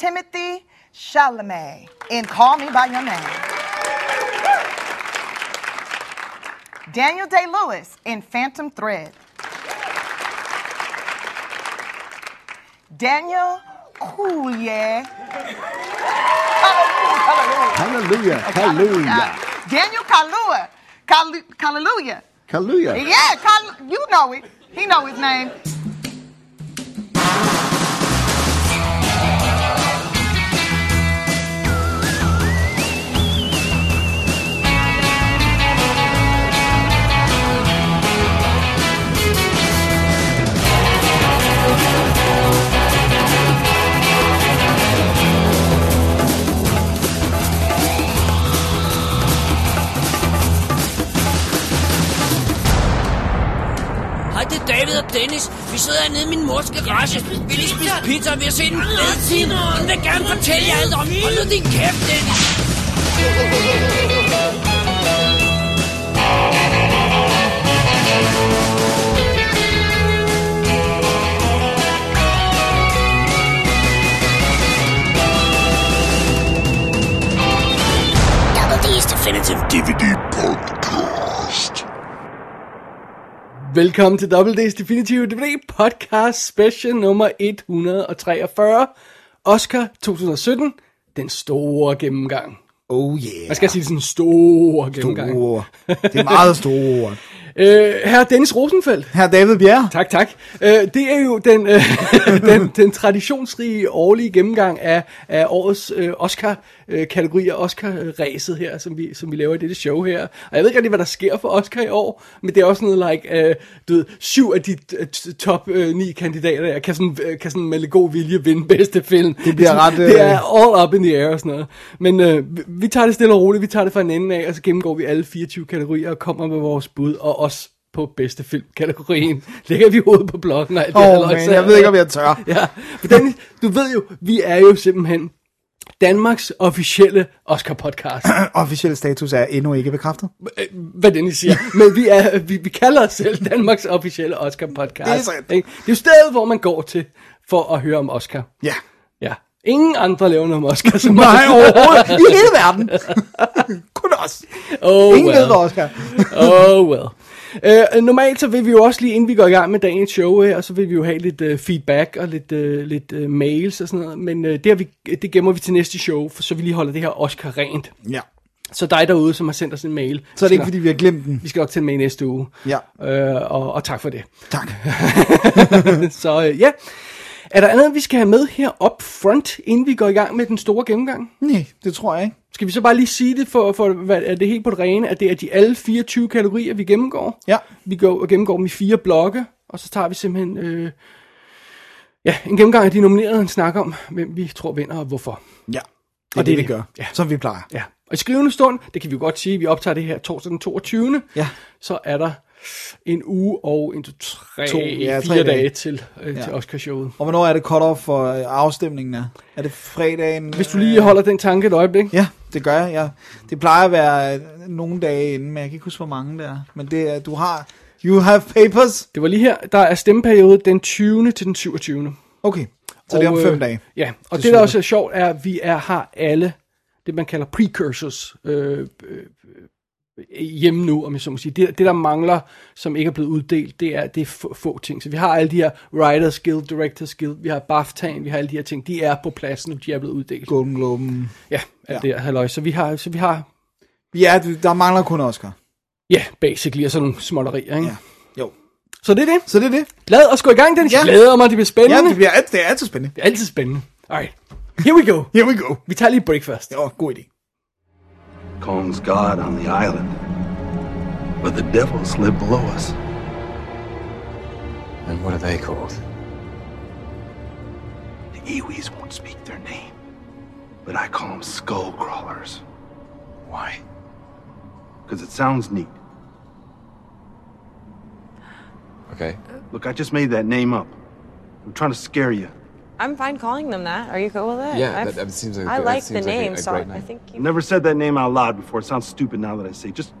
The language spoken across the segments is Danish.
Timothy Chalamet in Call Me By Your Name. Daniel Day-Lewis in Phantom Thread. Daniel Kaluuya. Hallelujah. Hallelujah! halleluja. Daniel Kaluuya. Kalu- Hallelujah. Halleluja. Yeah, Kal- you know it. He know his name. David og Dennis. Vi sidder hernede i min mors garage. Vi lige spise pizza, vi har set en fed film. Hun vil gerne fortælle jer alt om. Hold nu din kæft, Dennis. Double D's Definitive DVD Podcast. Velkommen til WD's Definitive DVD Podcast Special nummer 143. Oscar 2017. Den store gennemgang. Oh yeah. Man skal sige sådan en stor gennemgang. Store. Det er meget store. Øh, her Dennis Rosenfeldt. Her David Bjerre. Tak, tak. Øh, det er jo den, øh, den, den traditionsrige årlige gennemgang af, af årets øh, Oscar-kategorier, Oscar-ræset her, som vi, som vi laver i dette show her. Og jeg ved ikke rigtig, hvad der sker for Oscar i år, men det er også noget like, øh, du ved, syv af de øh, top øh, ni kandidater der, kan sådan, øh, kan sådan med lidt god vilje vinde bedste film. Det bliver ret, øh, Det er all up in the air og sådan noget. Men øh, vi- tager det stille og roligt, vi tager det fra en ende af, og så gennemgår vi alle 24 kategorier og kommer med vores bud, og også på bedste filmkategorien. Lægger vi hovedet på blokken alt det Åh, halløj, man, jeg ved ikke, om jeg tør. Ja, for Dennis, du ved jo, vi er jo simpelthen Danmarks officielle Oscar-podcast. Officiel status er endnu ikke bekræftet. Hvad Dennis siger. Men vi, er, vi, vi kalder os selv Danmarks officielle Oscar-podcast. Det er sandt. Det er jo stedet, hvor man går til for at høre om Oscar. Ja. Ja. Ingen andre laver noget om Oscar som Nej, os. overhovedet. I hele verden. Kun os. Oh, Ingen well. ved, Oscar. oh well. Uh, normalt så vil vi jo også lige, inden vi går i gang med dagens show her, så vil vi jo have lidt uh, feedback og lidt, uh, lidt uh, mails og sådan noget. Men uh, det, har vi, det gemmer vi til næste show, for så vi lige holder det her Oscar rent. Ja. Så dig derude, som har sendt os en mail. Så er det ikke, skal fordi vi har glemt den. nok- Vi skal nok tage den med i næste uge. Ja. Uh, og, og tak for det. Tak. så uh, ja. Er der andet, vi skal have med her up front, inden vi går i gang med den store gennemgang? Nej, det tror jeg ikke. Skal vi så bare lige sige det, for, for hvad, er det helt på det rene, at det er de alle 24 kategorier, vi gennemgår? Ja. Vi går, gennemgår dem i fire blokke, og så tager vi simpelthen øh, ja, en gennemgang af de nominerede, en snak om, hvem vi tror vinder og hvorfor. Ja. Det er Og det, det vi gør. Ja. Som vi plejer. Ja. Og i skrivende stund, det kan vi jo godt sige, vi optager det her torsdag den 22. Ja. Så er der en uge og en, to, tre, To, ja, fire dage. dage til, øh, Ja. til Oscarshowet. Og hvornår er det cut-off for øh, afstemningen er? Er det fredagen? Hvis du lige holder den tanke et øjeblik. Ja, det gør jeg. Ja. Det plejer at være øh, nogle dage inden, men jeg kan ikke huske, hvor mange det er. Men det er, du har... You have papers? Det var lige her, der er stemmeperiode den 20. til den 27. Okay, så det er om Og, fem øh, dage. Ja, og det, Det der er også er sjovt, er, at vi er, har alle det, man kalder precursors øh, øh, øh, hjemme nu, om jeg så må sige. Det, det, der mangler, som ikke er blevet uddelt, det er, det er få, få ting. Så vi har alle de her Writers Guild, Directors Guild, vi har BAFTA'en, vi har alle de her ting. De er på plads nu, de er blevet uddelt. Golden Globen. Ja, alt Ja. det her, halløj. Så vi har, så vi har, Ja, der mangler kun Oscar. ja, basically, og sådan nogle småtterier, ikke? Ja. Jo. Så det er det. Så det er det. Lad os gå i gang, Dennis. Ja. Jeg glæder mig, det bliver spændende. Ja, det, bliver, alt- det er altid spændende. det er altid spændende. Alright, here we go. Here we go. Vi tager lige break først. Jo, god idé. Kong's God on the island. But the devils live below us. And what are they called? The Iwis won't speak their name. But I call them skull crawlers. Why? Because it sounds neat. Okay. Look, I just made that name up. I'm trying to scare you. I'm fine calling them that. Are you cool with it? Yeah, that- that seems like I like the seems like a- name, a so I name. think you. Never said that name out loud before. It sounds stupid now that I say. it. Just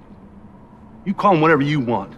you call them whatever you want.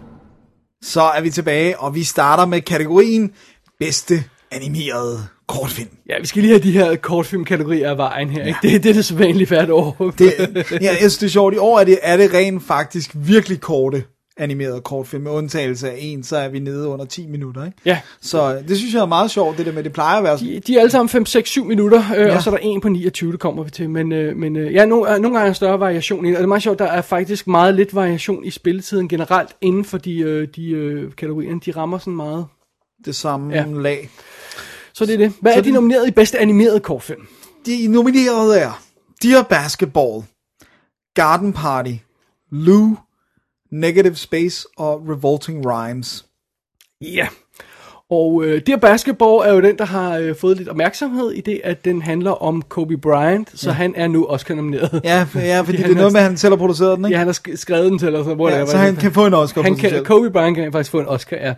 Så er vi tilbage, og vi starter med kategorien bedste animerede. kortfilm. Ja, vi skal lige have de her kortfilmkategorier af vejen her. Ikke? Det, det er det så vanligt hvert år. Det, ja, jeg synes, det er sjovt. I år er det, er det rent faktisk virkelig korte animerede kortfilm. Med undtagelse af en, så er vi nede under 10 minutter. Ikke? Ja. Så øh, det synes jeg er meget sjovt, det der med, det plejer at være sådan. De, de er alle sammen 5, 6, 7 minutter, øh, Ja. og så er der en på 29, det kommer vi til. Men, øh, men øh, ja, no, øh, nogle gange er der større variation i det. Og det er meget sjovt, der er faktisk meget lidt variation i spilletiden generelt inden for de, øh, de øh, kategorierne. De rammer sådan meget. Det samme Ja. lag. Så det er det. Hvad Så er de det- nomineret i bedste animerede kortfilm? De nominerede er Dear Basketball, Garden Party, Lou, Negative Space og Revolting Rhymes. Ja. Og øh, Dear Basketball er jo den, der har øh, fået lidt opmærksomhed i det, at den handler om Kobe Bryant, så ja. han er nu Oscar nomineret. Ja, for- ja fordi han det er noget med, at han selv har produceret den, ikke? Ja, han har sk- skrevet den til, eller sådan, hvor Ja, det er, så han kan få en Oscar han kan. Kobe Bryant kan faktisk få en Oscar, ja.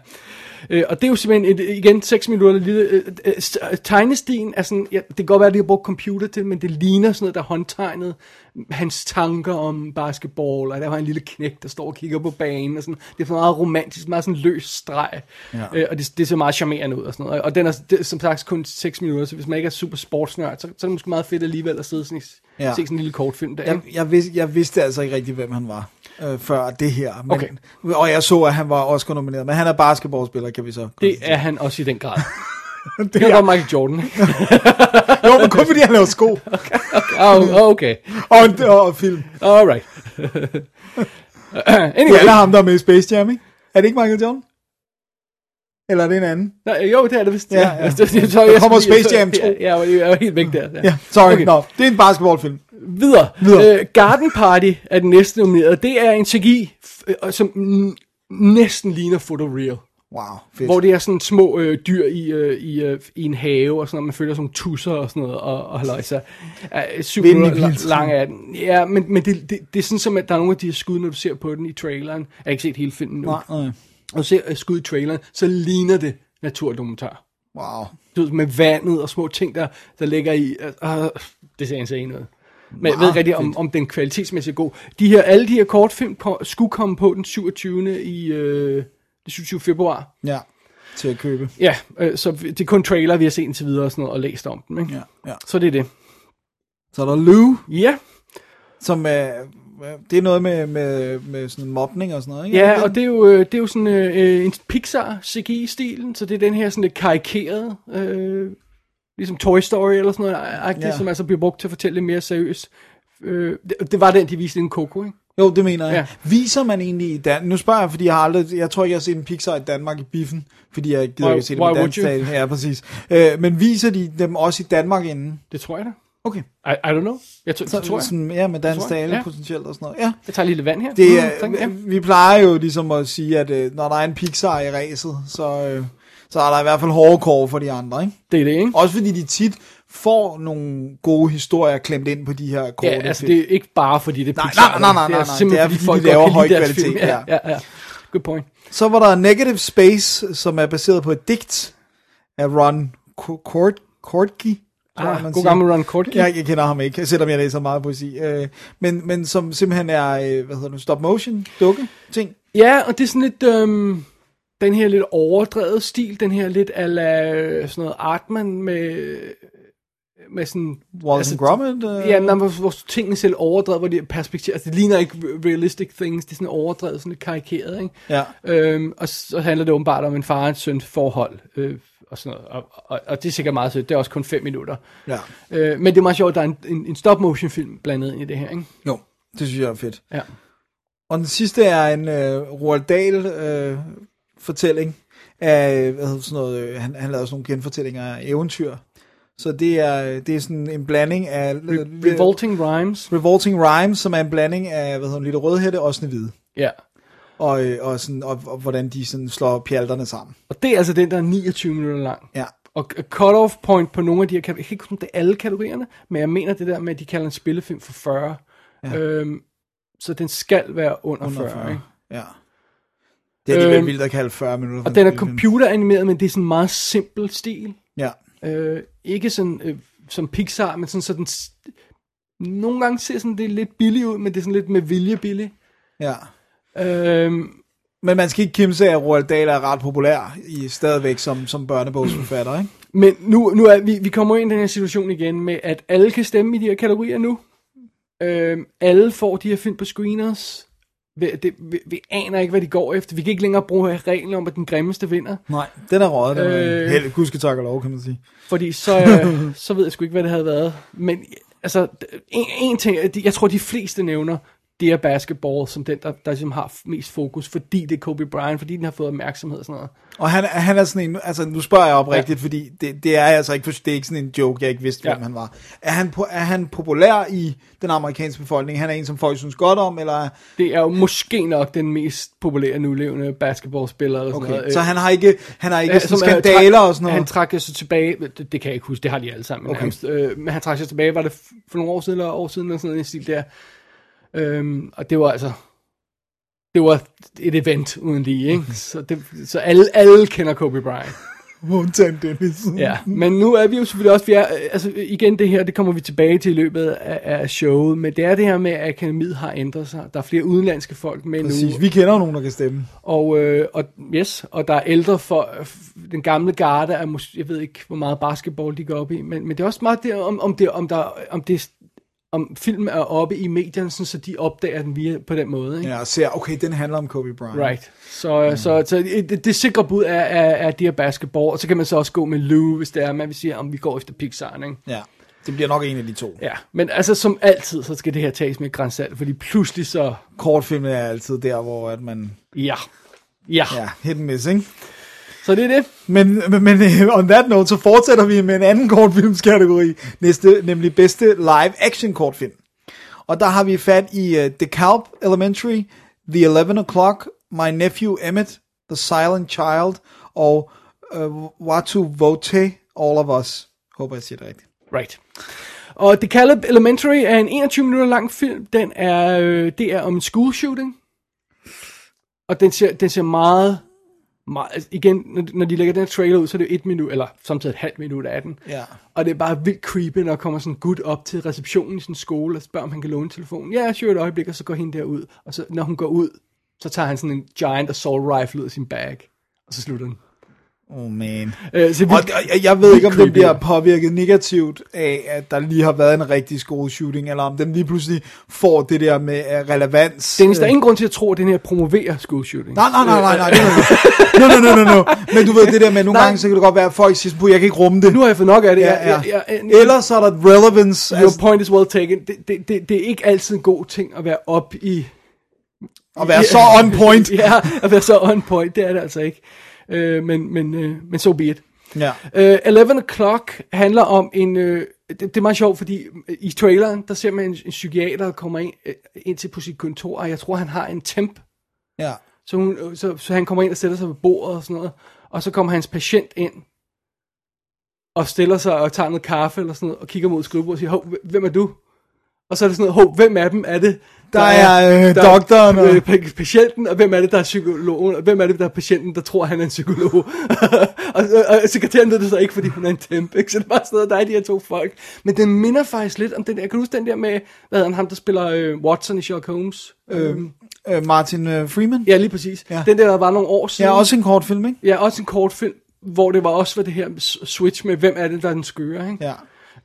Øh, og det er jo simpelthen, et, igen, 6 minutter lille, øh, øh, s- tegnestien er sådan, ja, det kan godt være, at de har brugt computer til, men det ligner sådan noget, der er håndtegnet. Hans tanker om basketball, og der var en lille knæk, der står og kigger på banen, og sådan, det er sådan meget romantisk, meget sådan løs streg, ja. øh, og det, det ser meget charmerende ud, og sådan noget, og den er, det som sagt kun 6 minutter, så hvis man ikke er super sportsnørd, så, så er det måske meget fedt alligevel at sidde sådan, ja. Se sådan en lille kortfilm der, Jeg, jeg, vidste, jeg vidste altså ikke rigtig, hvem han var øh, før det her. Men, Okay. Og jeg så, at han var Oscar nomineret. Men han er basketballspiller, kan vi så Det er han også i den grad. det Det er godt Michael Jordan? Jo, men kun fordi han laver sko Oh, okay. og, en, og film. Alright. Det anyway. er alle ham, der er med i Space Jam, ikke? Er det ikke Michael Jordan? Eller er det en anden? Nej, jo, det er det vist. Ja, ja. Så, så, så, Der kommer Space Jam 2. Ja, ja, jeg jo helt væk der. Ja, sorry. Okay. Nå, det er en basketballfilm. Videre. Videre. Øh, Garden Party er den næste nomineret. Det er en CGI, øh, som næsten ligner Photoreal. Wow, fedt. Hvor det er sådan små øh, dyr i, øh, i, øh, i en have, og sådan noget. Man føler sådan nogle tusser og sådan noget, og, og halløjsa. Minutter vildtiden. lang er den. Ja, men, men det, det, det, er sådan som, at der er nogle af de her skud, når du ser på den i traileren. Jeg har ikke set hele filmen nu. Nej, nej. Og ser øh, skud i traileren, så ligner det naturdokumentar. Wow. Du med vandet og små ting, der, der ligger i. Uh, det ser en noget. Men jeg ved ikke rigtig, om, om den kvalitetsmæssigt er god. De her, alle de her kortfilm ko- skulle komme på den 27. i øh, den 27. februar. Ja, til at købe. Ja, øh, så det er kun trailer, vi har set indtil videre og, sådan noget, og læst om dem. Ikke? Ja, ja. Så det er det. Så er der Lou, Ja, som er... Det er noget med, med, med sådan mobning og sådan noget, ikke? ja og det er jo, øh, det er jo sådan øh, en Pixar CGI-stilen, så det er den her sådan lidt karikerede, øh, ligesom Toy Story eller sådan noget, ja. Som altså bliver brugt til at fortælle lidt mere seriøst. Øh, det, det var den, de viste i en Coco, ikke? Jo, det mener jeg. Ja. Viser man egentlig i Dan... Nu spørger jeg, fordi jeg har aldrig... Jeg tror ikke, jeg har set en Pixar i Danmark i biffen, fordi jeg gider Why- ikke se det would dansk tale. Ja, præcis. Øh, men viser de dem også i Danmark inden? Det tror jeg da. Okay. I, I don't know. Jeg, tror, Så, tror jeg. sådan, ja, med jeg, tale ja. potentielt og sådan noget. Ja. Jeg tager lige lidt vand her. Det Mm, er, tak, ja. vi plejer jo ligesom at sige, at øh, når der er en Pixar i ræset, så, øh, så er der i hvert fald hårde kår for de andre. Ikke? Det er det, ikke? Også fordi de tit får nogle gode historier klemt ind på de her korte Ja, altså det er ikke bare fordi det er Nej, Pixar. nej, nej, nej, det nej, simpelthen det er, fordi folk de laver høj kvalitet, film. Ja, ja. ja. Good point. Så var der Negative Space, som er baseret på et digt af Ron Ko- Kort Kortke. Ah, man god siger. gammel Ron Kortke. Jeg, jeg kender ham ikke, selvom jeg læser meget poesi. Øh, men, men som simpelthen er, øh, hvad hedder det, stop motion, dukke ting. Ja, og det er sådan lidt, øhm, den her lidt overdrevet stil, den her lidt ala øh, sådan noget Artman med, med sådan... Wallace and Gromit. Øh, Ja, men hvor, hvor tingene selv overdrevet, hvor de er perspektiv, altså det ligner ikke realistic things, det er sådan overdrevet, sådan lidt karikeret, ikke? ja. Øhm, og så handler det åbenbart om en far og en søn forhold, øh, og sådan noget, og, og, og det er sikkert meget sødt, det er også kun 5 minutter. ja. Øh, men det er meget sjovt, at der er en, en, en stop-motion film blandet ind i det her, ikke? Jo, det synes jeg er fedt. Ja. Og den sidste er en øh, Roald Dahl øh, af, hvad hedder sådan noget, øh, han, han lavede sådan nogle genfortællinger af eventyr. Så det er, det er sådan en blanding af... Re- Revolting Rhymes. Revolting Rhymes, som er en blanding af, hvad hedder Lille Rødhætte og Snehvide. Ja. Og, øh, og, sådan, og, og, hvordan de sådan slår pjalterne sammen. Og det er altså den, der er 29 minutter lang. Ja. Og cut-off point på nogle af de her kategorier, jeg kan ikke huske, det er alle kategorierne, men jeg mener det der med, at de kalder en spillefilm for 40. Ja. Øhm, så den skal være under, Under 40, 40. Ikke? Ja. Det er alligevel Øhm, vildt at kalde 40 minutter. Og en den er computeranimeret, men det er sådan en meget simpel stil. Ja. Øh, ikke sådan øh, som Pixar, men sådan, sådan s- nogle gange ser sådan det er lidt billigt ud, men det er sådan lidt med vilje billigt. ja. Øhm, Men man skal ikke kimse af, at Roald Dahl er ret populær i stadigvæk som, som børnebogsforfatter, ikke? Men nu, nu er vi, vi kommer ind i den her situation igen med, at alle kan stemme i de her kategorier nu. Øhm, alle får de her film på screeners. Vi, det, vi, vi aner ikke, hvad de går efter. Vi kan ikke længere bruge reglen om, at den grimmeste vinder. Nej, den er røget. Den Øh. Held, gudske tak og lov, kan man sige. Fordi så, øh, så ved jeg sgu ikke, hvad det havde været. Men altså, en, en ting, jeg tror, de fleste nævner, det er basketball som den, der, der ligesom har mest fokus, fordi det er Kobe Bryant, fordi den har fået opmærksomhed og sådan noget. Og han, han er sådan en, altså nu spørger jeg oprigtigt, ja. fordi det, det er altså ikke, det er ikke sådan en joke, jeg ikke vidste, Ja. hvem han var. Er han, er han populær i den amerikanske befolkning? Han er en, som folk synes godt om, eller? er- Det er jo måske nok den mest populære nulevende basketballspiller. Eller sådan Okay, noget. så han har ikke, han har ikke Ja, sådan øh, skandaler trak- og sådan noget? Han trak sig tilbage, det, det kan jeg ikke huske, det har de alle sammen. Okay. Øh, men han trak sig tilbage, var det for nogle år siden, eller år siden, eller sådan noget i stil der. Øhm, og det var altså, det var et event uden lige, ikke? Så, det, så alle, alle kender Kobe Bryant. Undtagen Dennis. Ja, men nu er vi jo selvfølgelig også, vi er, øh, altså igen det her, det kommer vi tilbage til i løbet af, af showet, men det er det her med, at akademiet har ændret sig. Der er flere udenlandske folk med Præcis, nu, vi kender nogen, der kan stemme. og, øh, og, yes, og der er ældre for, den gamle garde er, jeg ved ikke, hvor meget basketball de går op i, men, men det er også meget der, om, om, det, om, der, om, det, om film er oppe i medierne, sådan, så de opdager den via på den måde. Ikke? Ja, og ser, okay, den handler om Kobe Bryant. Right. Så, mm. så, så det, det sikre bud er, er, er de her basketball, og så kan man så også gå med Lou, hvis det er, man vil sige, om vi går efter Pixar, ikke? Ja, det bliver nok en af de to. Ja, men altså som altid, så skal det her tages med et gran salt, fordi pludselig så, Kortfilmen er altid der, hvor at man... ja, ja, Ja, hit and miss, ikke? Så det er det. Men, men, øh, on that note, så fortsætter vi med en anden kortfilmskategori, næste, nemlig bedste live action kortfilm. Og der har vi fat i uh, The Calp Elementary, The 11 O'Clock, My Nephew Emmett, The Silent Child, og uh, Watu Vote, All of Us. Håber, jeg siger det rigtigt. Right. Og The Caleb Elementary er en 21 minutter lang film. Den er, øh, det er om en school shooting. Og den ser, den ser meget, meget altså igen, når, når de lægger den her trailer ud, så er det jo et minut, eller samtidig et halvt minut af den. Ja. Og det er bare vildt creepy, når der kommer sådan en gut op til receptionen i en skole, og spørger, om han kan låne telefonen. Ja, sure et øjeblik, og så går hende derud. Og så, når hun går ud, så tager han sådan en giant assault rifle ud af sin bag. Og så slutter den. Oh man. Øh, så Og vildt, og jeg, jeg ved ikke, om den bliver påvirket negativt af, at der lige har været en rigtig shooting, eller om den lige pludselig får det der med uh, relevans. Dennis, der er Øh, ingen grund til at tro, at den her promoverer school shooting. Nej, nej, nej, nej, nej, no, no, no, no, no. Men du ved det der med, nogle Nej. gange, så kan det godt være, at folk siger, jeg kan ikke rumme det. Nu har jeg fået nok af det. Ja, Jeg- ja. jeg- jeg- Ellers så er der relevance. Your Altså, point is well taken. Det, det, det, det er ikke altid en god ting at være op i... at være så on point. ja, at være så on point. Det er det altså ikke. Øh, men, men, øh, men so be it. Ja. Øh, 11 O'Clock handler om en... Øh, det, det er meget sjovt, fordi i traileren, der ser man en, en psykiater, der kommer ind, øh, ind til på sit kontor, og jeg tror, han har en temp. ja. Så, hun, øh, så, så han kommer ind og sætter sig ved bordet og sådan noget. Og så kommer hans patient ind, og stiller sig og tager noget kaffe eller sådan noget, og kigger mod skrivebordet og siger, hov, hvem er du? Og så er det sådan noget, hov, hvem af dem er det? Der er, øh, doktoren og- øh, pa- patienten, og hvem er det, der er psykologen, og hvem er det, der er patienten, der tror, han er en psykolog? og, og, og sekretæren ved det så ikke, fordi hun er en temp, ikke? Så det er bare sådan noget, der er de her to folk. Men det minder faktisk lidt om den der, kan du huske den der med, hvad hedder han, ham der spiller øh, Watson i Sherlock Holmes? Øhm, Øh, Martin øh, Freeman. Ja, lige præcis. Ja. Den der, der var nogle år siden. Ja, også en kortfilm, ikke? Ja, også en kortfilm, hvor det var også var det her switch med, hvem er det, der er den skøre, ikke? Ja.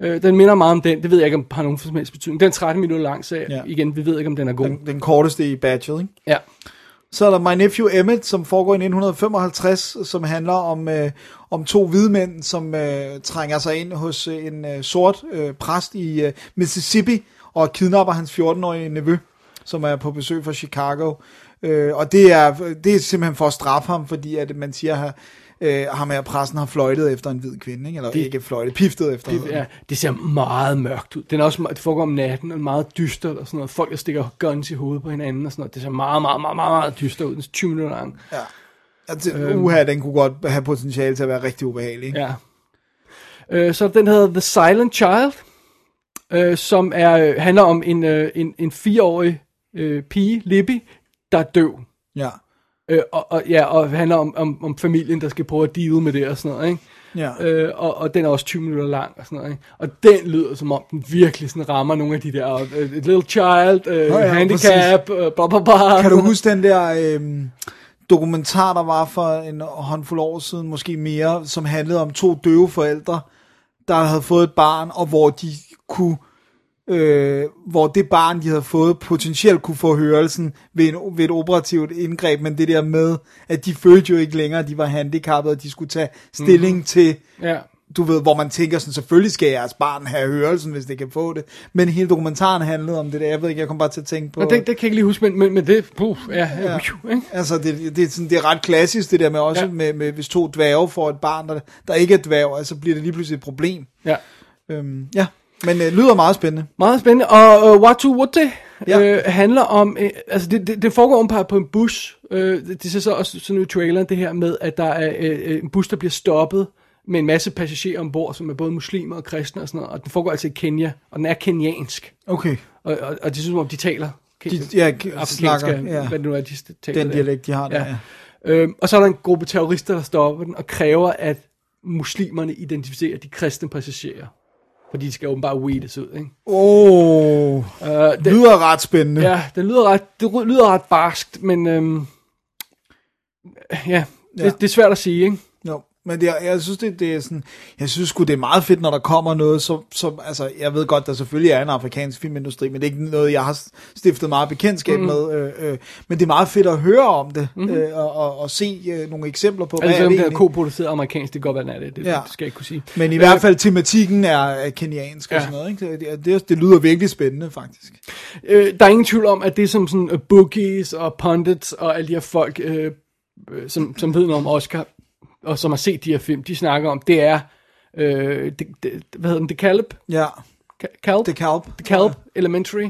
Øh, den minder meget om den, det ved jeg ikke, om har nogen som helst betydning. Den er 13 minutter lang, så Ja. ja. igen, vi ved ikke, om den er god. Den, den korteste i batchet, ikke? Ja. Så er der My Nephew Emmett, som foregår i 1955, som handler om, øh, om to hvide mænd, som øh, trænger sig ind hos øh, en øh, sort øh, præst i øh, Mississippi, og kidnapper hans 14-årige nevø, som er på besøg fra Chicago. Øh, og det er, det er simpelthen for at straffe ham, fordi at man siger, at øh, ham her præsten har fløjtet efter en hvid kvinde, ikke? eller det, ikke fløjtet, piftet efter Det, ja, det ser meget mørkt ud. Den er også, det foregår om natten, og meget dystert og sådan noget. Folk, der stikker guns i hovedet på hinanden og sådan noget. Det ser meget, meget, meget, meget, meget dystert ud. Den er 20 minutter lang. Ja. Altså, øhm. uha, den kunne godt have potentiale til at være rigtig ubehagelig. ikke? Ja. Øh, så den hedder The Silent Child, øh, som er, øh, handler om en, øh, en, en fireårig øh, pige, Libby, der er døv. Ja. Øh, og, og, ja, og handler om, om, om familien, der skal prøve at deal med det og sådan noget, ikke? Ja. Øh, og, og den er også 20 minutter lang og sådan noget, ikke? Og den lyder som om, den virkelig sådan rammer nogle af de der, uh, little child, uh, ja, handicap, uh, bla bla bla. Kan du huske den der, øh, dokumentar, der var for en håndfuld år siden, måske mere, som handlede om to døve forældre, der havde fået et barn, og hvor de kunne øh, hvor det barn, de havde fået, potentielt kunne få hørelsen ved, en, ved et operativt indgreb, men det der med, at de følte jo ikke længere, at de var handicappede, og de skulle tage stilling mm. til, Ja. du ved, hvor man tænker sådan, selvfølgelig skal jeres barn have hørelsen, hvis det kan få det, men hele dokumentaren handlede om det der, jeg ved ikke, jeg kom bare til at tænke på... Og det, det kan jeg ikke lige huske, men, men, men det, puh, ja, ja. Ikke? Altså, det, det, er sådan, det er ret klassisk, det der med også, Ja. ja. med, med, hvis to dværge får et barn, der, der ikke er dværg, altså bliver det lige pludselig et problem. ja. Øhm, ja, men øh, lyder meget spændende. Meget spændende. Og uh, Watu Wote Ja. øh, handler om, øh, altså det, det, det foregår ovenpå på en bus. Øh, det, ser så også sådan ud i traileren, det her med, at der er øh, øh, en bus, der bliver stoppet med en masse passagerer ombord, som er både muslimer og kristne og sådan noget. Og den foregår altså i Kenya, og den er kenyansk. Okay. Og, og, og det synes om, de taler De, ja, snakker, ja. hvad det nu er, de taler Den dialekt, de har der, Ja. ja. Øhm, og så er der en gruppe terrorister, der stopper den og kræver, at muslimerne identificerer de kristne passagerer. Fordi de skal åbenbart weedes ud, ikke? Åh, oh, Uh, det, lyder ret spændende. ja, det lyder ret, det lyder ret barskt, men øhm, ja, det, Ja. det er svært at sige, ikke? Men det, er- jeg synes, det, det er sådan, jeg synes sgu, det er meget fedt, når der kommer noget, som, som, altså, jeg ved godt, der selvfølgelig er en afrikansk filmindustri, men det er ikke noget, jeg har stiftet meget bekendtskab mm. med, øh, øh, men det er meget fedt at høre om det, mm. øh, og, og, og se øh, nogle eksempler på, hvad Altså, er om det det er koproduceret amerikansk, det kan godt være, er det. Det, Ja. det skal jeg ikke kunne sige. Men i hvert fald tematikken er, er keniansk og Ja. sådan noget, ikke? Det, det, det, lyder virkelig spændende, faktisk. Øh, der er ingen tvivl om, at det som sådan uh, bookies og pundits og alle de her folk, øh, øh, som, som ved noget om Oscar, og som har set de her film, de snakker om, det er, øh, det, det, hvad hedder den, The Calip? Ja, Ca- Calp? The Calp. The Calp Elementary,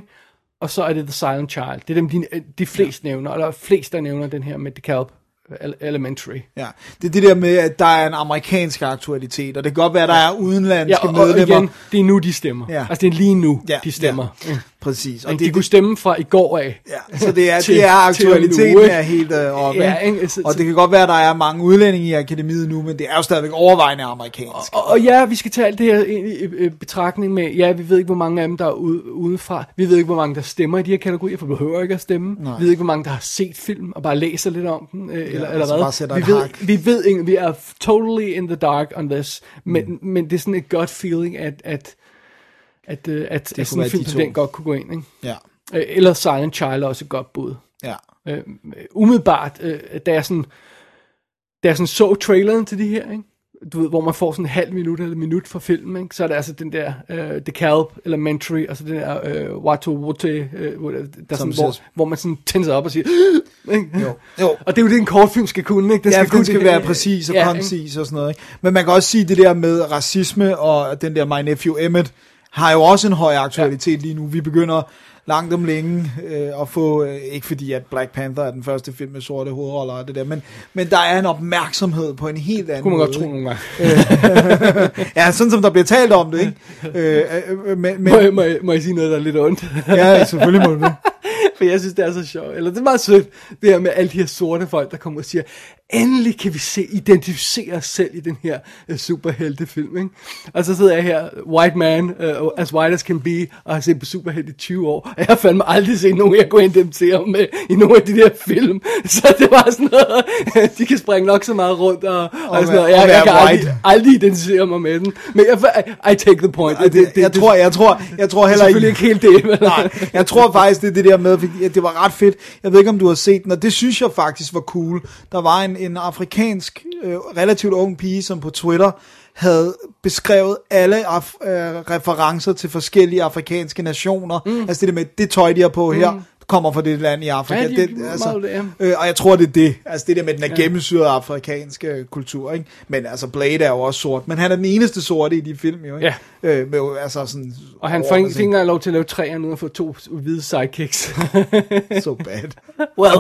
og så er det The Silent Child. Det er dem, de, de fleste ja. nævner, eller flest, der nævner den her med The Calp Ele- Elementary. Ja, det er det der med, at der er en amerikansk aktualitet, og det kan godt være, at der er udenlandske Ja, og, og medlemmer. igen, det er nu, de stemmer. Ja. Altså, det er lige nu, Ja, de stemmer. ja. Præcis. Og Og det, de kunne stemme fra i går af. Ja, så det er, til- det er aktualiteten nu, ikke? er helt øh, oppe. Ja, ikke? ikke? Så- og det kan godt være, at der er mange udlændinge i akademiet nu, men det er jo stadigvæk overvejende amerikansk. Og, og ja, vi skal tage alt det her ind i betragtning med, ja, vi ved ikke, hvor mange af dem, der er ude, udefra. Vi ved ikke, hvor mange, der stemmer i de her kategorier, for vi behøver ikke at stemme. Nej. Vi ved ikke, hvor mange, der har set film og bare læser lidt om den, øh, eller, eller altså hvad. bare sætter vi ved, hak. vi ved ikke, vi er totally in the dark on this, men, mm. men det er sådan et godt feeling, at, at, at, øh, at, at kunne sådan en film de den godt kunne gå ind. Ikke? Ja, Øh, Eller Silent Child er også et godt bud. ja. Øh, umiddelbart, øh, da jeg sådan, da jeg sådan så traileren til det her, ikke? Du ved, hvor man får sådan en halv minut eller minut fra filmen, ikke? så er det altså den der uh, The Calp Elementary, altså den der uh, Watu Wote, uh, der, der sådan, hvor, hvor man sådan tænder op og siger, ikke? Jo. jo. Og det er jo det, en kortfilm skal kunne, ikke? Den Ja, kunne den skal det- være præcis og Ja, ikke? koncis og sådan noget. Ikke? Men man kan også sige, det der med racisme og den der My Nephew Emmett, har jo også en høj aktualitet ja. lige nu. Vi begynder langt om længe øh, at få, øh, ikke fordi at Black Panther er den første film med sorte hovedroller og det der, men, men der er en opmærksomhed på en helt anden Kunne man måde. godt tro nogle gange. Ja, sådan som der bliver talt om det, ikke? øh, øh, øh, men, men, Må, jeg, må, jeg, må jeg sige noget, der er lidt ondt? ja, selvfølgelig må du. For jeg synes, det er så sjovt. Eller det er meget sødt, det her med alle de her sorte folk, der kommer og siger, endelig kan vi se, identificere os selv i den her uh, superheltefilm. Ikke? Og så sidder jeg her, white man, uh, as white as can be, og har set på superhelte i 20 år. Og jeg har fandme aldrig set nogen, jeg kunne identificere med i nogle af de der film. Så det var sådan noget, de kan springe nok så meget rundt, og, og, og sådan noget. Jeg, jeg være kan aldrig, white. aldrig identificere mig med den. Men jeg, I, I take the point. Det, det, jeg, tror, jeg, tror, jeg tror det er heller selvfølgelig ikke helt det. Men, Nej, jeg tror faktisk, det er det der med, fordi det var ret fedt. Jeg ved ikke, om du har set den, og det synes jeg faktisk var cool. Der var en, en afrikansk, øh, relativt ung pige, som på Twitter havde beskrevet alle af, øh, referencer til forskellige afrikanske nationer. Mm. Altså det der med, det tøj, de har på her, kommer fra det land i Afrika. Ja, de- det, meget det, øh, og jeg tror, det er det. Altså det der med, den er gennemsyret af afrikansk øh, kultur. Ikke? Men altså, Blade er jo også sort. Men han er den eneste sorte i de film, jo. Ikke? Ja. Øh, med, altså sådan, Og han får ikke ikke engang lov til at lave tre, nu og få to hvide sidekicks. So bad. well,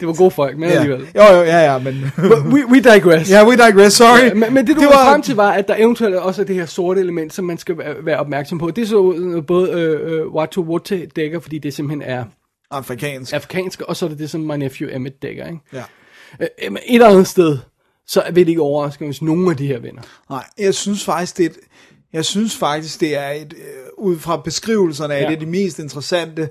det var gode folk, men Ja. alligevel. Jo, jo, ja, ja, men... We, we digress. Ja, we digress, sorry. Ja, men, men det du det var frem til var, at der eventuelt også er det her sorte element, som man skal være, opmærksom på. Det er så øh, både øh, øh, Watu Wote dækker, fordi det simpelthen er Afrikansk. afrikansk, og så er det det, som My Nephew Emmett dækker. Ikke? Ja. Øh, et eller andet sted, så vil det ikke overraske, hvis nogen af de her vinder. Nej, jeg synes faktisk, det er et, jeg synes faktisk, det er et, øh, ud fra beskrivelserne af ja. det, er de mest interessante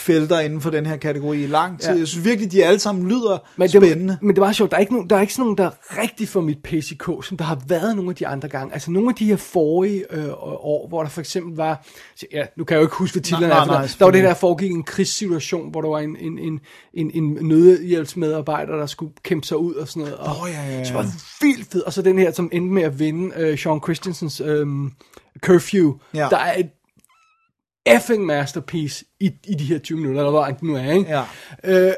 felter inden for den her kategori i lang tid. Ja. Jeg synes virkelig, de alle sammen lyder Men spændende. det, men det var sjovt, der er ikke nogen, der, er ikke sådan nogen, der rigtig får mit kog, som der har været nogle af de andre gange. Altså nogle af de her forrige øh, år, hvor der for eksempel var, ja, nu kan jeg jo ikke huske, hvad titlerne er, for der, der var det der foregik en krigssituation, hvor der var en, en, en, en, en nødhjælpsmedarbejder, der skulle kæmpe sig ud og sådan noget. Og Åh, ja, ja, ja. Så var det vildt fed. Og så den her, som endte med at vinde øh, Sean Christensens øh, Curfew. Ja. Der er et effing masterpiece i, i de her 20 minutter, eller hvor det nu er, ikke? Ja. Øh,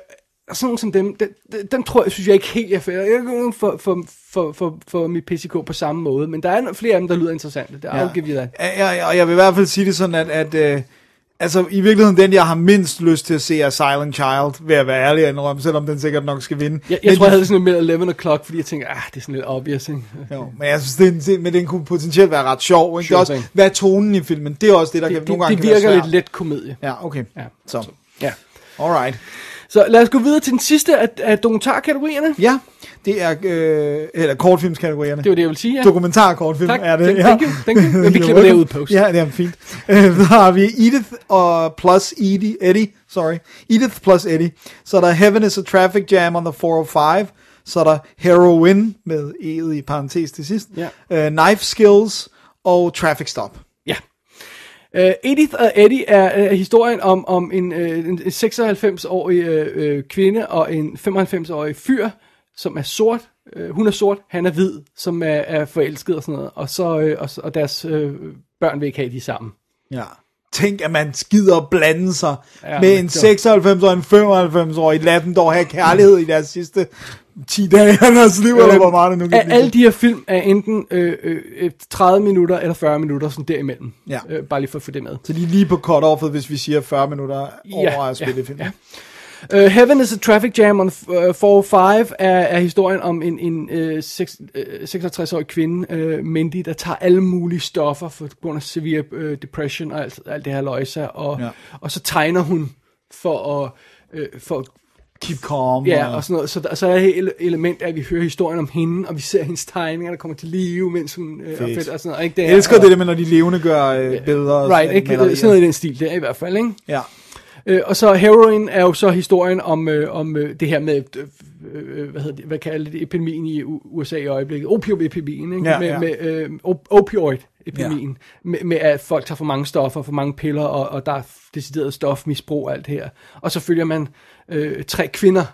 sådan som dem, dem, dem, dem tror jeg, synes jeg ikke helt, jeg fælder. Jeg er ikke for, for, for, for, for mit PCK på samme måde, men der er flere af dem, der lyder interessante. Det er ja. give that. Ja, ja, og jeg vil i hvert fald sige det sådan, at, at øh, altså i virkeligheden den, jeg har mindst lyst til at se, er Silent Child, ved at være ærlig og indrømme, selvom den sikkert nok skal vinde. Jeg, jeg men tror, jeg de- havde sådan lidt med 11 o'clock, fordi jeg tænkte, ah, det er sådan lidt obvious, ikke? Jo, men jeg synes, den, men den kunne potentielt være ret sjov. Ikke? Sure det også, hvad er tonen i filmen? Det er også det, der Det, kan, det, nogle gange det kan virker være lidt let komedie. Ja, okay. Ja. Så, Ja. alright. Så lad os gå videre til den sidste af, af dokumentarkategorierne. Ja, det er, øh, eller kortfilmskategorierne. Det var det, jeg ville sige, ja. Dokumentarkortfilm Tak. er det. Thank- thank you, thank you. Men vi klipper det ud post. Ja, det er fint. Øh, så har vi Edith og plus Edie, Eddie, sorry. Edith plus Eddie. Så er der Heaven is a Traffic Jam on the 405. Så er der Heroin med E'et i parentes til sidst. Ja. Øh, Knife Skills og Traffic Stop. Uh, Edith og Eddie er, er historien om, om en, uh, en 96-årig uh, uh, kvinde og en 95-årig fyr, som er sort. Uh, hun er sort, han er hvid, som er, er forelsket og sådan noget. Og, så, uh, og, og deres uh, børn vil ikke have de sammen. Ja. Tænk, at man skider blande sig Ja, med en men det 96 og en 95 årig. Lad dem dog have kærlighed i deres sidste 10 dage af deres liv, eller hvor meget det nu kan blive. Alle de her film er enten øh, øh, 30 minutter eller 40 minutter, sådan derimellem. Ja. Øh, bare lige for at få det med. Så de er lige på cut-offet, hvis vi siger 40 minutter over Ja, at spille film. ja. Uh, Heaven is a Traffic Jam on uh, 405 er, er historien om en, en uh, 6, uh, 66-årig kvinde, uh, Mindy, der tager alle mulige stoffer for grund af severe uh, depression og alt, alt det her løjse, og, Ja. ja. og så tegner hun for at, uh, for, Keep calm. ja, og sådan noget. Så, der, så er et ele- element af, at vi hører historien om hende, og vi ser hendes tegninger, der kommer til live, mens hun er Fedt. fedt og sådan noget. Ikke? Det Jeg er, elsker og, det der med, når de levende gør øh, billeder. og Right, ikke? malerier. Sådan noget i den stil der i hvert fald, ikke? Ja. Øh, og så Heroin er jo så historien om, øh, om øh, det her med, øh, øh, hvad hedder det, hvad kalder det, epidemien i USA i øjeblikket, opioid-epidemien, ikke? Ja, med, ja. med øh, op- opioid-epidemien, med, med at folk tager for mange stoffer, for mange piller, og, og der er decideret stofmisbrug og alt det her. Og så følger man øh, tre kvinder,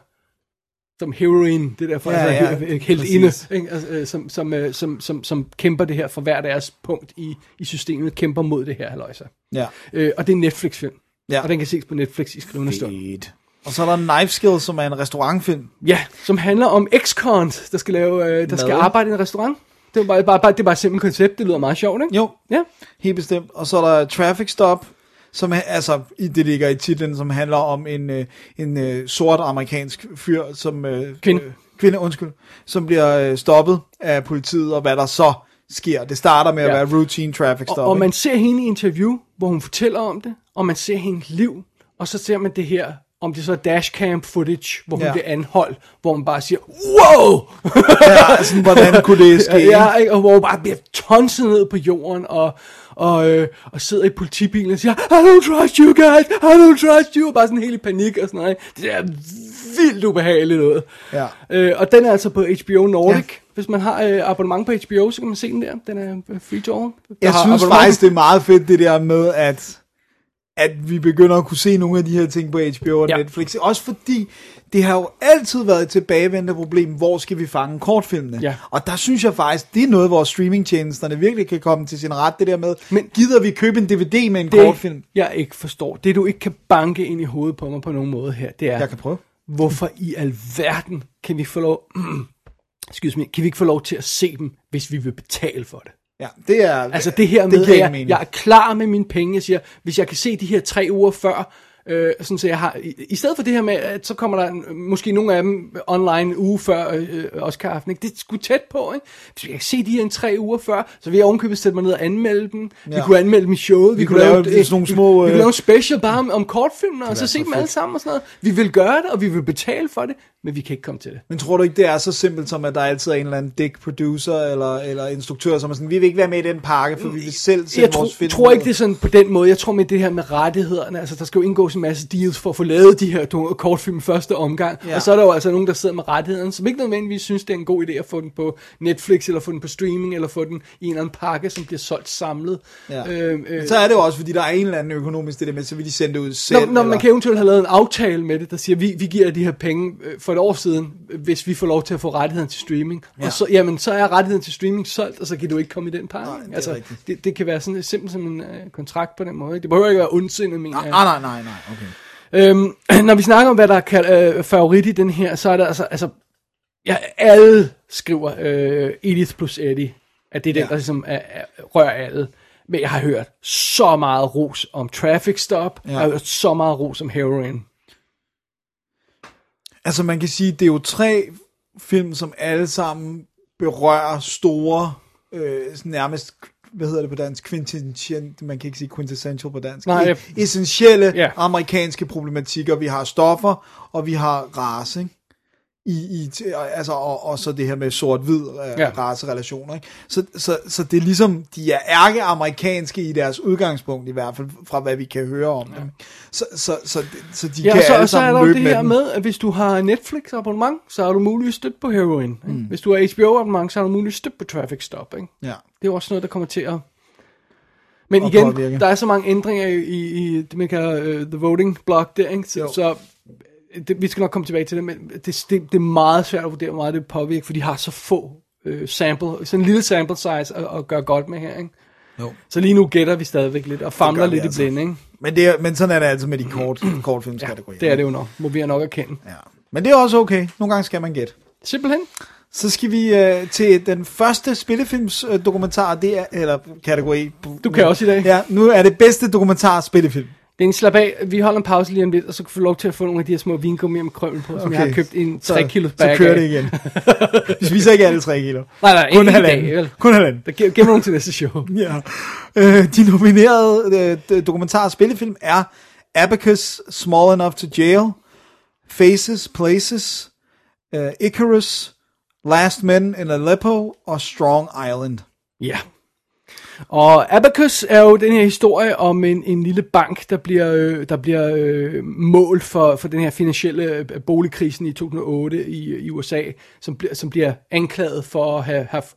som heroin, det der for Ja, ja, ja, altså, helt inde, ikke? Altså, øh, som, som, øh, som, som, som kæmper det her for hver deres punkt i, i systemet, kæmper mod det her, halløjsa. Ja. Øh, og det er en Netflix-film. Ja. Og den kan ses på Netflix i skrivende stund. Og så er der Knife Skills, som er en restaurantfilm. Ja, som handler om ex-cons, der skal, lave, øh, der skal Mad. arbejde i en restaurant. Det er bare, bare, bare, det er bare et simpelt koncept, det lyder meget sjovt, ikke? Jo, Ja. helt bestemt. Og så er der Traffic Stop, som er, altså, i det ligger i titlen, som handler om en, øh, en øh, sort amerikansk fyr, som... Øh, Kvinde. Øh, kvinde, undskyld. Som bliver øh, stoppet af politiet, og hvad der så sker. Det starter med at Ja. være routine traffic stop. Og, og man ser hende i interview, hvor hun fortæller om det, og man ser hendes liv, og så ser man det her, om det så er dashcam footage, hvor hun Ja. bliver anholdt, hvor man bare siger, wow! ja, sådan, hvordan kunne det ske? ja, ikke? og hvor hun bare bliver tonset ned på jorden, og, og, øh, og sidder i politibilen og siger, I don't trust you guys, I don't trust you, og bare sådan helt i panik og sådan noget. Det er vildt ubehageligt noget. Ja. Øh, og den er altså på HBO Nordic. Ja. Hvis man har øh, abonnement på HBO, så kan man se den der. Den er øh, free to all. Jeg har synes faktisk, det er meget fedt, det der med, at, at vi begynder at kunne se nogle af de her ting på HBO og Ja. Netflix. Også fordi, det har jo altid været et tilbagevendende problem, hvor skal vi fange kortfilmene? Ja. Og der synes jeg faktisk, det er noget, hvor streamingtjenesterne virkelig kan komme til sin ret. Det der med, Men, gider vi købe en DVD med en det, kortfilm? jeg ikke forstår, det du ikke kan banke ind i hovedet på mig på nogen måde her, det er, Jeg kan prøve. hvorfor i alverden kan vi få lov, excuse me, kan vi ikke få lov til at se dem, hvis vi vil betale for det? Ja, det er... Altså det her med, det at jeg, jeg er klar med mine penge. Jeg siger, hvis jeg kan se de her tre uger før, øh, sådan så jeg har, i, i stedet for det her med, at så kommer der måske nogle af dem online en uge før øh, Oscar-aften, ikke? det er sgu tæt på, ikke? Hvis jeg kan se de her en tre uger før, så vil jeg ovenkøbet sætte mig ned og anmelde dem. Ja. Vi kunne anmelde dem i showet. Vi kunne lave sådan nogle små, Vi, vi øh, kunne lave en special bare om, om kortfilmene, og så se dem alle sammen og sådan noget. Vi vil gøre det, og vi vil betale for det, men vi kan ikke komme til det. Men tror du ikke, det er så simpelt som, at der altid er en eller anden dick producer eller, eller instruktør, som er sådan, vi vil ikke være med i den pakke, for vi vil selv sætte jeg vores tror, film tror ud." ikke, det er sådan på den måde. Jeg tror med det her med rettighederne, altså der skal jo indgås en masse deals for at få lavet de her kortfilm første omgang. Ja. Og så er der jo altså nogen, der sidder med rettigheden, som ikke nødvendigvis synes, det er en god idé at få den på Netflix, eller få den på streaming, eller få den i en eller anden pakke, som bliver solgt samlet. Ja. Øh, øh, så er det jo også, fordi der er en eller anden økonomisk det der med, så vil de sende det ud selv. Når, når man kan eventuelt have lavet en aftale med det, der siger, vi, vi giver de her penge øh, for et år siden, hvis vi får lov til at få rettigheden til streaming. Ja. Og så, jamen, så er rettigheden til streaming solgt, og så kan du ikke komme i den pakke. Nej, det altså, rigtigt. det, det kan være sådan simpelt som en øh, kontrakt på den måde. Det behøver ikke være ondsindet, mener jeg. Nej, nej, nej, nej, okay. Øhm, når vi snakker om, hvad der er øh, favorit i den her, så er der altså, altså ja, alle skriver øh, Edith plus Eddie, at det er den, Ja. der ligesom er, er, rører alle. Men jeg har hørt så meget ros om Traffic Stop, Ja. jeg har hørt så meget ros om Heroin. Altså man kan sige, det er jo tre film, som alle sammen berører store, øh, nærmest, hvad hedder det på dansk, quintessential, man kan ikke sige quintessential på dansk, Nej, E- essentielle Ja. amerikanske problematikker. Vi har stoffer, og vi har race, ikke? I, i, altså, og, og så det her med sort-hvid øh, Ja. ja. racerelationer. Ikke? Så, så, så det er ligesom, de er ærke-amerikanske i deres udgangspunkt, i hvert fald fra hvad vi kan høre om dem. Så, så, så, så de Ja, kan så, alle og så er sammen der løbe det med her med, at hvis du har Netflix abonnement, så har du muligvis støtte på Heroin. Mm. Hvis du har HBO abonnement, så har du muligvis støtte på Traffic Stop. Ikke? Ja. Det er også noget, der kommer til at... Men igen, påvirke. der er så mange ændringer i, i, det, man kalder uh, the voting block der, ikke? Jo. Så, så det, vi skal nok komme tilbage til det, men det, det, det er meget svært at vurdere, hvor meget det påvirker, for de har så få øh, sample, sådan en lille sample size at, at gøre godt med her, ikke? Jo. Så lige nu gætter vi stadigvæk lidt, og famler lidt altså. i blinde, ikke? Men, det er, men sådan er det altså med de kort, kortfilmskategorier. Det er det jo nok, må vi nok erkende. Ja. Men det er også okay. Nogle gange skal man gætte. Simpelthen. Så skal vi øh, til den første spillefilms øh, det er, eller kategori. Du kan også i dag. Ja, nu er det bedste dokumentar spillefilm. Det er en slap af. Vi holder en pause lige om lidt, og så kan vi få lov til at få nogle af de her små vingummier med krømmel på, som Okay. jeg har købt en Så- 3 kilos Så bag kører af. det igen. vi spiser ikke alle 3 kilo. Nej, nej, Kun halvanden. dag, vel? Kun halvanden. Der mig nogle til næste show. Ja. Øh, de nominerede øh, dokumentar spillefilm er Abacus, Small Enough to Jail, Faces, Places, øh, Icarus, Last Men in Aleppo og Strong Island. Ja. Og Abacus er jo den her historie om en, en lille bank, der bliver, øh, der bliver øh, mål for, for den her finansielle øh, boligkrisen i 2008 i, i USA, som, bliver, som bliver anklaget for at have haft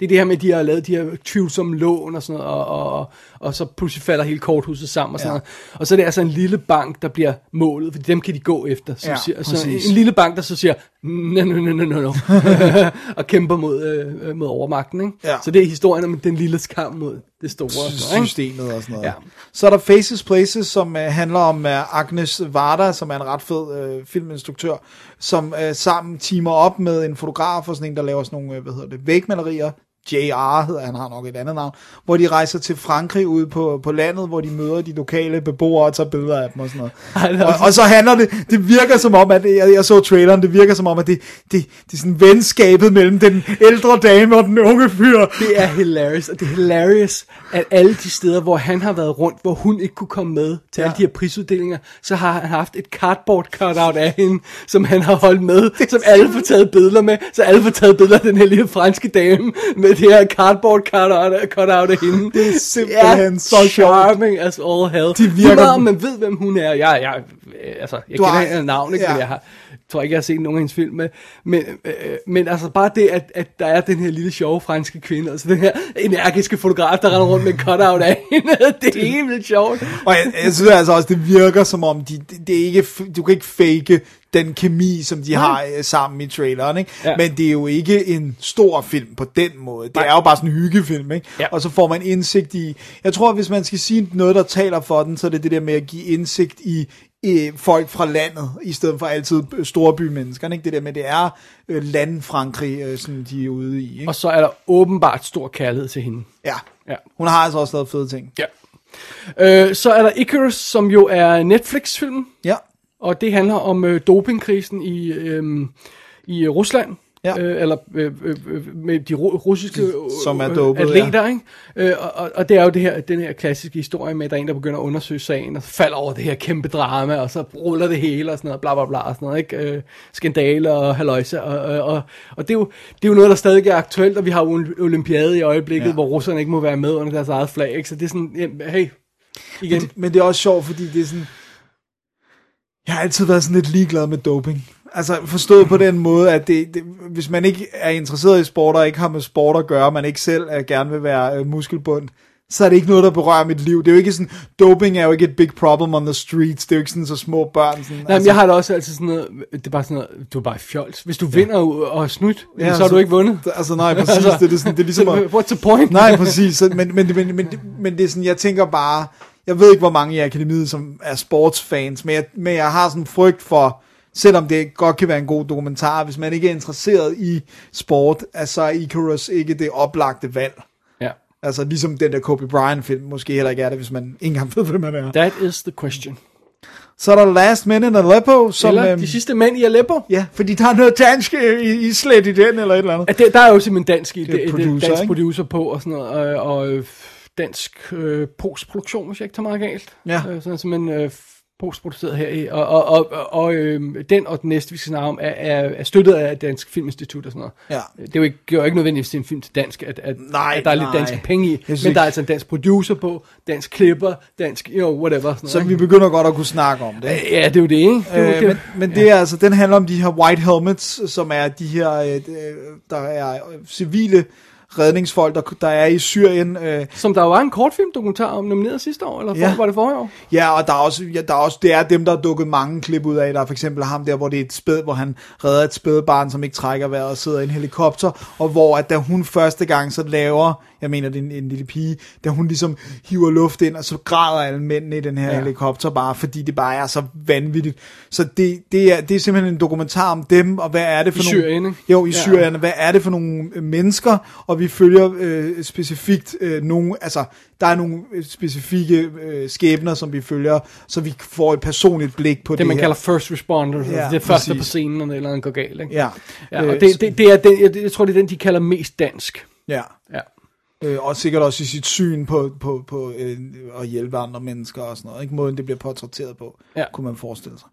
det er det her med, at de har lavet de her tvivlsomme lån og sådan noget, og, og, og, og så pludselig falder hele korthuset sammen og sådan Ja. noget. Og så er det altså en lille bank, der bliver målet, for dem kan de gå efter. Som Ja, siger, så præcis. en lille bank, der så siger, no, no, no, no, no, no, og kæmper mod, øh, mod overmagten. Ikke? Ja. Så det er historien om den lille kamp mod det store. systemet og sådan noget. Ja. Så er der Faces Places, som uh, handler om uh, Agnes Varda, som er en ret fed uh, filminstruktør, som uh, sammen teamer op med en fotograf og sådan en, der laver sådan nogle, uh, hvad hedder det, vægmalerier. JR hedder han, har nok et andet navn, hvor de rejser til Frankrig ude på, på landet, hvor de møder de lokale beboere og tager billeder af dem og sådan noget. Ej, og, og så handler det, det virker som om, at jeg, jeg så traileren, det virker som om, at det, det, det er sådan venskabet mellem den ældre dame og den unge fyr. Det er hilarious, og det er hilarious, at alle de steder, hvor han har været rundt, hvor hun ikke kunne komme med til ja. alle de her prisuddelinger, så har han haft et cardboard cutout af hende, som han har holdt med, som alle får taget billeder med, så alle får taget billeder af den her lille franske dame, med det her cardboard cutout, cutout af hende. Det er simpelthen så sjovt. charming as all hell. De virker- meget man ved, hvem hun er. Jeg, jeg, altså, jeg Du kender har- hendes navn, ikke, ja. men jeg har, tror ikke, jeg har set nogen af hendes film med. Men, øh, men altså bare det, at, at der er den her lille sjove franske kvinde, altså den her energiske fotograf, der render rundt med en cutout af hende, det er helt vildt sjovt. Og jeg, jeg synes altså også, det virker som om, de, det, det er ikke, du kan ikke fake den kemi, som de har øh, sammen i traileren, ikke? Ja. Men det er jo ikke en stor film på den måde. Det Nej. er jo bare sådan en hyggefilm, ikke? Ja. Og så får man indsigt i... Jeg tror, hvis man skal sige noget, der taler for den, så er det det der med at give indsigt i øh, folk fra landet, i stedet for altid store bymenneskerne, ikke? Det der med, det er øh, landfrankrig, øh, som de er ude i, ikke? Og så er der åbenbart stor kærlighed til hende. Ja. Ja. Hun har altså også lavet fede ting. Ja. Øh, så er der Icarus, som jo er Netflix-film, Ja. Og det handler om øh, dopingkrisen i, øh, i Rusland. Ja. Øh, eller øh, øh, med de ru- russiske øh, Som er øh, dopede, atleter, ikke? Øh, og, og, det er jo det her, den her klassiske historie med, at der er en, der begynder at undersøge sagen, og falder over det her kæmpe drama, og så ruller det hele, og sådan noget, bla bla bla, og sådan noget, ikke? Øh, skandaler og haløjse, og, og, og, det, er jo, det er jo noget, der stadig er aktuelt, og vi har jo olympiade i øjeblikket, Ja. ja. hvor russerne ikke må være med under deres eget flag, ikke? Så det er sådan, hey, igen, Men, men det er også sjovt, fordi det er sådan, Jeg har altid været sådan lidt ligeglad med doping. Altså forstået på den måde, at det, det, hvis man ikke er interesseret i sport, og ikke har med sport at gøre, man ikke selv uh, gerne vil være uh, muskelbund, så er det ikke noget, der berører mit liv. Det er jo ikke sådan, doping er jo ikke et big problem on the streets. Det er jo ikke sådan, så små børn sådan, Nej, men jeg har det også altid sådan noget, det er bare sådan noget, du er bare fjols. Hvis du vinder og har snydt, ja, så har du ikke vundet. Altså nej, præcis. det, er, det, er sådan, det er ligesom at, What's the point? Nej, præcis. Så, men, men, men, men, men det er sådan, jeg tænker bare, jeg ved ikke, hvor mange i akademiet, som er sportsfans, men jeg, men jeg har sådan en frygt for, selvom det godt kan være en god dokumentar, hvis man ikke er interesseret i sport, altså er Icarus ikke det oplagte valg. Ja. Altså ligesom den der Kobe Bryant film, måske heller ikke er det, hvis man ikke engang ved, hvem man er. That is the question. Så er der Last Men in Aleppo, som... Eller øhm, de sidste mænd i Aleppo. Ja, fordi der er noget dansk i, i slet i den, eller et eller andet. At det, der er jo simpelthen dansk, i, Det er det, det, producer, dansk ikke? producer på og sådan noget, og, og øh, dansk øh, postproduktion, hvis jeg ikke tager meget galt. Ja. Øh, sådan simpelthen øh, postproduceret her i, og, og, og, og, og øh, den og den næste, vi skal snakke om, er, er, er støttet af Dansk Filminstitut og sådan noget. Ja. Det er jo ikke, jo ikke nødvendigvis til en film til dansk, at, at, Nej, at der er lidt nej. danske penge i, men ikke- der er altså en dansk producer på, dansk klipper, dansk, you know, whatever. Sådan Så noget, vi begynder godt at kunne snakke om det. Ja, det er jo det, ikke? Det jo Øh, det. men, men det er altså, den handler om de her white helmets, som er de her, øh, øh, der er øh, civile redningsfolk, der, der er i Syrien. Øh, Som der var en kortfilm dokumentar om nomineret sidste år, eller Ja. ja. var det forrige år? ja, og der er, også, ja, der er også, det er dem, der er dukket mange klip ud af. Der er for eksempel ham der, hvor det er et spæd, hvor han redder et spædbarn, som ikke trækker vejret og sidder i en helikopter, og hvor at da hun første gang så laver, jeg mener det er en, en lille pige, da hun ligesom hiver luft ind, og så græder alle mændene i den her ja. Helikopter bare, fordi det bare er så vanvittigt. Så det, det, er, det er simpelthen en dokumentar om dem, og hvad er det for I nogle... Syrien, ikke? Jo, i Ja. Syrien. Hvad er det for nogle øh, mennesker? Og vi følger øh, specifikt øh, nogle, altså der er nogle øh, specifikke øh, skæbner, som vi følger, så vi får et personligt blik på det, Det, man her. kalder first responders, Ja, ja, altså det første præcis. på scenen, når et eller andet går galt, ikke? Ja. Ja, Øh, og det, det, det er den, jeg, jeg tror, det er den, de kalder mest dansk. Ja. Ja. Øh, og sikkert også i sit syn på, på, på øh, at hjælpe andre mennesker og sådan noget. Ikke måden, det bliver portrætteret på, Ja. kunne man forestille sig.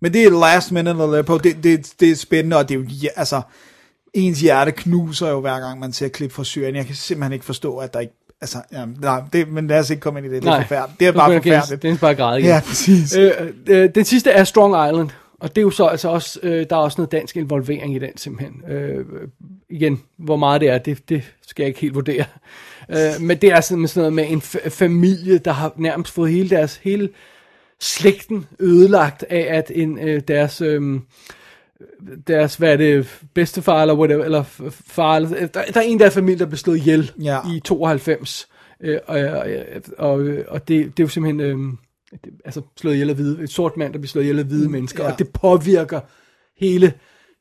Men det er Last Man in Aleppo. Det, det, det er spændende, og det er jo, ja, altså, ens hjerte knuser jo hver gang, man ser klip fra Syrien. Jeg kan simpelthen ikke forstå, at der ikke, altså, ja, nej, det, men lad os ikke komme ind i det. Det er forfærdeligt. Det er bare forfærdeligt. Det er bare græde igen. Ja, præcis. Øh, øh, den sidste er Strong Island, og det er jo så altså også, øh, der er også noget dansk involvering i den simpelthen. Øh, igen, hvor meget det er, det, det skal jeg ikke helt vurdere. Øh, men det er sådan, sådan noget med en familie, der har nærmest fået hele deres, hele slægten ødelagt af, at en, øh, deres, øh, deres, hvad er det, bedstefar eller whatever, eller far, eller, der, der er en der familie, der blev slået ihjel Ja. i 92, øh, og, og, og, og det, det er jo simpelthen, øh, det, altså slået ihjel af hvide, et sort mand, der bliver slået ihjel af hvide mennesker, ja. og det påvirker hele,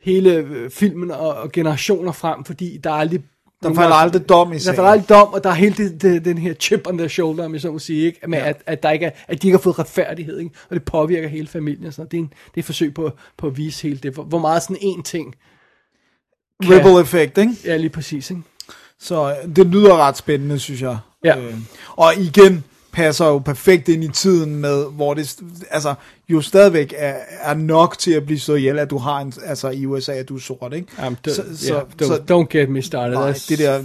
hele øh, filmen og, og generationer frem, fordi der er aldrig Der falder aldrig dom i der sagen. falder aldrig dom, og der er hele det, det, den her chip on their shoulder, om jeg så må sige, ikke? Med, ja. at, at, der ikke er, at de ikke har fået retfærdighed, ikke? og det påvirker hele familien. og Sådan. noget. Det, er en, det er et forsøg på, på at vise hele det, hvor, hvor meget sådan en ting, kan- Ripple effect, ikke? ja lige præcis, ikke? Så øh, det lyder ret spændende, synes jeg. Ja. Øh, og igen passer jo perfekt ind i tiden med, hvor det altså, jo stadigvæk er, er nok til at blive så ihjel, at du har en, altså i USA, at du er sort, ikke? Um, d- Så- så, så- yeah, don't, så- don't get me started. Nej, det der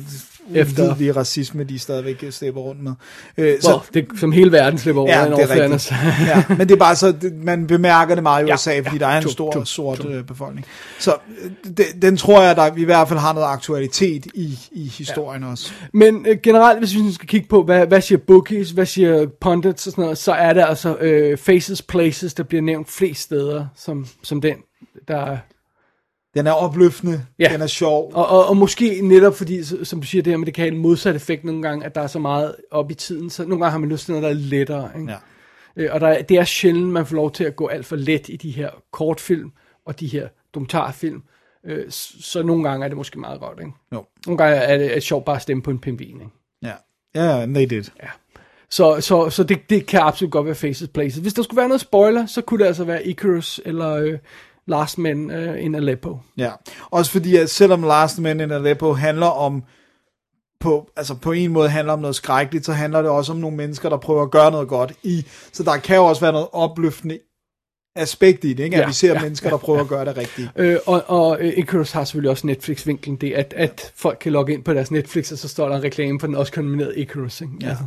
efter- efter racisme, de stadigvæk slæber rundt med. Øh, Så, det, som hele verden slipper over Ja, en det er rigtigt. ja, men det er bare så, man bemærker det meget i Ja, USA, fordi ja, der er en true, stor true, sort true. øh, befolkning. Så øh, det, den tror jeg, der i hvert fald har noget aktualitet i, i historien ja. også. Men øh, generelt, hvis vi skal kigge på, hvad, hvad siger bookies, hvad siger pundits og sådan noget, så er der altså øh, Faces Places, der bliver nævnt flest steder, som, som den, der er Den er opløftende, Ja. den er sjov. Og, og, og måske netop fordi, som du siger det her med, det kan have en modsat effekt nogle gange, at der er så meget op i tiden, så nogle gange har man lyst til noget, der er lettere. Ikke? Ja. Øh, og der, er- det er sjældent, man får lov til at gå alt for let i de her kortfilm og de her dokumentarfilm. Øh, så nogle gange er det måske meget godt. Ikke? Jo. Nogle gange er det, er det sjovt bare at stemme på en pingvin. Ikke? Ja, ja yeah, they did. Så, så, så det, det kan absolut godt være Faces Places. Hvis der skulle være noget spoiler, så kunne det altså være Icarus eller øh, Last Men øh, in Aleppo. Ja, også fordi, at selvom Last Man in Aleppo handler om, på, altså på en måde handler om noget skrækkeligt, så handler det også om nogle mennesker, der prøver at gøre noget godt i. Så der kan jo også være noget opløftende aspekt i det, ikke? At Ja, vi ser ja, mennesker, der prøver at gøre det rigtigt. Øh, og og øh, Icarus har selvfølgelig også Netflix-vinklen, det at, at folk kan logge ind på deres Netflix, og så står der en reklame for den også nominerede Icarus. Ikke? Ja. Altså,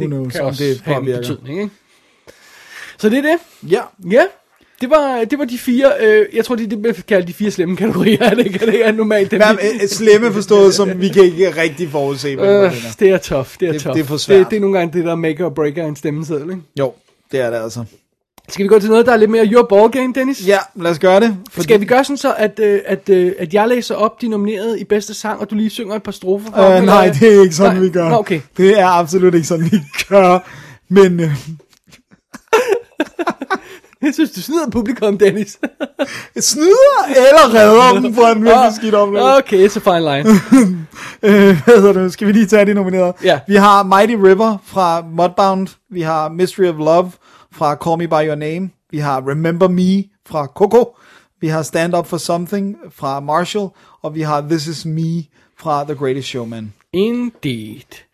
Who knows, kan også det have en betydning. Ikke? Så det er det. Ja, Ja. Det var, det var de fire, øh, jeg tror, det er kalder de fire slemme kategorier, er det ikke? Det er normalt dem. Hvad, øh, slemme forstået, som vi kan ikke rigtig forudse, Øh, det er tough, det er Det- tough. det er for svært. Det, det er nogle gange det, der make or breaker en stemmeseddel, ikke? Jo, det er det altså. Skal vi gå til noget, der er lidt mere your ball game, Dennis? Ja, lad os gøre det. For Skal vi gøre sådan så, at, øh, at, øh, at jeg læser op de nominerede i bedste sang, og du lige synger et par strofer for Øh, dem, nej, eller- det er ikke sådan, Nej, vi gør. Nå, okay. Det er absolut ikke sådan, vi gør. Men øh, Jeg synes, du snyder publikum, Dennis. snyder eller redder dem fra en virkelig skidt oplevelse. Okay, it's a fine line. Øh, hvad hedder det? Skal vi lige tage de nominerede? Ja. Vi har Mighty River fra Mudbound. Vi har Mystery of Love fra Call Me By Your Name. Vi har Remember Me fra Coco. Vi har Stand Up For Something fra Marshall. Og vi har This Is Me fra The Greatest Showman. Indeed.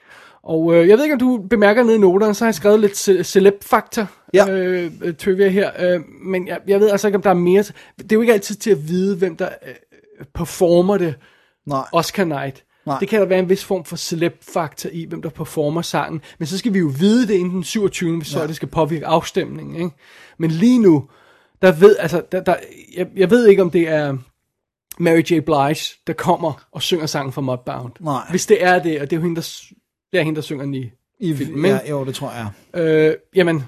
Og øh, jeg ved ikke, om du bemærker nede i noterne, så har jeg skrevet lidt ce- celeb-faktor Ja. øh, øh, trivia her. Øh, men jeg, jeg ved altså ikke, om der er mere. Det er jo ikke altid til at vide, hvem der øh, performer det Nej. Oscar night. Nej. Det kan der være en vis form for celeb-faktor i, hvem der performer sangen. Men så skal vi jo vide det inden den 27. hvis så Ja. det skal påvirke afstemningen. Ikke? Men lige nu, der ved, altså, der, der, jeg, jeg ved ikke, om det er Mary J. Blige, der kommer og synger sangen fra Mudbound. Nej. Hvis det er det, og det er jo hende, der, det er hende, der synger den i, I, filmen. ja, jo, det tror jeg. øh, jamen,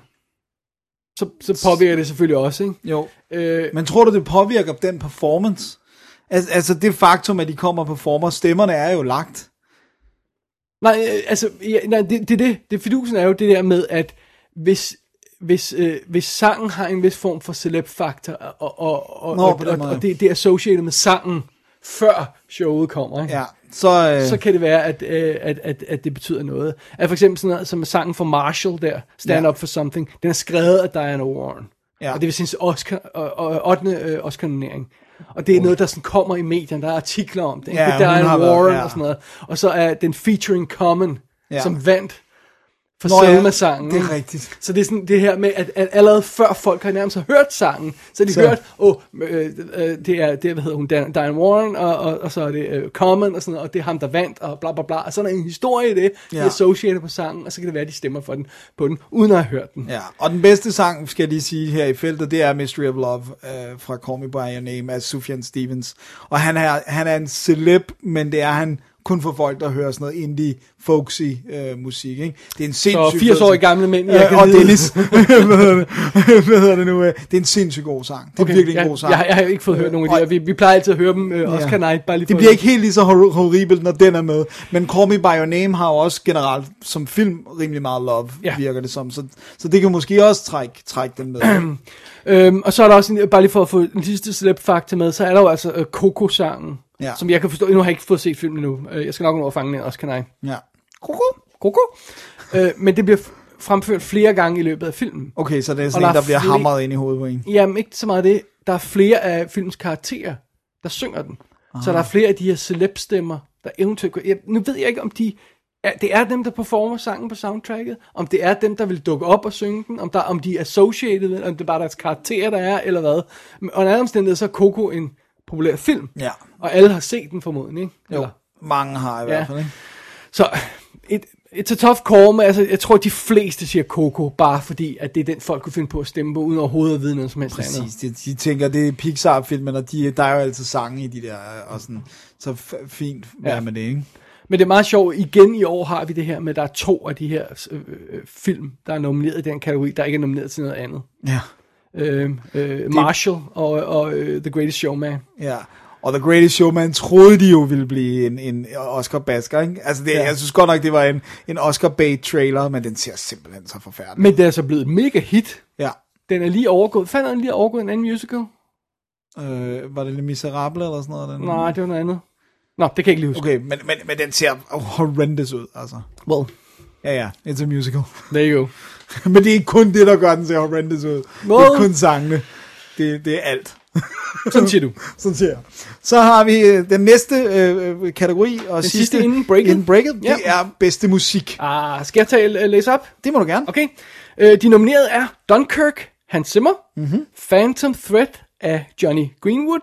så, så påvirker det selvfølgelig også, ikke? Jo. Øh, Men tror du, det påvirker den performance? Altså, altså det faktum, at de kommer og performer, stemmerne er jo lagt. Nej, øh, altså, ja, nej, det, det, det, det fidusen er jo det der med, at hvis, hvis, øh, hvis sangen har en vis form for celeb-faktor, og, og, og, Nå, og, og, og det, det er associated med sangen, før showet kommer, ikke? Ja, så... Øh, så kan det være, at, øh, at, at, at det betyder noget. At for eksempel sådan noget, som sangen for Marshall der, Stand Ja. Up For Something, den er skrevet af Diana Warren. Ja. Og det vil sige Oscar, og, og 8. Øh, Oscar-nominering. Og det er noget, der sådan kommer i medierne, der er artikler om det. Ja, Diana har været- Warren ja. og sådan noget. Og så er den featuring Common, Ja. som vandt for Nå ja, Selma-sangen. det er rigtigt. Så det er sådan det her med, at, at allerede før folk har nærmest hørt sangen, så har de Så- hørt, åh, oh, øh, øh, det er, det er, hvad hedder hun, Dan- Diane Warren, og, og, og så er det øh, Common, og sådan noget, og det er ham, der vandt, og bla bla bla. Og så er der en historie i det, de Ja. er associated på sangen, og så kan det være, at de stemmer for den, på den, uden at have hørt den. Ja, og den bedste sang, skal jeg lige sige her i feltet, det er Mystery of Love øh, fra Call Me By Your Name af Sufjan Stevens. Og han er, han er en celeb, men det er han kun for folk, der hører sådan noget indie, folksy øh, musik. Ikke? Det er en sindssygt 80-årige gamle mænd, jeg øh, Og. Dennis, hvad hedder det, nu? øh, Det er en sindssygt god sang. Det er okay, virkelig en jeg, god sang. Jeg, jeg, har ikke fået hørt nogen af de. Vi, vi plejer altid at høre dem, øh, Oscar Night, bare lige det bliver ikke helt lige så hor- horribelt, når den er med. Men Call Me By Your Name har også generelt som film rimelig meget love, Ja. ja. virker det som. Så, så det kan måske også trække, trække den med. Øhm, og så er der også, en, bare lige for at få en sidste celeb-fakta med, så er der jo altså øh, Coco-sangen, Ja. som jeg kan forstå, nu har jeg ikke fået set filmen nu, øh, jeg skal nok nå at fange den også, kan jeg. ja. Coco. øh, men det bliver fremført flere gange i løbet af filmen. Okay, så det er sådan der en, er der bliver flere- hamret ind i hovedet på en. Jamen, ikke så meget det. Der er flere af filmens karakterer, der synger den. Aha. Så der er flere af de her celeb-stemmer, der eventuelt... går- Jeg, nu ved jeg ikke, om de... Er, det er dem, der performer sangen på soundtracket, om det er dem, der vil dukke op og synge den, om, der, om de er associated, med, om det er bare deres karakterer, der er, eller hvad. Men under andre omstændigheder, så er Coco en populær film. Ja. Og alle har set den formodentlig, ikke? Jo, Eller? mange har i Ja. hvert fald, ikke? Så et, it's a tough call, men altså, jeg tror, de fleste siger Coco, bare fordi, at det er den, folk kunne finde på at stemme på, uden overhovedet at vide noget som helst andet. Præcis, de, de tænker, det er Pixar-filmen, og de, der er jo altid sange i de der, og sådan, så f- fint Ja. ja. med det, ikke? Men det er meget sjovt, igen i år har vi det her med, at der er to af de her øh, øh, film, der er nomineret i den kategori, der ikke er nomineret til noget andet. Ja. Øh, øh, Marshall og, og øh, The Greatest Showman. Ja. Og The Greatest Showman troede de jo ville blive en, en Oscar basker, ikke? Altså, det, Ja. jeg synes godt nok, det var en, en Oscar bait trailer, men den ser simpelthen så forfærdelig. Men det er altså blevet et mega hit. Ja. Den er lige overgået. Fandt den lige overgået en anden musical? Øh, var det Le Miserable eller sådan noget? Den? Nej, det var noget andet. Nå, det kan jeg ikke lige huske. Okay, men, men, men den ser horrendous ud, altså. Well, Ja, ja, it's a musical. there you go. men det er ikke kun det, der gør den ser horrendous ud. Nå. Det er kun sangene. Det, det er alt. Sådan siger du. Sådan siger jeg. Så har vi øh, den næste øh, øh, kategori, og Den sidste, sidste inden breaket. Inden breaket Ja. Det er bedste musik. Ah, skal jeg tage, uh, læse op? Det må du gerne. Okay. Øh, de nominerede er Dunkirk, Hans Zimmer, mm-hmm. Phantom Thread af Johnny Greenwood,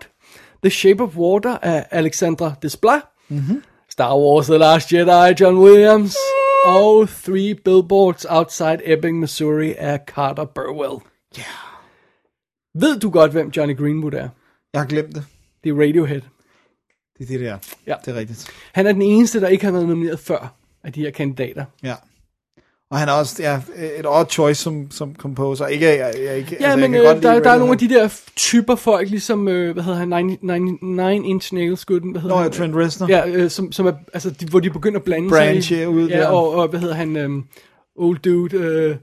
The Shape of Water af Alexandra Desplat, mm-hmm. Star Wars The Last Jedi John Williams, og Three Billboards Outside Ebbing, Missouri af Carter Burwell. Ved du godt, hvem Johnny Greenwood er? Jeg har glemt det. Det er Radiohead. Det er det der. Ja. Det er rigtigt. Han er den eneste, der ikke har været nomineret før af de her kandidater. Ja. Og han er også ja, et odd choice som, som composer. Ikke, jeg, jeg, ikke, Ja, altså, men jeg øh, kan godt der, lide der er nogle af de der typer folk, ligesom, øh, hvad hedder han, 99 Inch Nails, gutten, hvad hedder Nå, han? Trent Reznor. Ja, øh, som, som er, altså, de, hvor de begynder at blande Branche sig. i- ud ja, der. og, og, hvad hedder han, øh, old dude, øh,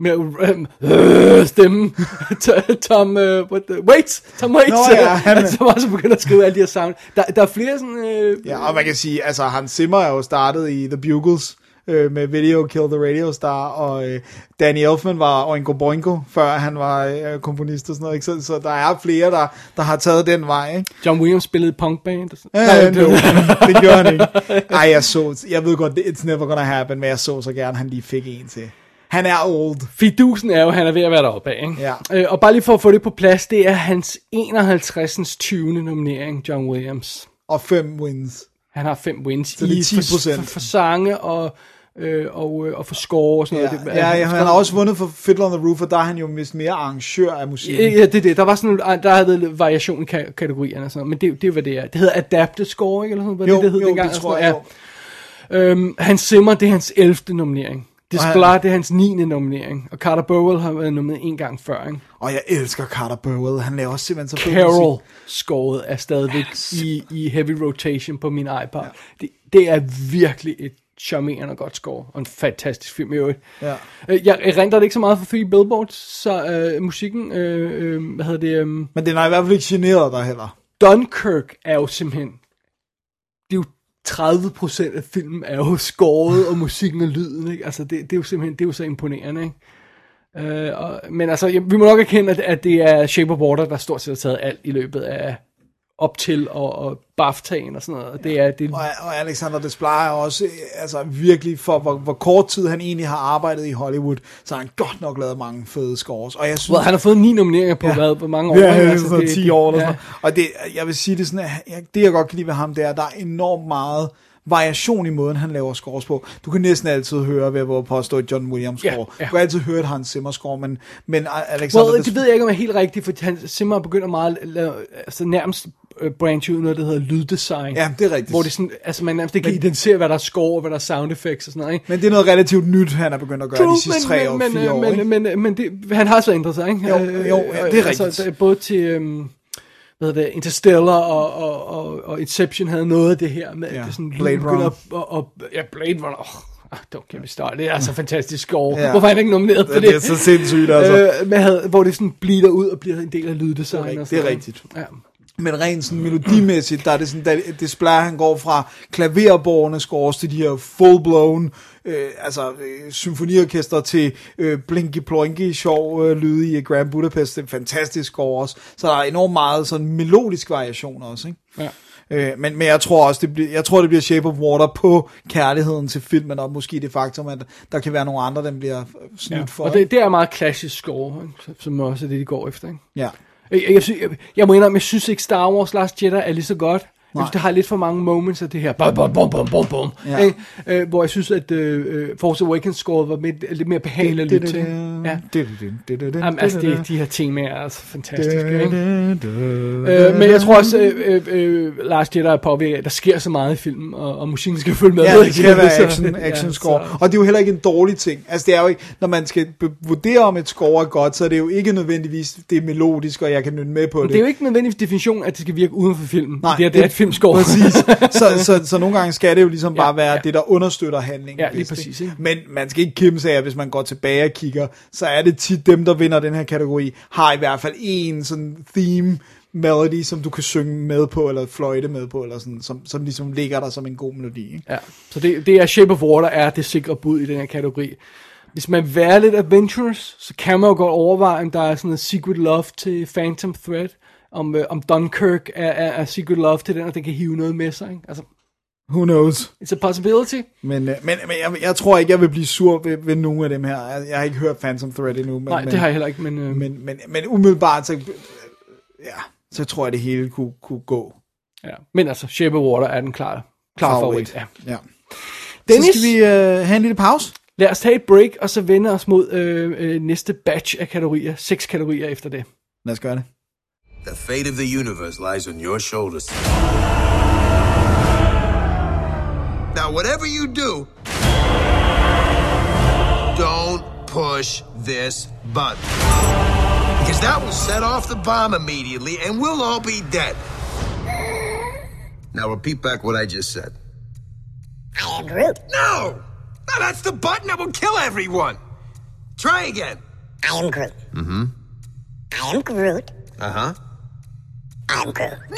med øh, øh, stemmen, Tom, øh, what the, wait, Tom Waits, Nå, ja, han- som også begynder at skrive alle de her sound. Der, der er flere sådan, øh, Ja, og man kan sige, altså Hans Zimmer er jo startet i The Bugles øh, med Video Kill the Radio Star, og øh, Danny Elfman var Oingo Boingo, før han var øh, komponist og sådan noget, ikke? Så, så der er flere, der, der har taget den vej, ikke? John Williams spillede punkband. Ja, no, det gør han ikke. Ej, jeg så, jeg ved godt, it's never gonna happen, men jeg så så gerne, han lige fik en til. Han er old. Fidusen er jo, han er ved at være deroppe af, ikke? Ja. Øh, og bare lige for at få det på plads, det er hans 51. 20. nominering, John Williams. Og fem wins. Han har fem wins Så det er i 10%. For, for, for sange og, øh, og, øh, og for score og sådan Ja, noget. Det- ja, ja, han har også vundet for Fiddler on the Roof, og der er han jo vist mere arrangør af musik. Ja, det er det. Der var sådan der havde lidt variation i ka- kategorierne og sådan noget, men det, det er hvad det er. Det hedder Adapted Score, ikke? Eller sådan noget, Jo, det, det hed jo, dengang, det tror jeg. Ja. Øhm, Hans Zimmer, det er hans 11. nominering. Desplat, det er hans 9. nominering. Og Carter Burwell har været nomineret en gang før, ikke? Og jeg elsker Carter Burwell. Han laver også simpelthen så. Carol scoret er stadigvæk i, i heavy rotation på min iPod. Ja. Det, det er virkelig et charmerende og godt score, og en fantastisk film i øvrigt. Ja. Øh, Jeg erindrer det ikke så meget for Three Billboards, så øh, musikken, øh, øh, hvad hedder det, øh, Men den har i hvert fald ikke generet dig heller. Dunkirk er jo simpelthen, 30% af filmen er jo skåret, og musikken og lyden, ikke? Altså, det, det er jo simpelthen, det er jo så imponerende, ikke? Øh, og, men altså, ja, vi må nok erkende, at, at det er Shape of Water, der stort set har taget alt i løbet af op til og, og BAFTA'en og sådan noget. Og Det er, det, Og, og Alexander Desplat er også altså, virkelig for, hvor, hvor kort tid han egentlig har arbejdet i Hollywood, så har han godt nok lavet mange fede scores. Og jeg synes, well, han har fået ni nomineringer på, ja. hvad, hvor mange år? Ja, Altså, sådan noget 10 år eller ja. sådan. Og det, jeg vil sige det sådan, at det jeg godt kan lide ved ham, det er, at der er enormt meget variation i måden, han laver scores på. Du kan næsten altid høre, ved at påstå et John Williams score. Ja, Ja, ja. Du kan altid høre et Hans Zimmer score, men, men Alexander Well, det ved jeg ikke, om er helt rigtigt, for han simpelthen begynder meget altså nærmest øh, branch ud noget, der hedder lyddesign. Ja, det er rigtigt. Hvor det sådan, altså man nærmest ikke kan identificere, hvad der er score, og hvad der er sound effects og sådan noget, ikke? Men det er noget relativt nyt, han er begyndt at gøre de sidste tre år, men, fire år. men, ikke? men, men, men det, han har så ændret sig, ikke? Jo, Øh, jo, ja, det er altså, rigtigt. der- både til, øhm, hvad det, Interstellar og, og, og, og Inception havde noget af det her med, Ja, at det sådan, Blade Runner. og, og, ja, Blade Runner, oh, don't get me started, det er altså fantastisk score. Ja. Hvorfor er han ikke nomineret for Det det? er så sindssygt, altså. Øh, men havde, hvor det sådan blider ud og bliver en del af lyddesign. Det er rigtigt, og sådan det er rigtigt. Ja. Men rent sådan melodimæssigt, der er det sådan, der Desplat, han går fra klaverborgerne scores til de her full-blown, øh, altså øh, symfoniorkester til øh, blinky plonky sjov øh, lyde i Grand Budapest. Det er fantastisk score også. Så der er enormt meget sådan melodisk variation også, ikke? Ja. Øh, men, men jeg tror også, det bliver, jeg tror, det bliver Shape of Water på kærligheden til filmen, og måske det faktum, at der kan være nogle andre, der bliver snydt Ja. for. Og det, det er meget klassisk score, som også er det, de går efter. Ikke? ja. Jeg, jeg, synes- jeg, jeg må indrømme, jeg synes ikke Star Wars Last Jedi er lige så godt. Jeg synes, det har lidt for mange moments af det her. Bum, bum, bum, bum, bum, bum, Ja. ikke? Øh, hvor jeg synes, at øh, øh, Force Awakens scoret var lidt, lidt mere behageligt at lytte til. Ja. Jamen, altså, det, de her temaer er altså fantastiske. Ikke? Øh, men jeg tror også, øh, øh, øh, Lars Jedi er påvirket, at der sker så meget i filmen, og, og musikken skal følge med. Ja, det skal være action, action score. så- Og det er jo heller ikke en dårlig ting. Altså det er jo ikke, når man skal vurdere om et score er godt, så er det jo ikke nødvendigvis, det er melodisk, og jeg kan nynne med på det. Det er jo ikke nødvendigvis definition, at det skal virke uden for filmen. Nej, det, er, det er filmscore. Præcis. Så, så, så nogle gange skal det jo ligesom bare Ja, være ja. det, der understøtter handlingen. Ja, lige bedst, præcis, ikke? Men man skal ikke kæmpe sig af, hvis man går tilbage og kigger, så er det tit dem, der vinder den her kategori, har i hvert fald en sådan theme melody, som du kan synge med på, eller fløjte med på, eller sådan, som, som ligesom ligger der som en god melodi. Ikke? Ja, så det, det er Shape of Water er det sikre bud i den her kategori. Hvis man vil være lidt adventurous, så kan man jo godt overveje, om der er sådan en Secret Love til Phantom Thread, om, øh, om Dunkirk er, er, er Secret Love til den, og den kan hive noget med sig. Ikke? Altså, Who knows? it's a possibility. Men, øh, men, men jeg, jeg tror ikke, jeg vil blive sur ved, ved nogen af dem her. Jeg, jeg har ikke hørt Phantom Thread endnu. Men, Nej, men, det har jeg heller ikke, men, øh, Men, men, men umiddelbart, så, ja, så tror jeg, det hele kunne, kunne gå. ja. men altså, Shape of Water er den klare, klare favorit. Ja. Ja. Dennis? Så skal vi øh, have en lille pause. Lad os tage et break, og så vende os mod øh, øh, næste batch af kategorier. Seks kategorier efter det. Lad os gøre det. The fate of the universe lies on your shoulders. Now, whatever you do, don't push this button. Because that will set off the bomb immediately and we'll all be dead. Now, repeat back what I just said. I am Groot. No! No, that's the button that will kill everyone! Try again. I am Groot. Mm-hmm. I am Groot. Uh huh. I am Groot. No!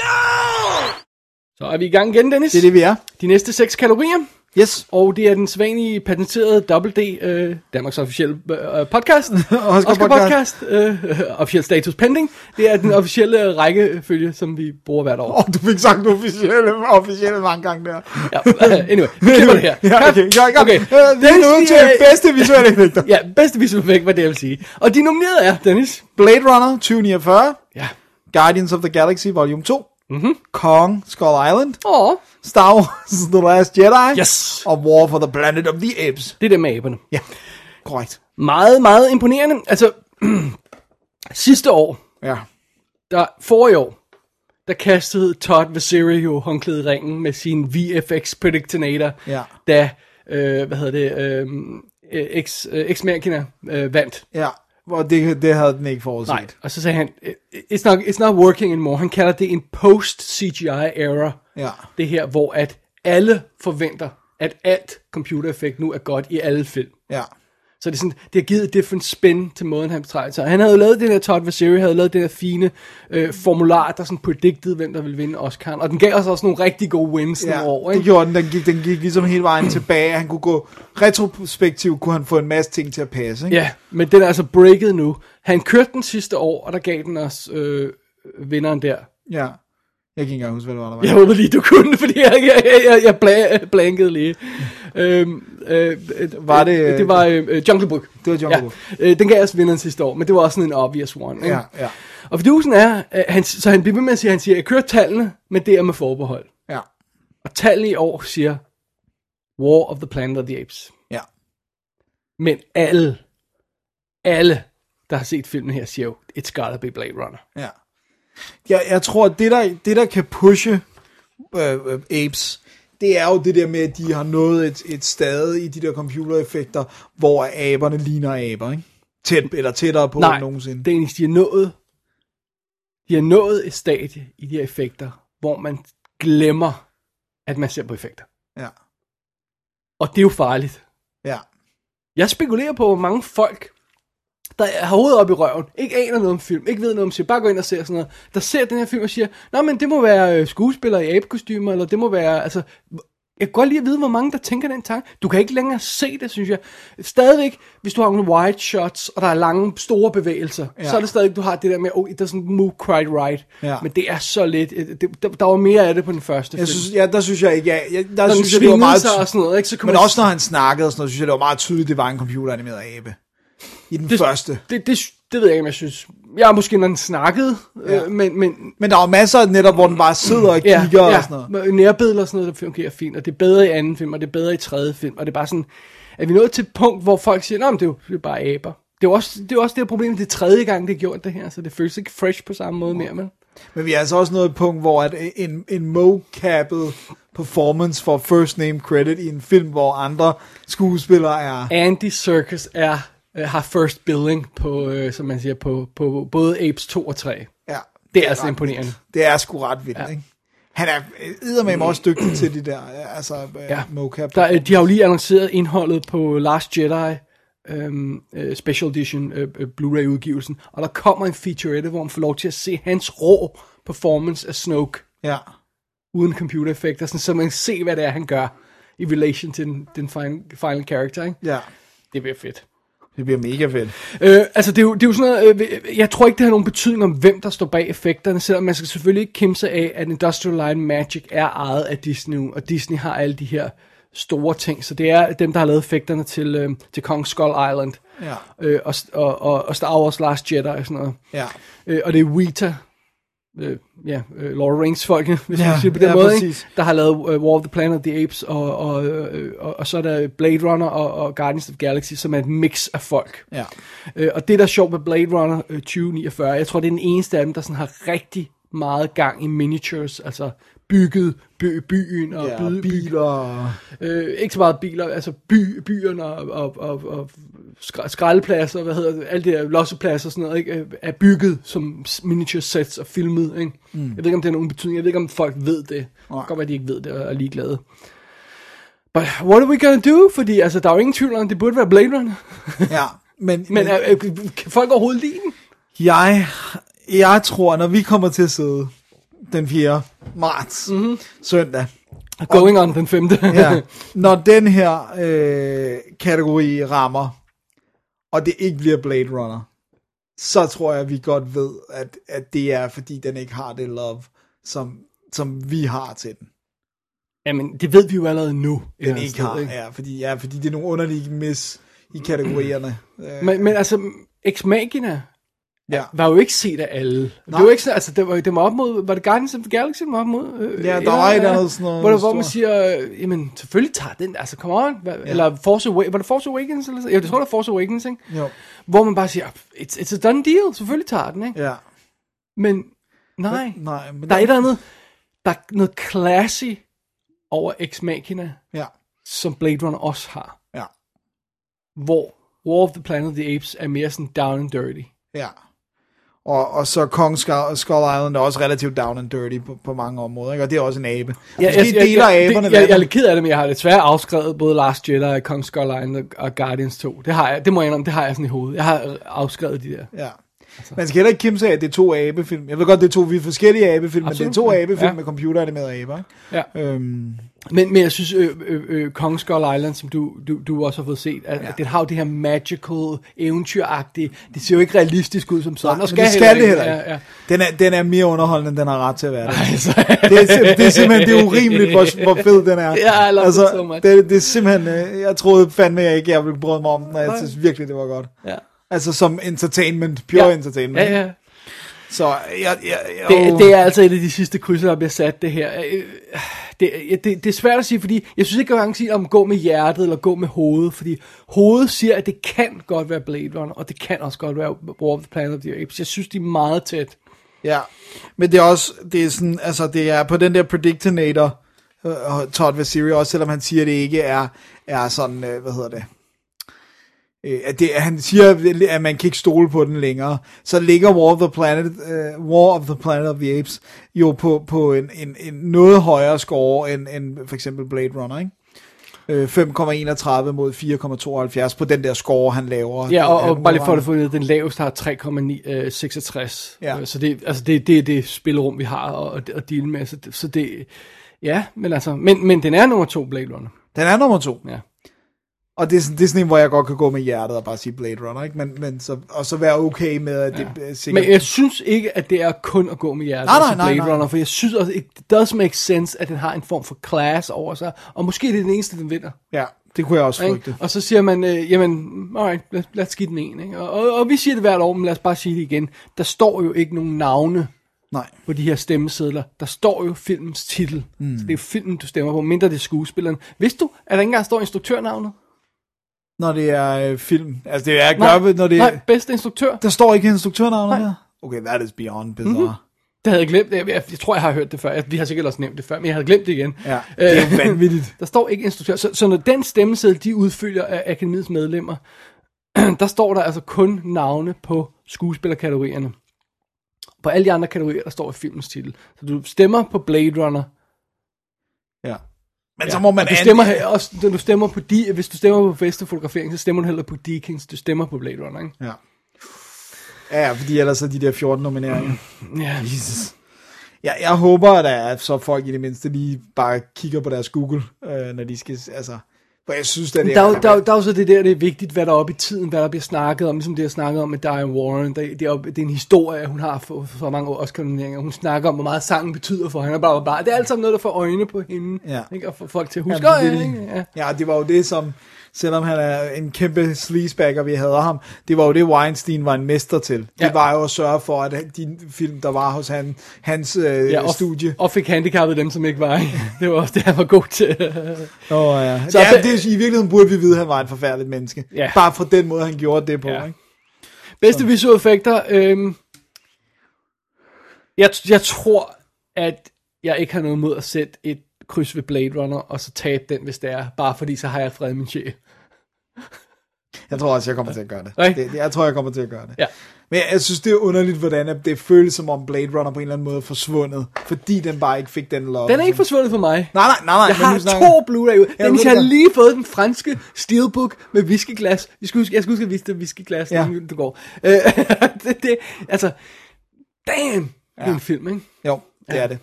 Så er vi i gang igen, Dennis. Det er det, vi er. De næste seks kategorier. Yes. Og det er den svanlige patenterede Double D, øh, Danmarks officielle øh, podcast. Oscar Oscar podcast. podcast. Øh, øh, officiel status pending. Det er den officielle rækkefølge, som vi bruger hvert år. Åh, oh, du fik sagt officielle, officielle mange gange der. Ja, uh, anyway, vi klipper det her. Ja, okay, er gang. Okay. Øh, Vi er nået til øh, bedste visuelle effekter. Ja, bedste visuelle effekt, hvad det jeg vil sige. Og de nominerede er, Dennis. Blade Runner 2049, Ja. Guardians of the Galaxy Volume 2, Mhm. mm-hmm. Kong Skull Island, Åh, Star Wars The Last Jedi, Yes. og War for the Planet of the Apes. det er det med aberne. Ja, korrekt. Meget, meget imponerende. Altså, sidste år, Ja. der, for i år, der kastede Todd Vasiri jo håndklædet i ringen med sin VFX Predictinator, Ja. da, øh, hvad hedder det, øh, øh, X, øh, X Machina øh, vandt. Ja, hvor det, det havde den ikke forudset. Nej, og så sagde han, it's not, it's not working anymore. Han kalder det en post-CGI era. Ja. Det her, hvor at alle forventer, at alt computereffekt nu er godt i alle film. Ja. Så det, er sådan, det har givet et different spin til måden, han betragter sig. Han havde jo lavet det der, Todd Vasiri havde lavet det der fine øh, formular, der sådan predicted, hvem der ville vinde Oscar. Og den gav os også nogle rigtig gode wins Ja, nogle år. det Ikke? gjorde den. Den gik, den gik ligesom hele vejen tilbage. Han kunne gå retrospektivt, kunne han få en masse ting til at passe. Ikke? Ja, men den er altså breaket nu. Han kørte den sidste år, og der gav den os øh, vinderen der. ja. Jeg kan ikke engang huske, hvad det var, der var. Jeg håber lige, du kunne, fordi jeg, jeg, jeg, jeg, bla- blankede lige. Øhm, øh, Var det- Det var øh, Jungle Book. Det var Jungle Book. Ja, øh, den gav os vinderen sidste år, men det var også sådan en obvious one. Ikke? Ja, ja. Og fidusen er, at han, så han bliver ved med at sige, han siger, jeg kører tallene, men det er med forbehold. Ja. Og tallene i år siger, War of the Planet of the Apes. Ja. Men alle, alle, der har set filmen her, siger jo, it's gotta be Blade Runner. Ja. Jeg, jeg tror, at det der, det der kan pushe øh, øh, apes, det er jo det der med, at de har nået et, et stade i de der computereffekter, hvor aberne ligner aber, ikke? Tæt, eller tættere på Nej, end nogensinde. det er egentlig, de har nået, de har nået et stadie i de her effekter, hvor man glemmer, at man ser på effekter. Ja. Og det er jo farligt. Ja. Jeg spekulerer på, hvor mange folk, der har hovedet op i røven, ikke aner noget om film, ikke ved noget om film, bare går ind og ser sådan noget, der ser den her film og siger, Nå, men det må være øh, skuespillere i abekostymer, eller det må være, altså, jeg kan godt lige at vide, hvor mange der tænker den tanke. Du kan ikke længere se det, synes jeg. Stadigvæk, hvis du har nogle wide shots, og der er lange, store bevægelser, ja. så er det stadig, du har det der med, oh, it doesn't move quite right. Ja. Men det er så lidt. Det, der, der var mere af det på den første Jeg film. synes, ja, der synes jeg ikke, jeg, der Når synes jeg, det var meget, sig og sådan noget, ikke, så men man- også når han snakkede og sådan noget, synes jeg, det var meget tydeligt, det var en computeranimeret abe. I den det, første. Det, det, det ved jeg ikke, om jeg synes. Jeg er måske, når den snakkede, ja. Ja. øh, men, men Men der var masser af netop, hvor den bare sidder og ja, kigger ja, og sådan noget. nærbilleder og sådan noget, der fungerer fint, og det er bedre i anden film, og det er bedre i tredje film, og det er bare sådan, at vi er nået til et punkt, hvor folk siger, nej, men det er jo det er bare aber. Det er også det, er også det her problem, det er tredje gang, det er gjort det her, så det føles ikke fresh på samme måde mere, men... Men vi er altså også nået et punkt, hvor at en, en mocappet performance for first name credit i en film, hvor andre skuespillere er... Andy Serkis er, øh, har first billing på, øh, som man siger, på, på både Apes 2 og 3. Ja, Det er altså ret imponerende. vildt. Det er sgu ret vildt, ja. ikke? Han er eddermame også dygtig til de der, altså Ja. ja. mocap. Der, øh, de har jo lige annonceret indholdet på Last Jedi øhm, øh, Special Edition øh, øh, Blu-ray udgivelsen, og der kommer en featurette, hvor man får lov til at se hans rå performance af Snoke Ja. uden computereffekter, sådan, så man kan se, hvad det er, han gør i relation til den, den final, final character. Ikke? ja, Det bliver fedt. Det bliver mega fedt. Øh, altså, det er, jo, det er jo sådan noget, øh, jeg tror ikke, det har nogen betydning om, hvem der står bag effekterne, selvom man skal selvfølgelig ikke kimse af, at Industrial Light Magic er ejet af Disney, og Disney har alle de her store ting, så det er dem, der har lavet effekterne til, øh, til Kong Skull Island, Ja. øh, og, og, og, og Star Wars Last Jedi og sådan noget. Ja. Øh, og det er Weta, øh, ja, øh, Lord of Rings folkene, hvis Ja, man siger på den ja, måde, ikke? præcis. der har lavet uh, War of the Planet of the Apes, og, og, øh, og, og så er der Blade Runner og, og Guardians of the Galaxy, som er et mix af folk. Ja. Øh, og det, der er sjovt med Blade Runner øh, 2049, jeg tror, det er den eneste af dem, der sådan har rigtig meget gang i miniatures, altså bygget by, byen og Ja, by, biler. Øh, ikke så meget biler, altså by, byerne og, og, og, og skra- skraldepladser, hvad hedder det, alle de der lossepladser og sådan noget, ikke, øh, er bygget som miniature sets og filmet, ikke? Mm. Jeg ved ikke, om det har nogen betydning, jeg ved ikke, om folk ved det. Det kan godt være, at de ikke ved det og er ligeglade. But what are we gonna do? Fordi altså, der er jo ingen tvivl om, det burde være Blade Runner. Ja, men, Men er, er, kan folk overhovedet lide den? jeg, jeg tror, når vi kommer til at sidde den 4. marts, mm-hmm. søndag, Going on den femte. ja, når den her øh, kategori rammer, og det ikke bliver Blade Runner, så tror jeg, vi godt ved, at, at det er, fordi den ikke har det love, som, som vi har til den. Jamen, det ved vi jo allerede nu. Den ikke sted, har, ja, fordi, ja, fordi det er nogle underlige mis i kategorierne. Men, men altså, Ex Machina ja. var jo ikke set af alle. Det Nej. var ikke sådan, altså, det var, det var op mod, var det Guardians of the Galaxy, den var op mod? Øh, Ja, der var et andet sådan noget Hvor, der, hvor man siger, øh, jamen, selvfølgelig tager den, altså, come on. Hvad, ja. Eller Force Awakens, var det Force Awakens? Eller, det tror jeg, det er Force Awakens, ikke? Jo. Hvor man bare siger, it's, it's a done deal, selvfølgelig tager den, ikke? Ja. Men, nej, Nej, men der er et eller andet, der er noget classy over Ex Machina, Ja, som Blade Runner også har. ja, Hvor War of the Planet of the Apes er mere sådan down and dirty. ja. Og, og så Kong Skull, Skull Island er også relativt down and dirty på, på mange områder, ikke? og det er også en abe. Ja, Måske deler aberne det, jeg, jeg er lidt ked af det, men jeg har desværre afskrevet både Last Jedi, Kong Skull Island og, og Guardians 2. Det har jeg, det må jeg indrømme, det har jeg sådan i hovedet. Jeg har afskrevet de der. Ja. Man skal heller ikke kimse af, at det er to abefilm. Jeg ved godt, det er to vidt forskellige abefilm, men det er Absolut, to abefilm Ja. med computeranimerede aber. Ja. Øhm, Men, men jeg synes, øh, øh, øh, Kong Skull Island, som du, du, du også har fået set, at, ja. at det har jo det her magical, eventyragtige, det ser jo ikke realistisk ud som sådan. nej, og men det skal det heller ikke. Ja, ja. Den, er, den er mere underholdende, end den har ret til at være det. Altså, Det er, det er simpelthen det er urimeligt, hvor, hvor fed den er. Ja, I love it so much. det, det er simpelthen, øh, jeg troede fandme jeg ikke, jeg ville bryde mig om den, og jeg synes virkelig, det var godt. ja. Altså som entertainment, pure Ja. entertainment. Ja, ja. Så jeg, jeg, jeg, Det, det er altså et af de sidste krydser, der bliver sat, det her. Øh, Det, det, det er svært at sige, fordi jeg synes ikke at sige, om gå med hjertet eller gå med hovedet, fordi hovedet siger, at det kan godt være Blade Runner, og det kan også godt være War of the Planet of the Apes. Jeg synes, de er meget tæt. Ja, men det er også, det er sådan, altså det er på den der Predictinator, øh, Todd Vasiri, også selvom han siger, at det ikke er, er sådan, øh, hvad hedder det, at det, han siger, at man kan ikke stole på den længere, så ligger War of the Planet, uh, War of the Planet of the Apes jo på, på en, en, en noget højere score end, end for eksempel Blade Runner, ikke? Øh, 5,31 mod 4,72 på den der score, han laver. Ja, og, og bare lige for at få det, den laveste har 3,66. Ja. Så det, altså det, det er det spillerum, vi har at, at deale med. Så det, så det, ja, men altså, men, men den er nummer to Blade Runner. Den er nummer to. Ja. Og det er, sådan, det er sådan en, hvor jeg godt kan gå med hjertet og bare sige Blade Runner, ikke? Men, men så, og så være okay med, at det er sikkert... Men jeg synes ikke, at det er kun at gå med hjertet Nej, nej, til nej, Blade nej. Runner, for jeg synes også, it does make sense, at den har en form for class over sig, og måske det er den eneste, den vinder. Ja, det kunne jeg også frygte. Ikke? Og så siger man, øh, jamen, alright, lad, lad os give den en. Ikke? Og, og, og vi siger det hvert år, men lad os bare sige det igen. Der står jo ikke nogen navne Nej. på de her stemmesedler. Der står jo filmens titel. Mm. Så det er filmen, du stemmer på, mindre det er skuespilleren. Vidste du, at der ikke engang står instruktørnavnet? Når det er øh, film. Altså, det er Nej, gør, når det nej, bedste instruktør. Der står ikke instruktørnavnet her? Okay, that is beyond bizarre. Mhm. Det havde jeg glemt. Jeg, jeg, jeg tror, jeg har hørt det før. Jeg, vi har sikkert også nævnt det før, men jeg havde glemt det igen. Ja, det er Øh, vanvittigt. Der står ikke instruktør. Så, så når den stemmeseddel, de udfylder af akademiets medlemmer, der står der altså kun navne på skuespillerkategorierne. På alle de andre kategorier, der står i filmens titel. Så du stemmer på Blade Runner. Ja. Men så må man... og du stemmer, he- også, når du stemmer på de, hvis du stemmer på bedste fotografering, så stemmer du heller på Deakins. Du stemmer på Blade Runner, ikke? Ja. Ja, fordi ellers er de der 14 nomineringer. Ja. Jesus. Ja, jeg håber, at der er så folk i det mindste lige bare kigger på deres Google, øh, når de skal, altså, for jeg synes, det Der er, der, er, jo- der er jo så det der, det er vigtigt, hvad der er oppe i tiden, hvad der bliver snakket om, ligesom det, jeg snakket om med Diane Warren. Det, det, er, det er en historie, hun har for, for mange Oscar-nomineringer. Hun snakker om, hvor meget sangen betyder for hende, og bla, bla, bla. Det er alt sammen noget, der får øjne på hende, Ja. ikke? og får folk til at huske. Ja, det, ja, ja. ja, det var jo det, som, selvom han er en kæmpe sleazebag, og vi havde ham. Det var jo det, Weinstein var en mester til. Det Ja. var jo at sørge for, at de film, der var hos han, hans øh, Ja, og, studie. og fik handicappet dem, som ikke var. Det var også det, han var god til. Oh, ja. Så ja, det, I virkeligheden burde vi vide, at han var en forfærdelig menneske. Ja. Bare fra den måde, han gjorde det på. Ja. Ikke? Bedste visuelle effekter. Øhm, jeg, jeg tror, at jeg ikke har noget mod at sætte et kryds ved Blade Runner, og så tabe den, hvis det er. Bare fordi, så har jeg fred min sjæl. Jeg tror også, jeg kommer til at gøre det. Right? det. jeg tror, jeg kommer til at gøre det. Ja. Men jeg synes, det er underligt, hvordan det føles som om Blade Runner på en eller anden måde er forsvundet, fordi den bare ikke fik den love. Den er ikke forsvundet for mig. Nej, nej, nej, nej. Jeg har snakker- to Blu-ray ud. Ja, jeg du har lige fået den franske Steelbook med whiskyglas. Jeg skal huske, jeg skal huske at vise dig whiskyglas, Ja. ja. det går. Øh, det, det, altså, damn, det er en film, ikke? Jo, det er det.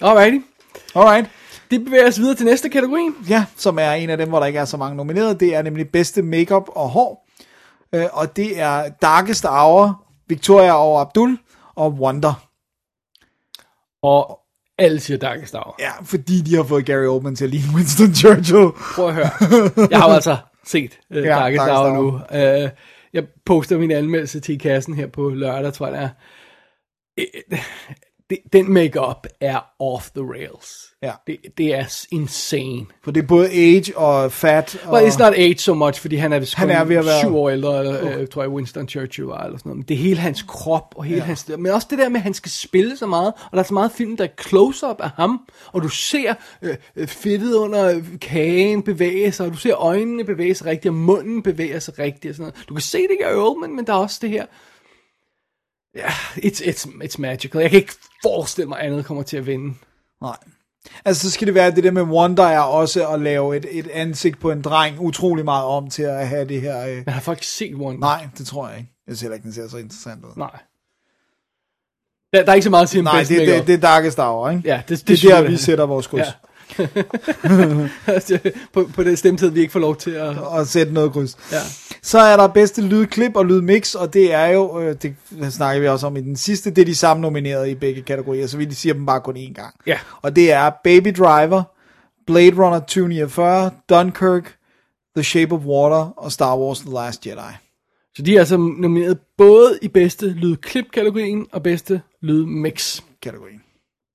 Alrighty. Alright. Det bevæger os videre til næste kategori. Ja, som er en af dem, hvor der ikke er så mange nomineret. Det er nemlig bedste makeup og hår. Øh, og det er Darkest Hour, Victoria og Abdul og Wonder. Og alle siger Darkest Hour. Ja, fordi de har fået Gary Oldman til at ligne Winston Churchill. Prøv at høre. Jeg har jo altså set uh, Ja, Darkest Darkest Hour nu. Uh, jeg poster min anmeldelse til kassen her på lørdag, tror jeg det er. Øh, det, den makeup er off the rails. Ja. Det, det er insane. For det er både age og fat. Og... Well, it's not age so much, fordi han er vist Han er ved at være- syv år ældre, eller, øh, tror jeg Winston Churchill var, eller sådan noget. Men det er hele hans krop, og hele ja. hans... Men også det der med, at han skal spille så meget, og der er så meget film, der er close-up af ham, og du ser øh, øh, fedtet under kagen bevæge sig, og du ser øjnene bevæge sig rigtigt, og munden bevæger sig rigtigt, og sådan noget. Du kan se det ikke er Oldman, men der er også det her... Ja, it's, it's, it's magical. Jeg kan ikke forestille mig, at andet kommer til at vinde. Nej. Altså, så skal det være det der med Wonder er også at lave et, et ansigt på en dreng utrolig meget om til at have det her... Øh... Men har folk set Wonder? Nej, det tror jeg ikke. Jeg synes heller ikke, den ser så interessant ud. Nej. Der, der er ikke så meget sige om Nej, det, makeup. det, det er Darkest Hour, ikke? Ja, det, det, det er der, jeg, vi det er. sætter vores kryds. Ja. på, på den stemtid, vi ikke får lov til at... Og sætte noget kryds. Ja. Så er der bedste lydklip og lydmix, og det er jo, øh, det snakker vi også om i den sidste, det er de samme nominerede i begge kategorier, så vi siger dem bare kun én gang. Ja. Og det er Baby Driver, Blade Runner 2049, Dunkirk, The Shape of Water og Star Wars The Last Jedi. Så de er altså nomineret både i bedste lydklip-kategorien og bedste lydmix.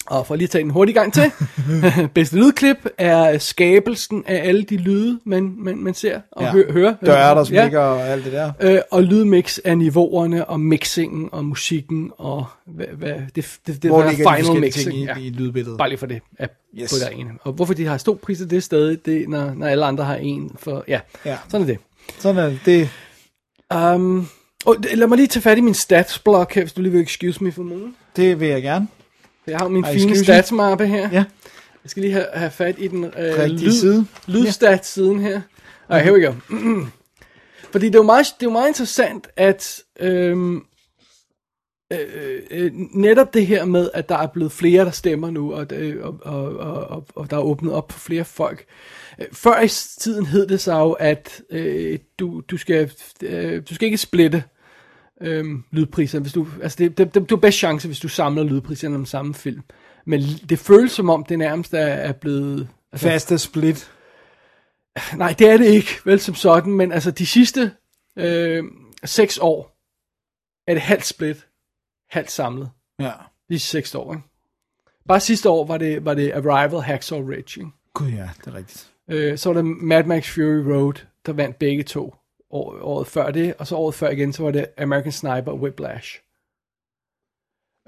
Og for lige at tage den hurtigt i gang til. bedste lydklip er skabelsen af alle de lyde, man, man, man ser og Ja. hø- hører. Døre, der smækker og alt det der. Øh, og lydmix er niveauerne og mixingen og musikken og hvad, hvad, det, det, det Hvor der de final forskellige mixing. ting i, i lydbilledet? Bare lige for det er Yes. på der ene. Og hvorfor de har stor pris det stadig, det, når, når alle andre har en. For, ja, Ja. sådan er det. Sådan er det. Um, og lad mig lige tage fat i min statsblok her, hvis du lige vil excuse me for nogen. Det vil jeg gerne. Jeg har min Ej, fine statsmappe her. Ja. Jeg skal lige have, have fat i den øh, Rigtige side. lydstats-siden her. Alright, here we go. Fordi det er jo meget, det er jo meget interessant, at øhm, øh, øh, netop det her med, at der er blevet flere, der stemmer nu, og, øh, og, og, og, og, der er åbnet op for flere folk. Øh, Før i tiden hed det så jo, at øh, du, du, skal, øh, du skal ikke splitte øhm, lydpriser. Hvis du, altså det, det, det, du har bedst chance, hvis du samler lydpriserne om samme film. Men det føles som om, det nærmest er, er blevet... Altså, Faste split. Nej, det er det ikke, vel som sådan, men altså de sidste øh, seks år er det halvt split, halvt samlet. Ja. De seks år, ikke? Bare sidste år var det, var det Arrival, Hacksaw Ridge, ikke? Gud ja, det er rigtigt. Øh, så var det Mad Max Fury Road, der vandt begge to år, året før det, og så året før igen, så var det American Sniper og Whiplash.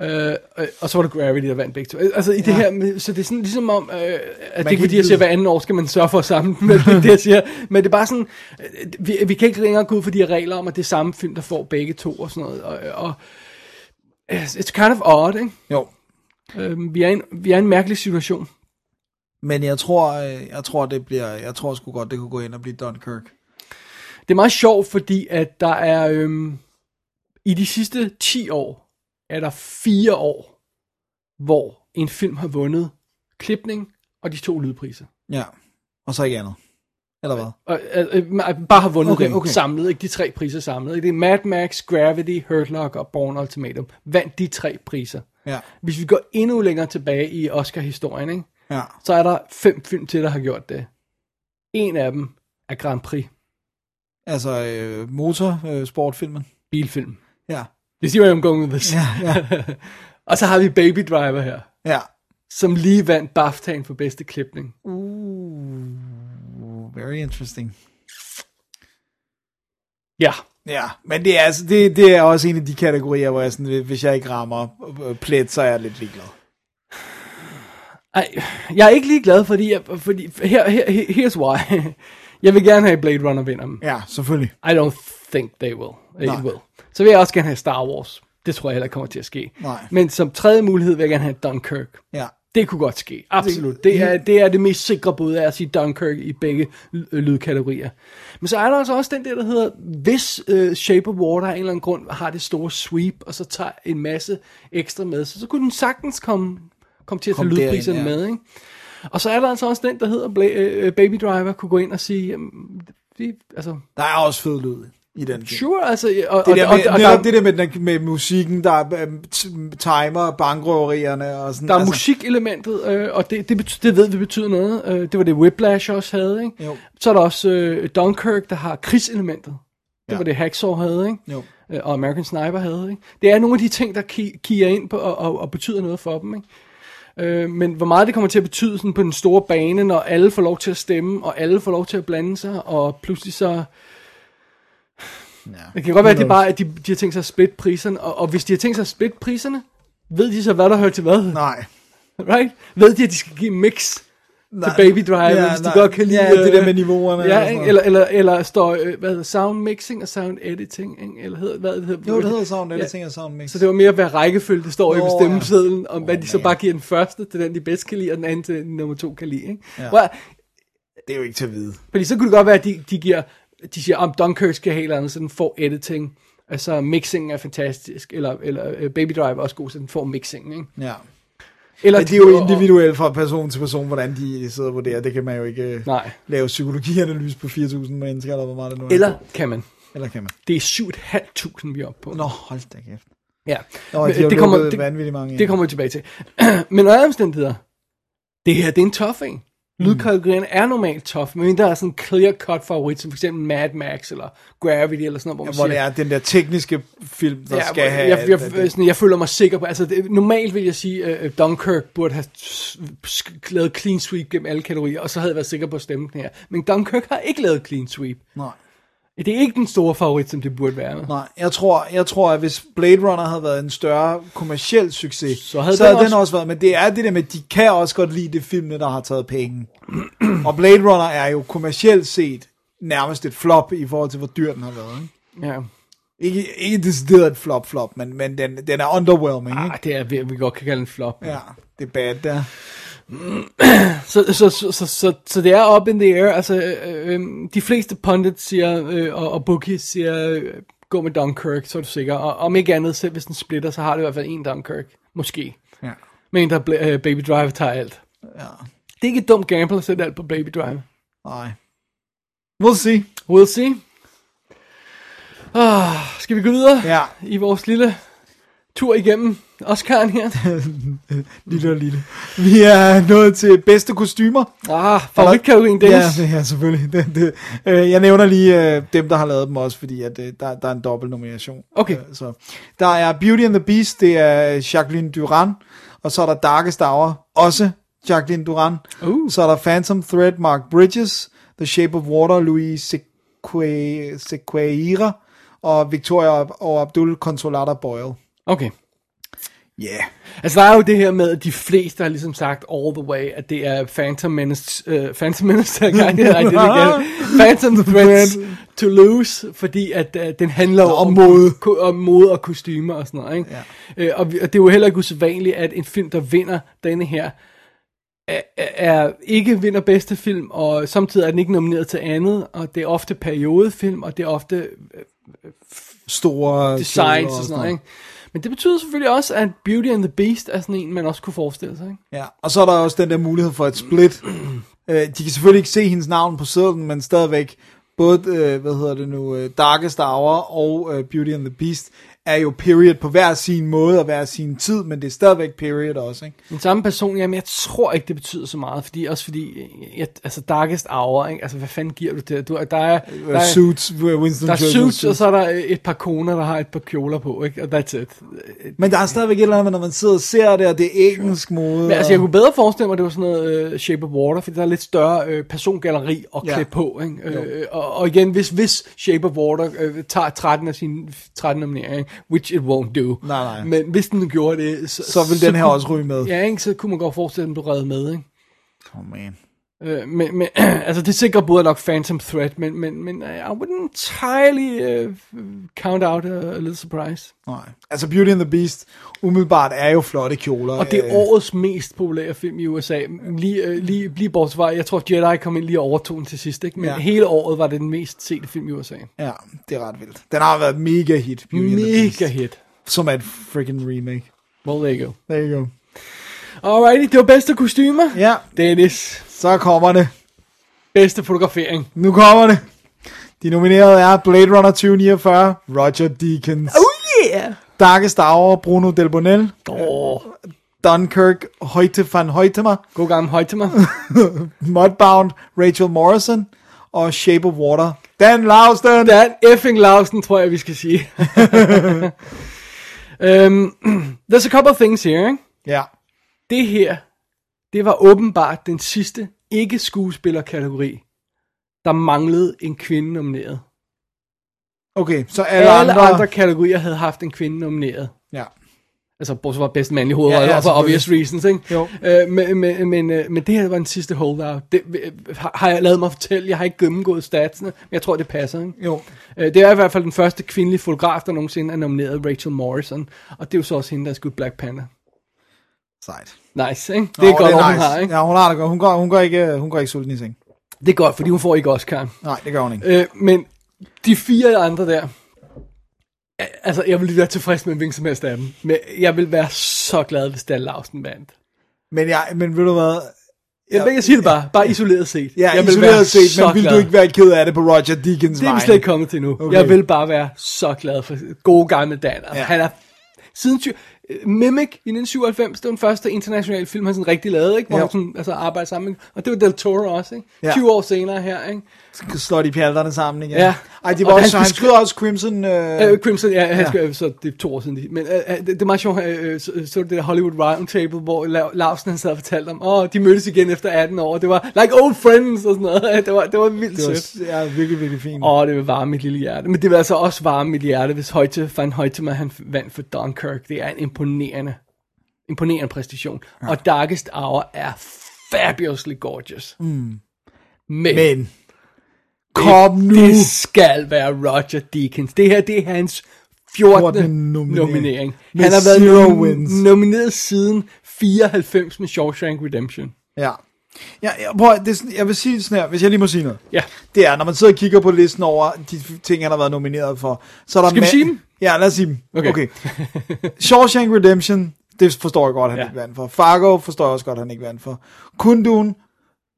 Øh, øh, og så var det Gravity, der vandt begge to. Øh, Altså i det Ja. her, med- så det er sådan ligesom om, øh, at det er ikke fordi, jeg siger, hver anden år skal man sørge for at samle dem, men det er det, jeg siger. Men det er bare sådan, øh, vi, vi kan ikke længere gå ud for de her regler om, at det er samme film, der får begge to og sådan noget. Og, og it's kind of odd, ikke? Jo. Øh, vi, er en, vi er en mærkelig situation. Men jeg tror, jeg tror, det bliver, jeg tror sgu godt, det kunne gå ind og blive Dunkirk. Det er meget sjovt, fordi at der er øhm, i de sidste 10 år, er der fire år, hvor en film har vundet klipning og de to lydpriser. Ja. Og så ikke andet. Eller hvad? Og, øh, øh, bare har vundet Okay, okay, dem okay. samlet, ikke de tre priser samlet. Ikke? Det er Mad Max, Gravity, Hurt Lock og Born Ultimatum. Vandt de tre priser. Ja. Hvis vi går endnu længere tilbage i Oscar-historien, ikke? Ja. så er der fem film til, der har gjort det. En af dem er Grand Prix. Altså øh, motorsportfilmen. Øh. Bilfilm. ja. You see where I'm going with this? Ja, ja. og så har vi Baby Driver her, ja. som lige vandt BAFTA'en for bedste klipning. Uh, very interesting. Ja. Ja, men det er, altså, det, det er også en af de kategorier, hvor jeg sådan, hvis jeg ikke rammer øh, plet, så er jeg lidt ligeglad. Ej, jeg er ikke lige glad, fordi, jeg, fordi her, her, here's why. Jeg vil gerne have Blade Runner vinder dem. Ja, selvfølgelig. I don't think they will. It Nej. will. Så vil jeg også gerne have Star Wars. Det tror jeg heller kommer til at ske. Nej. Men som tredje mulighed vil jeg gerne have Dunkirk. Ja. Det kunne godt ske, absolut. Det er det, er det mest sikre bud af at sige Dunkirk i begge l- lydkategorier. Men så er der altså også den der, der hedder, hvis uh, Shape of Water af en eller anden grund har det store sweep, og så tager en masse ekstra med, så, så kunne den sagtens komme, komme til at tage Kom lydpriserne ja. med. Ikke? Og så er der altså også den, der hedder uh, Baby Driver, kunne gå ind og sige, vi, altså, Der er også fed lyd i den sure, altså, og, Det der og, med, og, og, netop der, det der med, den- med musikken, der er, øhm, timer, bankrøverierne og sådan. Der er altså, musikelementet, øh, og det, det, betyder, det ved vi betyder noget. Øh, det var det Whiplash også havde, ikke? Jo. Så er der også øh, Dunkirk, der har krigselementet. Det Ja. var det Hacksaw havde, ikke? Jo. Øh, og American Sniper havde, ikke? Det er nogle af de ting, der ki- kiger ind på og, og, og betyder noget for dem, ikke? Øh, men hvor meget det kommer til at betyde sådan på den store bane, når alle får lov til at stemme, og alle får lov til at blande sig, og pludselig så... Ja. Det kan godt være, at det bare, at de, de har tænkt sig at splitte priserne, og, og hvis de har tænkt sig at splitte priserne, ved de så, hvad der hører til hvad? Nej. Right? Ved de, at de skal give mix Nej. til Baby Driver, Ja, hvis de nej. godt kan lide... Ja, det der øh, med niveauerne Ja, ikke? eller, eller, eller står, øh, hvad hedder sound mixing og sound editing, ikke? eller hedder, hvad det hedder? Jo, det hedder sound editing og sound mix. Så det var mere, hvad rækkefølge det står i Nå, på stemmesedlen, om hvad Åh, de så man. bare giver den første til den, de bedst kan lide, og den anden til den, de nummer to kan lide. Ikke? Ja. Hvor- Det er jo ikke til at vide. fordi så kunne det godt være, at de, de giver, de siger, om Dunkirk skal have eller andet, så den får editing, altså mixing er fantastisk, eller, eller uh, Baby Driver er også god, så den får mixing. Ikke? Ja. Eller det er jo individuelt fra person til person, hvordan de sidder og vurderer. Det kan man jo ikke øh, Nej. lave psykologianalyse på 4.000 mennesker, eller hvor meget det nu er. Eller kan man. Eller kan man? Det er 7.500, vi er oppe på. Nå, hold da kæft. Ja. Nå, de det kommer, det, mange. det kommer vi tilbage til. men under omstændigheder, det her, det er en tough en. Lydkategorien er normalt tough, men der er sådan en clear cut favorit, som for eksempel Mad Max eller Gravity eller sådan noget, hvor man Hvor det siger, er den der tekniske film, der Ja, skal have... jeg, jeg, jeg, det. sådan, jeg føler mig sikker på, altså det, normalt vil jeg sige, uh, Dunkirk burde have lavet clean sweep gennem alle kategorier, og så havde jeg været sikker på at stemme den her. Men Dunkirk har ikke lavet clean sweep. Nej. Det er ikke den store favorit, som det burde være. Nej, jeg tror, jeg tror, at hvis Blade Runner havde været en større kommersiel succes, Så havde så den havde den også- også været, men det er det der med, at de kan også godt lide det filmene, der har taget penge. og Blade Runner er jo kommercielt set nærmest et flop i forhold til, hvor dyr den har været. Ikke, Ja. ikke, ikke decideret et flop-flop, men, men den, den er underwhelming. Ikke? Ah, det er, vi, vi godt kan kalde en flop. Ja, det er bad der. Så, så, så, så, så, så det er up in the air. Altså, øh, øh, de fleste pundits siger, øh, og, og bookies siger, øh, gå med Dunkirk, så er du sikker. Og om ikke andet, selv hvis den splitter, så har det i hvert fald en Dunkirk. Måske. Ja. Men der øh, Baby Driver tager alt. Ja. Det er ikke et dumt gamble at sætte alt på Baby Driver. Nej. We'll see. We'll see. Ah, skal vi gå videre Ja. i vores lille tur igennem Oscar'en her? Lille og lille. Vi er nået til bedste kostymer. Ah, favoritkategorien, Dennis. Ja, er selvfølgelig. Det, det, øh, jeg nævner lige øh, dem, der har lavet dem også, fordi at, øh, der, der er en dobbelt nomination. Okay. Så. Der er Beauty and the Beast, det er Jacqueline Duran, og så er der Darkest Hour, også Jacqueline Duran. Uh. Så er der Phantom Thread, Mark Bridges, The Shape of Water, Louis Seque- Sequeira, og Victoria og Abdul Consolata Boyle. Okay. Yeah. Altså, der er jo det her med, at de fleste har ligesom sagt all the way, at det er Phantom Menace, uh, Phantom Menace, der gang, det igen. Phantom Threads to Lose, fordi at uh, den handler jo om mode. ko- om mode og kostymer og sådan noget, ikke? Ja. Uh, og, vi, og det er jo heller ikke usædvanligt, at en film, der vinder denne her, er, er ikke vinder bedste film, og samtidig er den ikke nomineret til andet, og det er ofte periodefilm, og det er ofte Store designs og sådan noget, ikke? Men det betyder selvfølgelig også, at Beauty and the Beast er sådan en, man også kunne forestille sig, ikke? Ja, og så er der også den der mulighed for et split. øh, de kan selvfølgelig ikke se hendes navn på sædlen, men stadigvæk både, øh, hvad hedder det nu, øh, Darkest Hour og øh, Beauty and the Beast er jo period på hver sin måde og hver sin tid, men det er stadigvæk period også, ikke? Den samme person, jamen jeg tror ikke, det betyder så meget, fordi også fordi, jeg, altså Darkest Hour, ikke? altså hvad fanden giver du det? Du, der er, der er, Suits, Winston der er suits, og så er der et par koner, der har et par kjoler på, ikke? og that's it. Men der er stadigvæk et eller andet, når man sidder og ser det, og det er engelsk mode. Men altså, jeg kunne bedre forestille mig, at det var sådan noget uh, Shape of Water, fordi der er lidt større uh, persongalleri at Ja. klæde på. Ikke? Uh, og, og igen, hvis, hvis Shape of Water uh, tager 13 af sine 13 nomineringer, which it won't do. Nej, nej. Men hvis den gjorde det, så, Så vil den her kunne- også ryge med. Ja, ikke? så kunne man godt forestille, at den blev reddet med. Ikke? Oh man. Øh, men, men, altså det sikrer både nok Phantom Threat, men, men, men uh, I wouldn't entirely uh, count out a, a little surprise. Nej. Altså Beauty and the Beast, umiddelbart er jo flotte kjoler. Og det er øh, årets mest populære film i USA. Lige, øh, lige, lige bortset fra, jeg tror Jedi kom ind lige og overtog den til sidst, ikke? men Ja. hele året var det den mest sete film i USA. Ja, det er ret vildt. Den har været mega hit, Beauty and the Beast. Mega hit. Som er et freaking remake. Well, there you go. There you go. Alrighty, det var bedste kostymer. Ja, Dennis, så kommer det. bedste fotografering. Nu kommer det. De nominerede er Blade Runner 2049, Roger Deakins. Oh yeah! Darkest Hour, Bruno Del Bonel. Oh, Dunkirk, Højte van Højtema. god gammel højtimer. Mudbound, Rachel Morrison. Og Shape of Water, Dan Lausten. Dan effing Lausen, tror jeg, vi skal sige. um, there's a couple of things here, ikke? Ja. Det her, det var åbenbart den sidste ikke-skuespillerkategori, der manglede en kvinde nomineret. Okay, så alle, Alle andre... andre kategorier havde haft en kvinde nomineret. Ja. Altså, bortset fra bedste mandlige hovedrolle, Ja, ja, for obvious reasons, ikke? Jo. Øh, men, men, men, øh, men det her var den sidste holdout. Det, øh, har- har jeg lavet mig fortælle, jeg har ikke gennemgået statsene, men jeg tror, det passer, ikke? Jo. Øh, det er i hvert fald den første kvindelige fotograf, der nogensinde er nomineret, Rachel Morrison. Og det er jo så også hende, der har skudt Black Panther. Sejt. Nice, ikke? Det er Nå, godt, det er hun nice. har, ikke? Ja, hun har det godt. Hun går, hun går ikke, hun går ikke sulten i seng. Det er godt, fordi hun får ikke Oscar. Nej, det gør hun ikke. Øh, men de fire andre der, øh, altså jeg ville være tilfreds med hvilken som helst af dem, men jeg vil være så glad, hvis Dan Lausten vandt. Men, jeg, men ved du hvad? Jeg, jeg siger det bare, bare isoleret set. Ja, jeg isoleret set, så men vil du ikke være ked af det på Roger Deakins Det er vi slet ikke kommet til nu. Okay. Jeg vil bare være så glad for gode gamle Dan. Altså, Ja. Han er siden øh, Mimic i 1997, det var den første internationale film, han sådan rigtig lavede, ikke? Hvor Ja. han sådan, altså arbejder sammen. Og det var Del Toro også, ikke? Ja. 20 år senere her, ikke? Slår de pjalterne sammen igen. Ja. Ej, de Og var han også, han beskri- skød også Crimson... Øh, Øh, Crimson, ja, han Ja. skal, så det er to år siden. de- Men øh, øh, det, det er meget sjovt, øh, så, så det der Hollywood Roundtable, hvor La- Larsen han sad og fortalte om, åh, de mødtes igen efter 18 år, det var like old friends og sådan noget. Det var, det var vildt det sødt. var ja, virkelig, virkelig fint. Åh, det vil varme mit lille hjerte. Men det vil altså også varme mit hjerte, hvis Højte, Van Højtema, han vandt for Dunkirk. Det er en imponerende, imponerende præstation. Ja. Og Darkest Hour er fabulously gorgeous. Mm. Men, Men, kom nu. det skal være Roger Deakins. Det her, det er hans 14. 14. nominering. nominering. Han har været nom- wins. nomineret siden 94 med Shawshank Redemption. Ja. Ja, jeg, prøv, det er sådan, jeg vil sige sådan her, hvis jeg lige må sige noget. Ja. Det er, når man sidder og kigger på listen over de ting, han har været nomineret for, så er der... Skal vi sige dem? Ja, lad os sige dem. Okay. Okay. Shawshank Redemption, det forstår jeg godt, han. Ja. ikke vandt for. Fargo forstår jeg også godt, han ikke vandt for. Kundun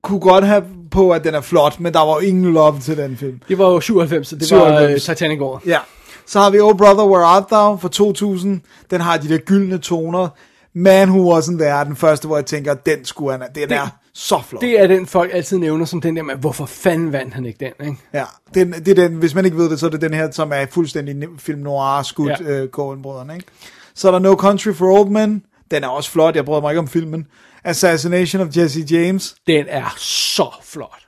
kunne godt have på, at den er flot, men der var jo ingen love til den film. Det var jo 97, så det 97. var uh, Titanic år. Ja. Så har vi Oh Brother, Where Art Thou fra 2000. Den har de der gyldne toner. Man Who Wasn't There er den første, hvor jeg tænker, den skulle han, den er så flot. Det er den, folk altid nævner som den der med, hvorfor fanden vandt han ikke den, ikke? Ja, den, det er den, hvis man ikke ved det, så er det den her, som er fuldstændig film noir skudt ja. Ja. øh, Coen-brødrene, ikke? Så er der No Country for Old Men, den er også flot, jeg bryder mig ikke om filmen. Assassination of Jesse James, Den er så flot.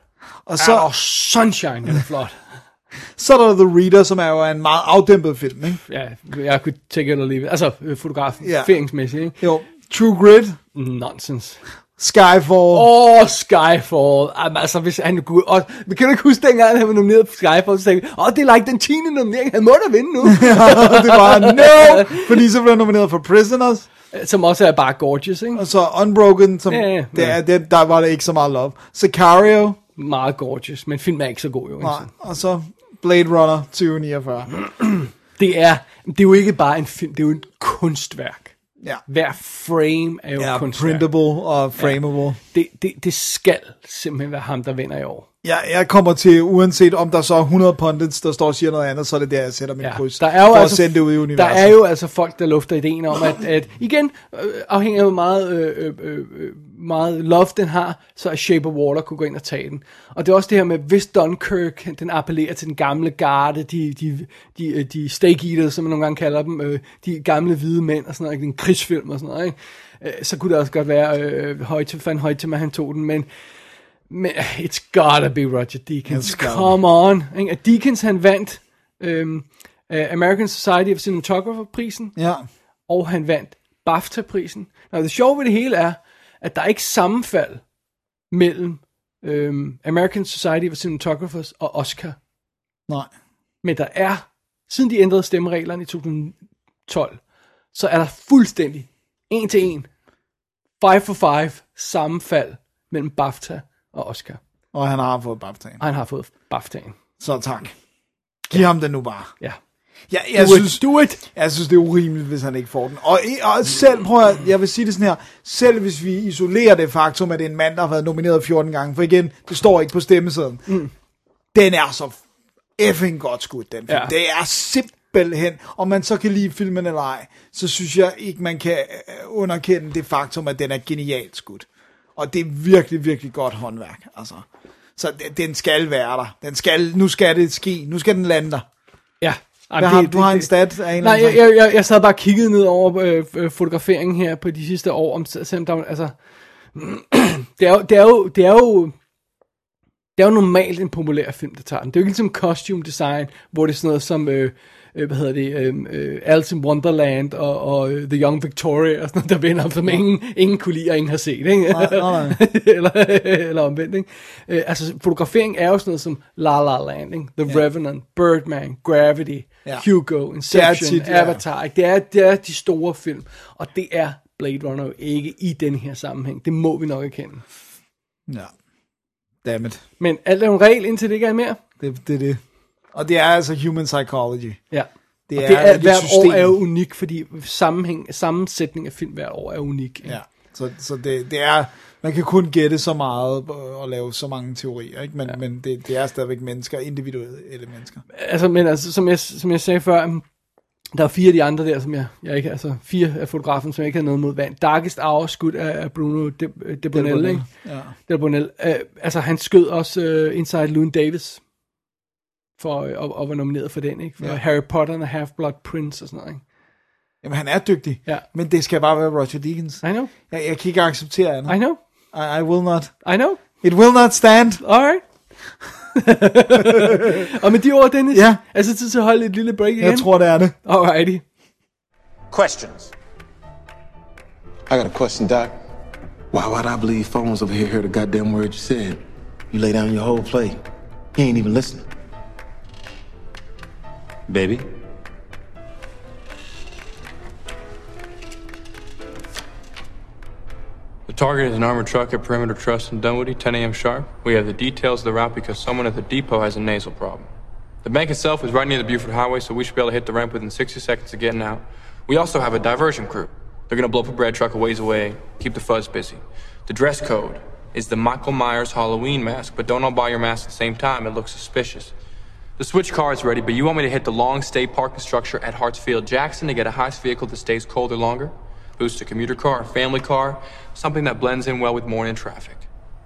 og Så, og Sunshine, den er flot. så er der The Reader, som er jo en meget afdæmpet film, ikke? ja, jeg kunne take it or leave it. Altså, øh, fotografen, Ja. ja. ikke? Jo, True Grit, Nonsense. Skyfall, Åh, oh, Skyfall. Jamen, altså, hvis han kunne... Og, men kan ikke huske dengang, han var nomineret på Skyfall, så tænkte vi, åh, oh, det er like den 10. nominering, han må da vinde nu. det var no, fordi så blev han nomineret for Prisoners, Som også er bare gorgeous, ikke? og så Unbroken, som Ja, ja, ja. det, der var der ikke så meget love. Sicario, Meget gorgeous, men filmen er ikke så god, jo. nej, og så Blade Runner 2049. Det er, det er jo ikke bare en film, det er jo et kunstværk. Ja. Hver frame er jo Ja, kunstværk. printable og frameable. Det, det, det skal simpelthen være ham, der vinder i år. Jeg, jeg kommer til, uanset om der så er 100 pundits, der står og siger noget andet, så er det der, jeg sætter min Ja, kryds. der er jo for altså, at sende det ud i universet. Der er jo altså folk, der lufter ideen om, at, at igen, øh, afhængig af hvor meget, øh, øh, øh, meget love den har, så er Shape of Water kunne gå ind og tage den. Og det er også det her med, hvis Dunkirk, den appellerer til den gamle garde, de, de, de, øh, de steak eaters, som man nogle gange kalder dem, øh, de gamle hvide mænd og sådan noget, ikke? en krigsfilm og sådan noget, ikke? Øh, så kunne det også godt være øh, Højte, Van Højte, han tog den, men men it's gotta be Roger Deakins. It's Come on. Ikke? Deakins han vandt øhm, uh, American Society of Cinematographer-prisen, Ja. og han vandt BAFTA-prisen. Nå, det sjove ved det hele er, at der er ikke sammenfald mellem øhm, American Society of Cinematographers og Oscar. Nej. Men der er, siden de ændrede stemmereglerne i 2012, så er der fuldstændig, en til en, five for five, sammenfald mellem BAFTA og Oscar. Og han har fået BAFTA'en. Og han har fået BAFTA'en. Så tak. Giv ham den nu bare. Ja. Ja, jeg, Do it, synes, do it. jeg synes, det er urimeligt, hvis han ikke får den. Og, og selv, prøv at, jeg vil sige det sådan her, selv hvis vi isolerer det faktum, at det er en mand, der har været nomineret 14 gange, for igen, det står ikke på stemmesedlen, mm. den er så effing godt skudt, den film. Ja. Ja. Det er simpelthen, om man så kan lide filmen eller ej, så synes jeg ikke, man kan øh, underkende det faktum, at den er genialt skudt. Og det er virkelig, virkelig godt håndværk, altså. Så den- den skal være der. Den skal, nu skal det ske. Nu skal den lande der. Ja. Hvad har, du har en stat af en Nej, jeg, jeg, jeg sad bare og kiggede ned over øh, øh, fotograferingen her på de sidste år, om selvom der, altså, det er, jo, det er jo, det er jo, det er jo normalt en populær film, der tager den. Det er jo ikke ligesom costume design, hvor det er sådan noget som, øh, øh, hvad hedder det, øh, øh, Alice in Wonderland og, og øh, The Young Victoria og sådan noget, der vinder, som ingen, ingen kunne lide og ingen har set, ikke? Nej, nej, eller, eller omvendt, ikke? Øh, altså, fotografering er jo sådan noget som La La Land, ikke? The Ja. Revenant, Birdman, Gravity, Ja. Hugo, Inception, tit, ja. Avatar, ikke? Det er, det er de store film, og det er Blade Runner jo ikke i den her sammenhæng. Det må vi nok erkende. Ja. Dammit. Men alt er en regel, indtil det ikke er mere. Det, det er det. Og det er altså human psychology. Ja. Det og er, det er, hvert system. år er jo unik, fordi sammenhæng, sammensætning af film hvert år er unik. ikke? Ja. Så, så det, det er, man kan kun gætte så meget øh, og lave så mange teorier, ikke? men, ja. men det, det er stadigvæk mennesker, individuelle mennesker. Altså, men altså, som jeg, som jeg sagde før, um, der er fire af de andre der, som jeg, jeg ikke, altså fire af fotografen, som jeg ikke havde noget mod vand. Darkest Hour skudt af Bruno de, de Bonel, ikke? Ja. Del Bonel. Uh, altså, han skød også uh, Inside Llewyn Davis for og, og var nomineret for den, ikke? For Ja. Harry Potter og Half-Blood Prince og sådan noget, ikke? Jamen, han er dygtig, Ja. men det skal bare være Roger Deakins. I know, Jeg, jeg kan ikke acceptere andet. I know, I, I will not. I know. It will not stand. Alright. og med de ord, Dennis, Ja. er det så tid til at holde et lille break igen? Jeg tror, det er det. Alrighty. Questions? I got a question, Doc. Why why'd I believe phones over here heard a goddamn word you said? You lay down your whole plate. He ain't even listening. Baby? The target is an armored truck at Perimeter Trust in Dunwoody, 10 a.m. sharp. We have the details of the route because someone at the depot has a nasal problem. The bank itself is right near the Buford Highway, so we should be able to hit the ramp within 60 seconds of getting out. We also have a diversion crew. They're gonna blow up a bread truck a ways away, keep the fuzz busy. The dress code is the Michael Myers Halloween mask, but don't all buy your mask at the same time. It looks suspicious. The switch car is ready, but you want me to hit the long stay parking structure at Hartsfield Jackson to get a heist vehicle that stays colder longer? Boost a commuter car, a family car, something that blends in well with morning traffic.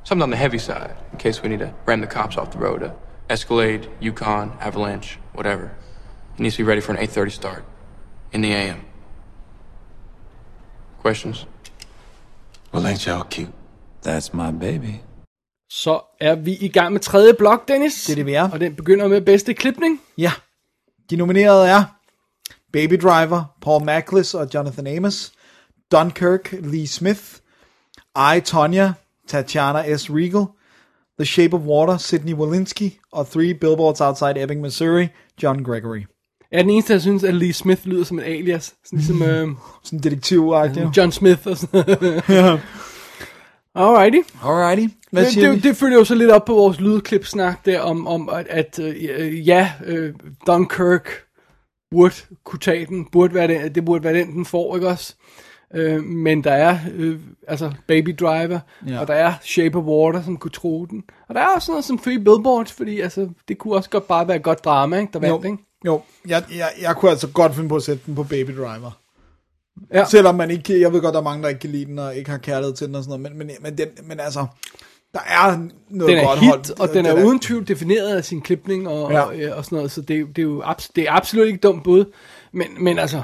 Something on the heavy side, in case we need to ram the cops off the road. A Escalade, Yukon, Avalanche, whatever. It needs to be ready for an 8.30 start. In the AM. Questions? Well, ain't y'all cute? That's my baby. Så er vi i gang med tredje blok, Dennis. Det er det, vi er. Og den begynder med bedste klipning. Ja. De nominerede er Baby Driver, Paul Mackless og Jonathan Amos, Dunkirk, Lee Smith, I, Tonya, Tatiana S. Regal, The Shape of Water, Sidney Walensky, og Three Billboards Outside Ebbing, Missouri, John Gregory. Jeg er den eneste, der synes, at Lee Smith lyder som en alias. Sådan ligesom øh, Sådan detektiv ja. John Smith og sådan noget. Alrighty. Alrighty. Hvad Det, siger det, det følger jo så lidt op på vores lydklipsnak der om, om at, at øh, ja, øh, Dunkirk burde kunne tage den, burde være den, det burde være den, den får, ikke også? Øh, men der er øh, altså Baby Driver, Ja. og der er Shape of Water, som kunne tro den. Og der er også noget som Three Billboards, fordi altså, det kunne også godt bare være et godt drama, ikke, der vandt, ikke? jo. Jeg, jeg, jeg kunne altså godt finde på at sætte den på Baby Driver. Ja. Selvom man ikke, jeg ved godt, der er mange, der ikke kan lide den, og ikke har kærlighed til den og sådan noget, men, men, men, den, men altså, der er noget Den er godt hit, holdt. og den er uden tvivl defineret af sin klipning og, Ja. og, øh, og sådan noget, så det, er det er jo abs- det er absolut ikke dumt bud. Men, men altså,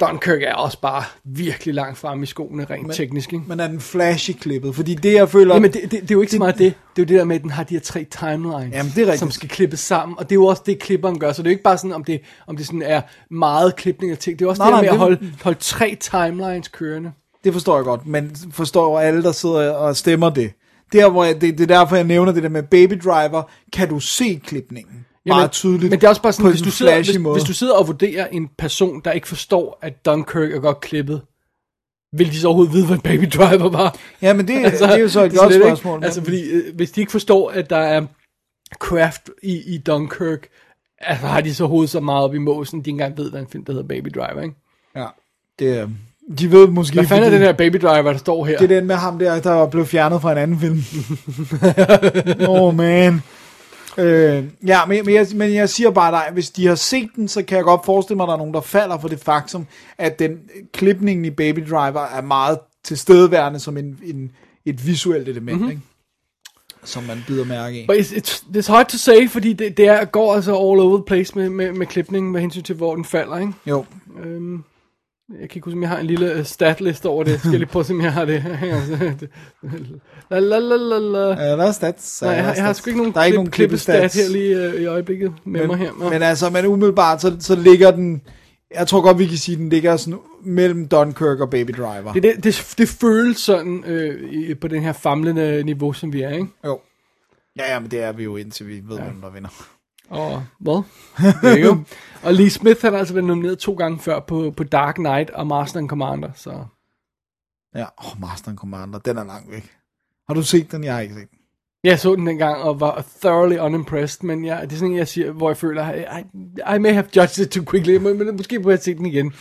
Dunkirk er også bare virkelig langt frem i skoene, rent Men- teknisk, ikke? Men er den flashy klippet? Fordi det, jeg føler... Jamen, det, det, det er jo ikke så meget det. Det er jo det der med, at den har de her tre timelines, Jamen, det er rigtigt. som skal klippes sammen. Og det er jo også det, klipperen gør. Så det er jo ikke bare sådan, om det, om det sådan er meget klipning af ting. Det er også Nej, nej, det nej, der med at det- holde, holde tre timelines kørende. Det forstår jeg godt, men forstår alle, der sidder og stemmer det. Der, hvor jeg, det, det er derfor, jeg nævner det der med Baby Driver, kan du se klipningen meget tydeligt Men det er også bare sådan, på hvis en du, sidder, hvis, måde. hvis du sidder og vurderer en person, der ikke forstår, at Dunkirk er godt klippet, vil de så overhovedet vide, hvad Baby Driver var? Ja, men det- det er jo så et godt slet ikke- spørgsmål, men- Altså, fordi øh, hvis de ikke forstår, at der er craft i, i Dunkirk, altså har de så hovedet så meget op i måsen, de ikke engang ved, hvad en film, der hedder Baby Driver, ikke? Ja, det er... De ved måske... Hvad fanden er den her Baby Driver, der står her? Det er den med ham der, der blev fjernet fra en anden film. oh man. Øh, ja, men, men, jeg, men jeg siger bare dig, hvis de har set den, så kan jeg godt forestille mig, at der er nogen, der falder for det faktum, at den klipningen i Baby Driver er meget tilstedeværende som en, en, et visuelt element, mm-hmm. ikke? som man bider mærke i. But it's, it's, it's hard to say, fordi det, det er, går altså all over the place med, med, med klipningen, med hensyn til, hvor den falder, ikke? Jo. Øhm, jeg kan ikke huske, om jeg har en lille uh, statliste over det. Skal jeg lige prøve, om jeg har det. Hang on. la, la, la, la, la. Ja, der er stats. Nej, Ja, jeg, har, jeg har sgu ikke nogen, Der er ikke klip, nogen klippet stat klippestats. her lige uh, i øjeblikket med men, mig her. Nå. Men altså, men umiddelbart, så, så ligger den... Jeg tror godt, vi kan sige, at den ligger sådan mellem Dunkirk og Baby Driver. det, det, det, det føles sådan øh, i, på den her famlende niveau, som vi er, ikke? Jo. Ja, ja, men det er vi jo indtil vi ved, ja. hvem der vinder. Og hvad? Det er jo. Og Lee Smith har altså været nomineret to gange før på, på Dark Knight og Master and Commander, så... Ja, oh, Master and Commander, den er langt væk. Har du set den? Jeg har ikke set den. Jeg så den dengang og var thoroughly unimpressed, men jeg, det er sådan en, jeg siger, hvor jeg føler, I, I may have judged it too quickly, men, men måske burde jeg se den igen.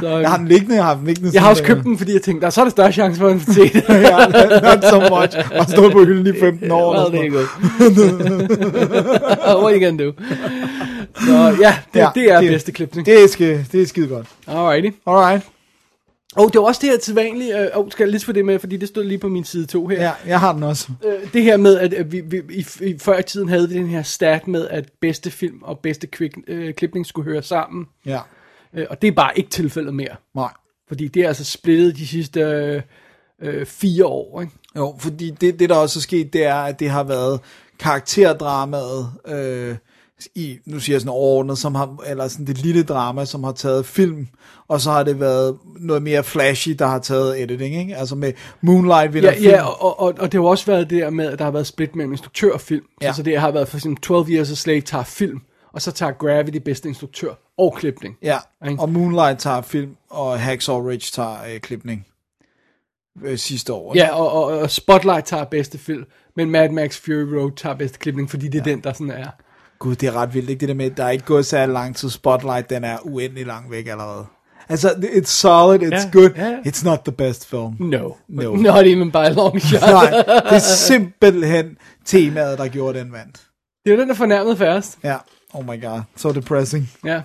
Så, Jeg har den liggende, jeg har den liggende. jeg har også købt den, fordi jeg tænkte, der er så er der større chance for, at den se det. ja, not so much. Og stået på hylden i 15 år. Well, eller there sådan you go. What you gonna do? Så ja, det, ja, det er det, bedste klipning. Det er, skide, det er skide godt. Alrighty. Alright. Og det var også det her til vanligt, øh, oh, skal jeg lige få det med, fordi det stod lige på min side 2 her. Ja, jeg har den også. Øh, det her med, at, at vi, vi i, i, før i tiden havde vi den her stat med, at bedste film og bedste kvik, øh, klipning skulle høre sammen. Ja. Øh, og det er bare ikke tilfældet mere. Nej. Fordi det er altså splittet de sidste øh, øh, fire år, ikke? Jo, fordi det, det der også er sket, det er, at det har været karakterdramaet, øh, i, nu siger jeg sådan overordnet, som har, eller sådan det lille drama, som har taget film, og så har det været noget mere flashy, der har taget editing, ikke? Altså med Moonlight vinder Ja, film. ja og, og, og det har også været det der med, at der har været split mellem instruktør og film. Ja. Så, så det har været for eksempel 12 Years a Slave tager film, og så tager Gravity bedste instruktør og klipning. Ja, Ikke? og Moonlight tager film, og Hacksaw Ridge tager øh, klipning øh, sidste år. ikke? Ja, og, og, og Spotlight tager bedste film, men Mad Max Fury Road tager bedste klipning, fordi det er ja. den, der sådan er. Gud, det er ret vildt, ikke? Det der med, at der er ikke gået særlig lang tid. Spotlight, den er uendelig langt væk allerede. Altså, it's solid, it's Ja, good. ja. It's not the best film. No. No. Not even by a long shot. Nej, det er simpelthen temaet, der gjorde den vandt. det er jo den, der fornærmede færrest. Ja, oh my god, so depressing. Ja.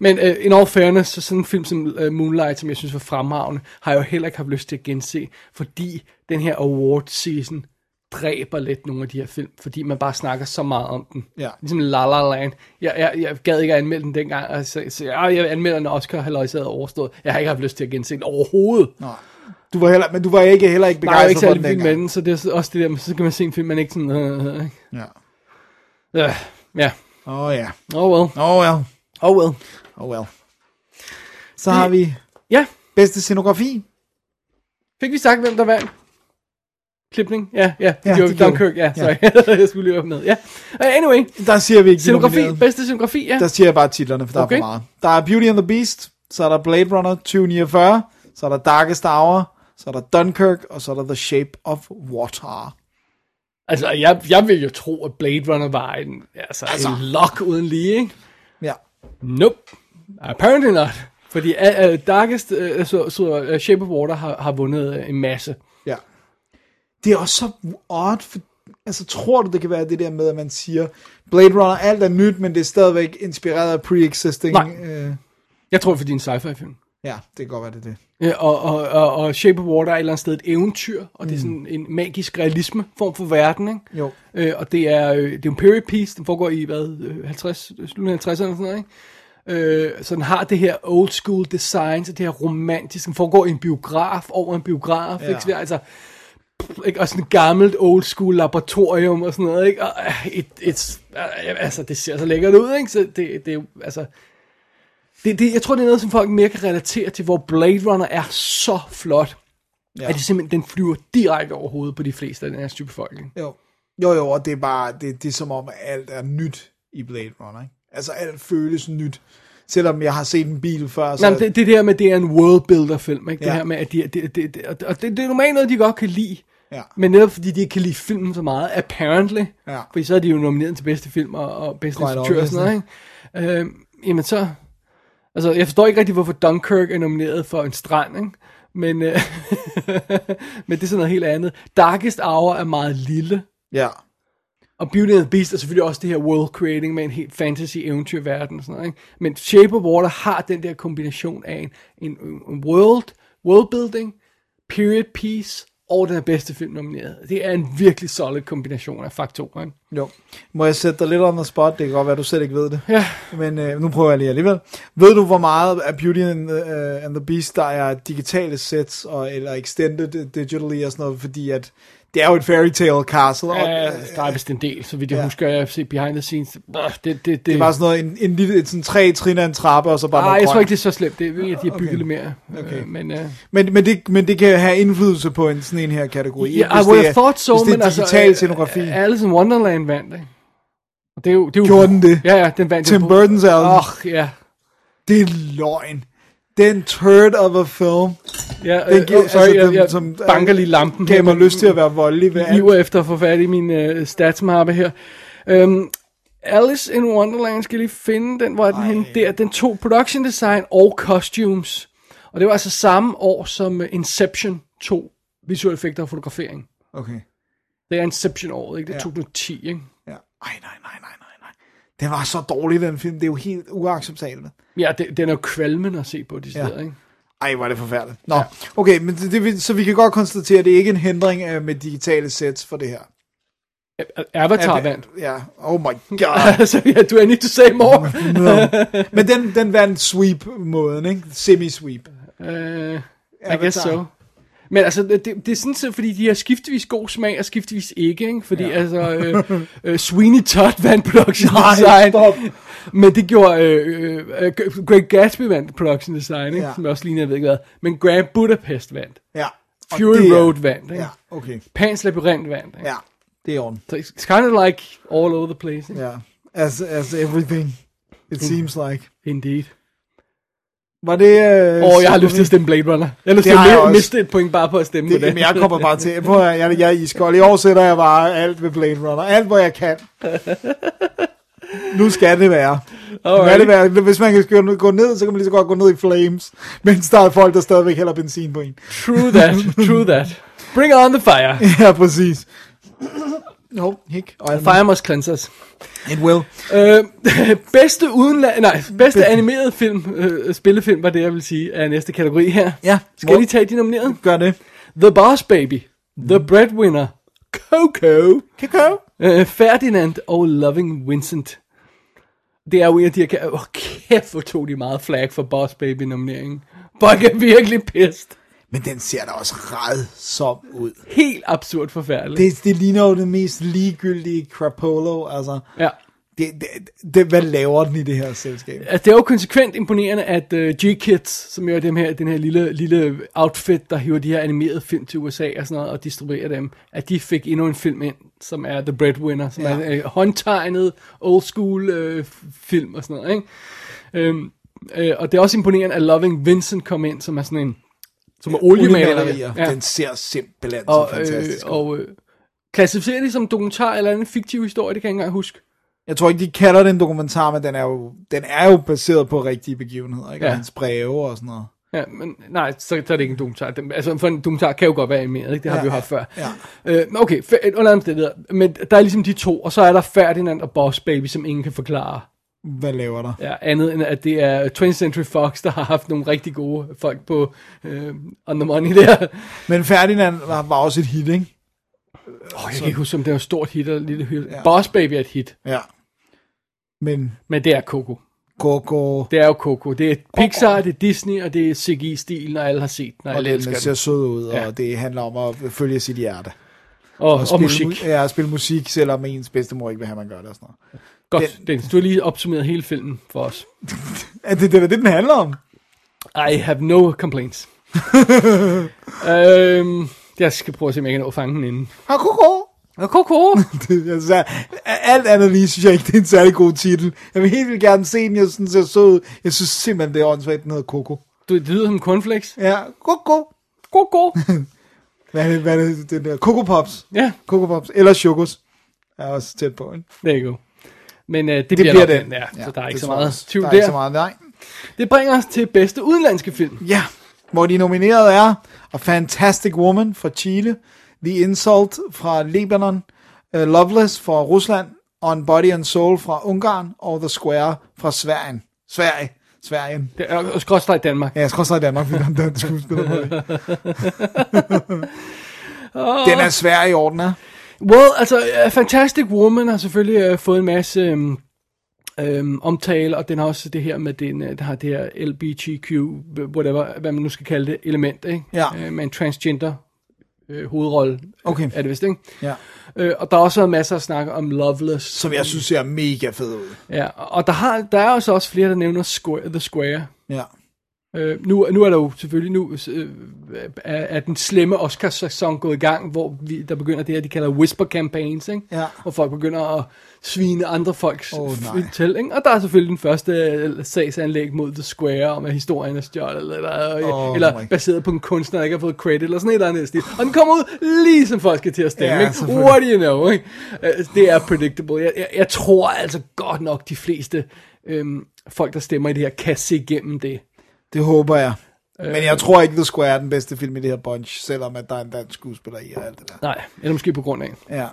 Men uh, in all fairness, så sådan en film som uh, Moonlight, som jeg synes var fremragende, har jeg jo heller ikke haft lyst til at gense, fordi den her award season dræber lidt nogle af de her film, fordi man bare snakker så meget om den. Ja. Ligesom La La Land. Jeg, jeg, jeg gad ikke at anmelde den dengang, altså, så jeg, jeg anmelder den Oscar, havde overstået. Jeg har ikke haft lyst til at gense den overhovedet. Nej. Du var heller, men du var ikke heller ikke Nej, jeg er ikke begejstret for den vild med dengang. den, så det er også det der, så kan man se en film, man ikke sådan... Øh, øh, ikke? Ja. Øh, ja. Oh ja. Oh well. Oh well. Oh well. Oh well. Så har vi Ja, bedste scenografi. fik vi sagt, hvem der vandt? Klipning? Ja, ja, det Ja, gjorde det vi. gjorde Dunkirk, vi. ja, Ja. sorry. jeg skulle lige være med. Ja. Uh, anyway, Der siger vi ikke de scenografi, nominerede. bedste scenografi, ja. Der siger jeg bare titlerne, for der Okay. er for meget. Der er Beauty and the Beast, så er der Blade Runner 2049, så er der Darkest Hour, så er der Dunkirk, og så er der The Shape of Water. Altså, jeg, jeg vil jo tro, at Blade Runner var en, altså, altså. en lock uden lige, ikke? Ja. Nope. Apparently not. Fordi uh, Darkest, uh, så, så uh, Shape of Water har, har vundet uh, en masse. Ja. Det er også så odd, for, altså tror du, det kan være det der med, at man siger, Blade Runner, alt er nyt, men det er stadigvæk inspireret af pre-existing. Nej. Øh, Jeg tror, fordi det er en sci-fi film. Ja, det kan godt være, det er det. Ja, og, og, og, og Shape of Water er et eller andet sted et eventyr, og det er sådan en magisk realisme form for verden, ikke? Jo. Øh, og det er, øh, det er en period piece, den foregår i, hvad, øh, 50, slutningen af 50'erne og sådan noget, ikke? Øh, så den har det her old school design, så det her romantisk, den foregår i en biograf, over en biograf, Ja. ikke? Så, altså, ikke? Og sådan et gammelt old school laboratorium og sådan noget, ikke? Og øh, et, et, øh, altså, det ser så lækkert ud, ikke? Så det, det er altså, det, det, jeg tror, det er noget, som folk mere kan relatere til, hvor Blade Runner er så flot, ja. at det simpelthen, den flyver direkte over hovedet på de fleste af den her type befolkning. Jo. Jo, jo, og det er bare, det, det er som om, at alt er nyt i Blade Runner, ikke? Altså, alt føles nyt. Selvom jeg har set en bil før, så... Nej, men det, det der med, det er en worldbuilder film, ikke? Det Ja. her med, at de, det, det, det, og det, det er normalt noget, de godt kan lide. Ja. Men netop fordi de ikke kan lide filmen så meget, apparently, Ja. fordi så er de jo nomineret til bedste film og, og bedste instruktør og sådan noget, ikke? Øhm, jamen så, altså jeg forstår ikke rigtig, hvorfor Dunkirk er nomineret for en strand, ikke? Men, øh, men det er sådan noget helt andet. Darkest Hour er meget lille, Ja. og Beauty and the Beast er selvfølgelig også det her world creating med en helt fantasy eventyrverden og sådan noget, ikke? Men Shape of Water har den der kombination af en, en, en world, world building, period piece, og den er bedste film nomineret. Det er en virkelig solid kombination af faktorer, ikke? Jo. Må jeg sætte dig lidt on the spot? Det kan godt være, du selv ikke ved det. Ja. Men øh, nu prøver jeg lige alligevel. Ved du, hvor meget af Beauty and the, uh, and the Beast, der er digitale sets, og, eller extended digitally og sådan noget, fordi at det er jo et fairy tale castle. Og, øh, der er vist en del, så vidt jeg Ja. husker, jeg har set behind the scenes. Det, det, det, det bare sådan noget, en, en lille, et sådan tre trin af en trappe, og så bare Nej, jeg tror grønt. ikke, det er så slemt. Det er, okay. de har bygget Okay. lidt mere. Okay. Øh, Men, øh, Men, men, det, men det kan have indflydelse på en sådan en her kategori. Ja, hvis I would det have er, thought so, hvis det men er altså, digital øh, scenografi. Alice in Wonderland vandt, ikke? Og det er jo... Det er jo Gjorde den det? Ja, ja, den vandt. Tim. Burton's Alice. Åh, oh, ja. Det er løgn. Den turd of a film. Ja, Den øh, giver- oh, sorry, altså, jeg, den- jeg som- banker lige lampen. Gav mig lyst til at være voldelig ved alt. Efter at få fat i min øh, statsmappe her. Øhm, Alice in Wonderland skal jeg lige finde den, hvor er den henne der. Den tog production design og costumes. Og det var altså samme år som øh, Inception tog visuelle effekter og fotografering. Okay. Det er Inception-året, ikke? Det er Ja. 2010, ikke? Ja. Ej, nej, nej, nej, nej, nej. Den var så dårlig, den film. Det er jo helt uacceptabelt. Ja, det, den er jo kvalmende at se på de steder, Ja. ikke? Ej, var det forfærdeligt. Nå, ja. okay, men det, det, så vi kan godt konstatere, at det er ikke en hindring øh, med digitale sets for det her. Avatar At- vandt. Ja, oh my god. så ja, do I need to say more? no. Men den, den vandt sweep-måden, ikke? Semi-sweep. Uh, I guess so. Men altså, det, det er sådan set, fordi de har skiftevis god smag, og skiftevis ikke, ikke? Fordi ja. altså, øh, øh, Sweeney Todd vandt production Nej, design. stop. Men det gjorde, øh, øh, øh, Greg Gatsby vandt production design, ikke? Ja. Som jeg også ligner, jeg ved ikke hvad. Men Grand Budapest vandt. Ja. Og Fury det Road vandt, ikke? Ja, okay. Pans Labyrinth vandt, ikke? Ja, det er orden. Så it's kind of like all over the place, ikke? Ja. As, as everything, it seems like. Indeed. Var det... Øh, Åh, oh, jeg har lyst til at stemme Blade Runner. Jeg har lyst Det til jeg at miste et point bare på at stemme Det, på det. jamen, jeg kommer bare til. Prøv, at- jeg, jeg er iskold. I år sætter jeg bare alt ved Blade Runner. Alt, hvor jeg kan. Nu skal det være. Nu Alright. skal det være. Hvis man kan gå ned, så kan man lige så godt gå ned i flames. Mens der er folk, der stadigvæk hælder benzin på en. True that, true that. Bring on the fire. ja, præcis. Jo, hik. Og Fire must cleanse us. It will. Øh, bedste udenland, nej, bedste animeret film, øh, spillefilm var det, jeg vil sige, er næste kategori her. Ja. Skal jeg lige tage de nominerede? Gør det. The Boss Baby, The Breadwinner, Coco, Coco. øh, Ferdinand og Loving Vincent. Det er jo en af de her, åh oh, kæft, hvor tog de meget flag for Boss Baby nomineringen. Folk er virkelig pissed. Men den ser da også redsom ud. Helt absurd forfærdeligt. Det, det ligner jo det mest ligegyldige Crapolo. Altså, ja. det, det, det, hvad laver den i det her selskab? Altså, det er jo konsekvent imponerende, at uh, G-Kids, som jo er dem her, den her lille, lille outfit, der hiver de her animerede film til USA og sådan noget, og distribuerer dem, at de fik endnu en film ind, som er The Breadwinner, som Ja. er en uh, håndtegnet, old school uh, film og sådan noget, ikke? Um, uh, og det er også imponerende, at Loving Vincent kom ind, som er sådan en, som er oliemalerier. Ja. Den ser simpelthen og, så fantastisk øh, og øh, klassificerer det som dokumentar eller en fiktiv historie, det kan jeg ikke engang huske. Jeg tror ikke, de kalder det en dokumentar, men den er jo, den er jo baseret på rigtige begivenheder, ikke? Ja. Og hans breve og sådan noget. Ja, men nej, så, så er det ikke en dokumentar. Den, altså, for en dokumentar kan jo godt være animeret, ikke? Det har Ja, vi jo haft før. ja. Øh, men okay, under omstændigheder. Men der er ligesom de to, og så er der Ferdinand og Boss Baby, som ingen kan forklare. Hvad laver der? Ja, andet end at det er 20th Century Fox, der har haft nogle rigtig gode folk på øh, On The Money der. Men Ferdinand var, var også et hit, ikke? Oh, jeg kan ikke huske, om det var et stort hit eller et lille hit. Ja. Boss Baby er et hit, Ja. Men men det er Coco. Coco, Det er jo Coco. Det er Pixar, det er Disney, og det er CGI-stilen, og alle har set den, og og alle den elsker ser den. sød ud, Ja. og det handler om at følge sit hjerte. Og, og, spille musik. mu- Ja, spille musik, selvom ens bedstemor ikke vil have, man gør det og sådan noget. Godt, Dennis, du har lige opsummeret hele filmen for os. Er det det, er det, den handler om? I have no complaints. øhm, jeg skal prøve at se, om jeg kan nå at fange den inden. Ah! Og Coco! Det, altså, alt andet lige synes jeg ikke, det er en særlig god titel. Jeg vil helt vildt gerne se den, jeg synes, den ser sød ud. Jeg synes simpelthen, det er åndssvagt, den hedder Coco. Du, det lyder som cornflakes. Ja, Coco. Coco! Hvad er det, hvad er det, det der? Coco Pops. ja, Coco Pops. Eller Chocos. Jeg er også tæt på, ikke? there you go. Men øh, det, Det bliver, bliver nok den. Ja, så der er ikke så meget tvivl Der er ikke så meget, nej. Det bringer os til bedste udenlandske film. Ja, hvor de nominerede er A Fantastic Woman fra Chile, The Insult fra Libanon, uh, Loveless fra Rusland, On Body and Soul fra Ungarn, og The Square fra Sverige. Sverige. Sverige. Det er skrådstræk Danmark. Ja, i Danmark, fordi der er en dansk skuespiller på det. Den er svær i orden, er. Well, altså, Fantastic Woman har selvfølgelig uh, fået en masse um, um, omtale, og den har også det her med, den, uh, den har det her LBGQ, whatever, hvad man nu skal kalde det, element, ikke? Ja. Uh, med en transgender uh, hovedrolle, Okay. er det vist, ikke? Ja. Uh, og der er også masser at snakke om Loveless. Som jeg synes ser mega fed ud. Ja, og der, har, der er også, også flere, der nævner Square, The Square. Ja. Øh, nu, nu er der jo selvfølgelig nu øh, er, er den slemme Oscars-sæson gået i gang, hvor vi, der begynder det her, de kalder whisper campaigns, ikke? Ja. hvor folk begynder at svine andre folks oh, til. Ikke? Og der er selvfølgelig den første øh, sagsanlæg mod The Square, om at historien er stjålet, eller, eller, Åh, eller nej. baseret på en kunstner, der ikke har fået credit, eller sådan et eller andet stil. Og den kommer ud lige som folk skal til at stemme. Ja, ikke? What do you know? Ikke? Øh, Det er predictable. Jeg, jeg, jeg tror altså godt nok, de fleste øhm, folk, der stemmer i det her, kan se igennem det. Det håber jeg. Men jeg tror ikke, The Square er den bedste film i det her bunch, selvom at der er en dansk skuespiller i og alt det der. Nej, eller måske på grund af. Ja,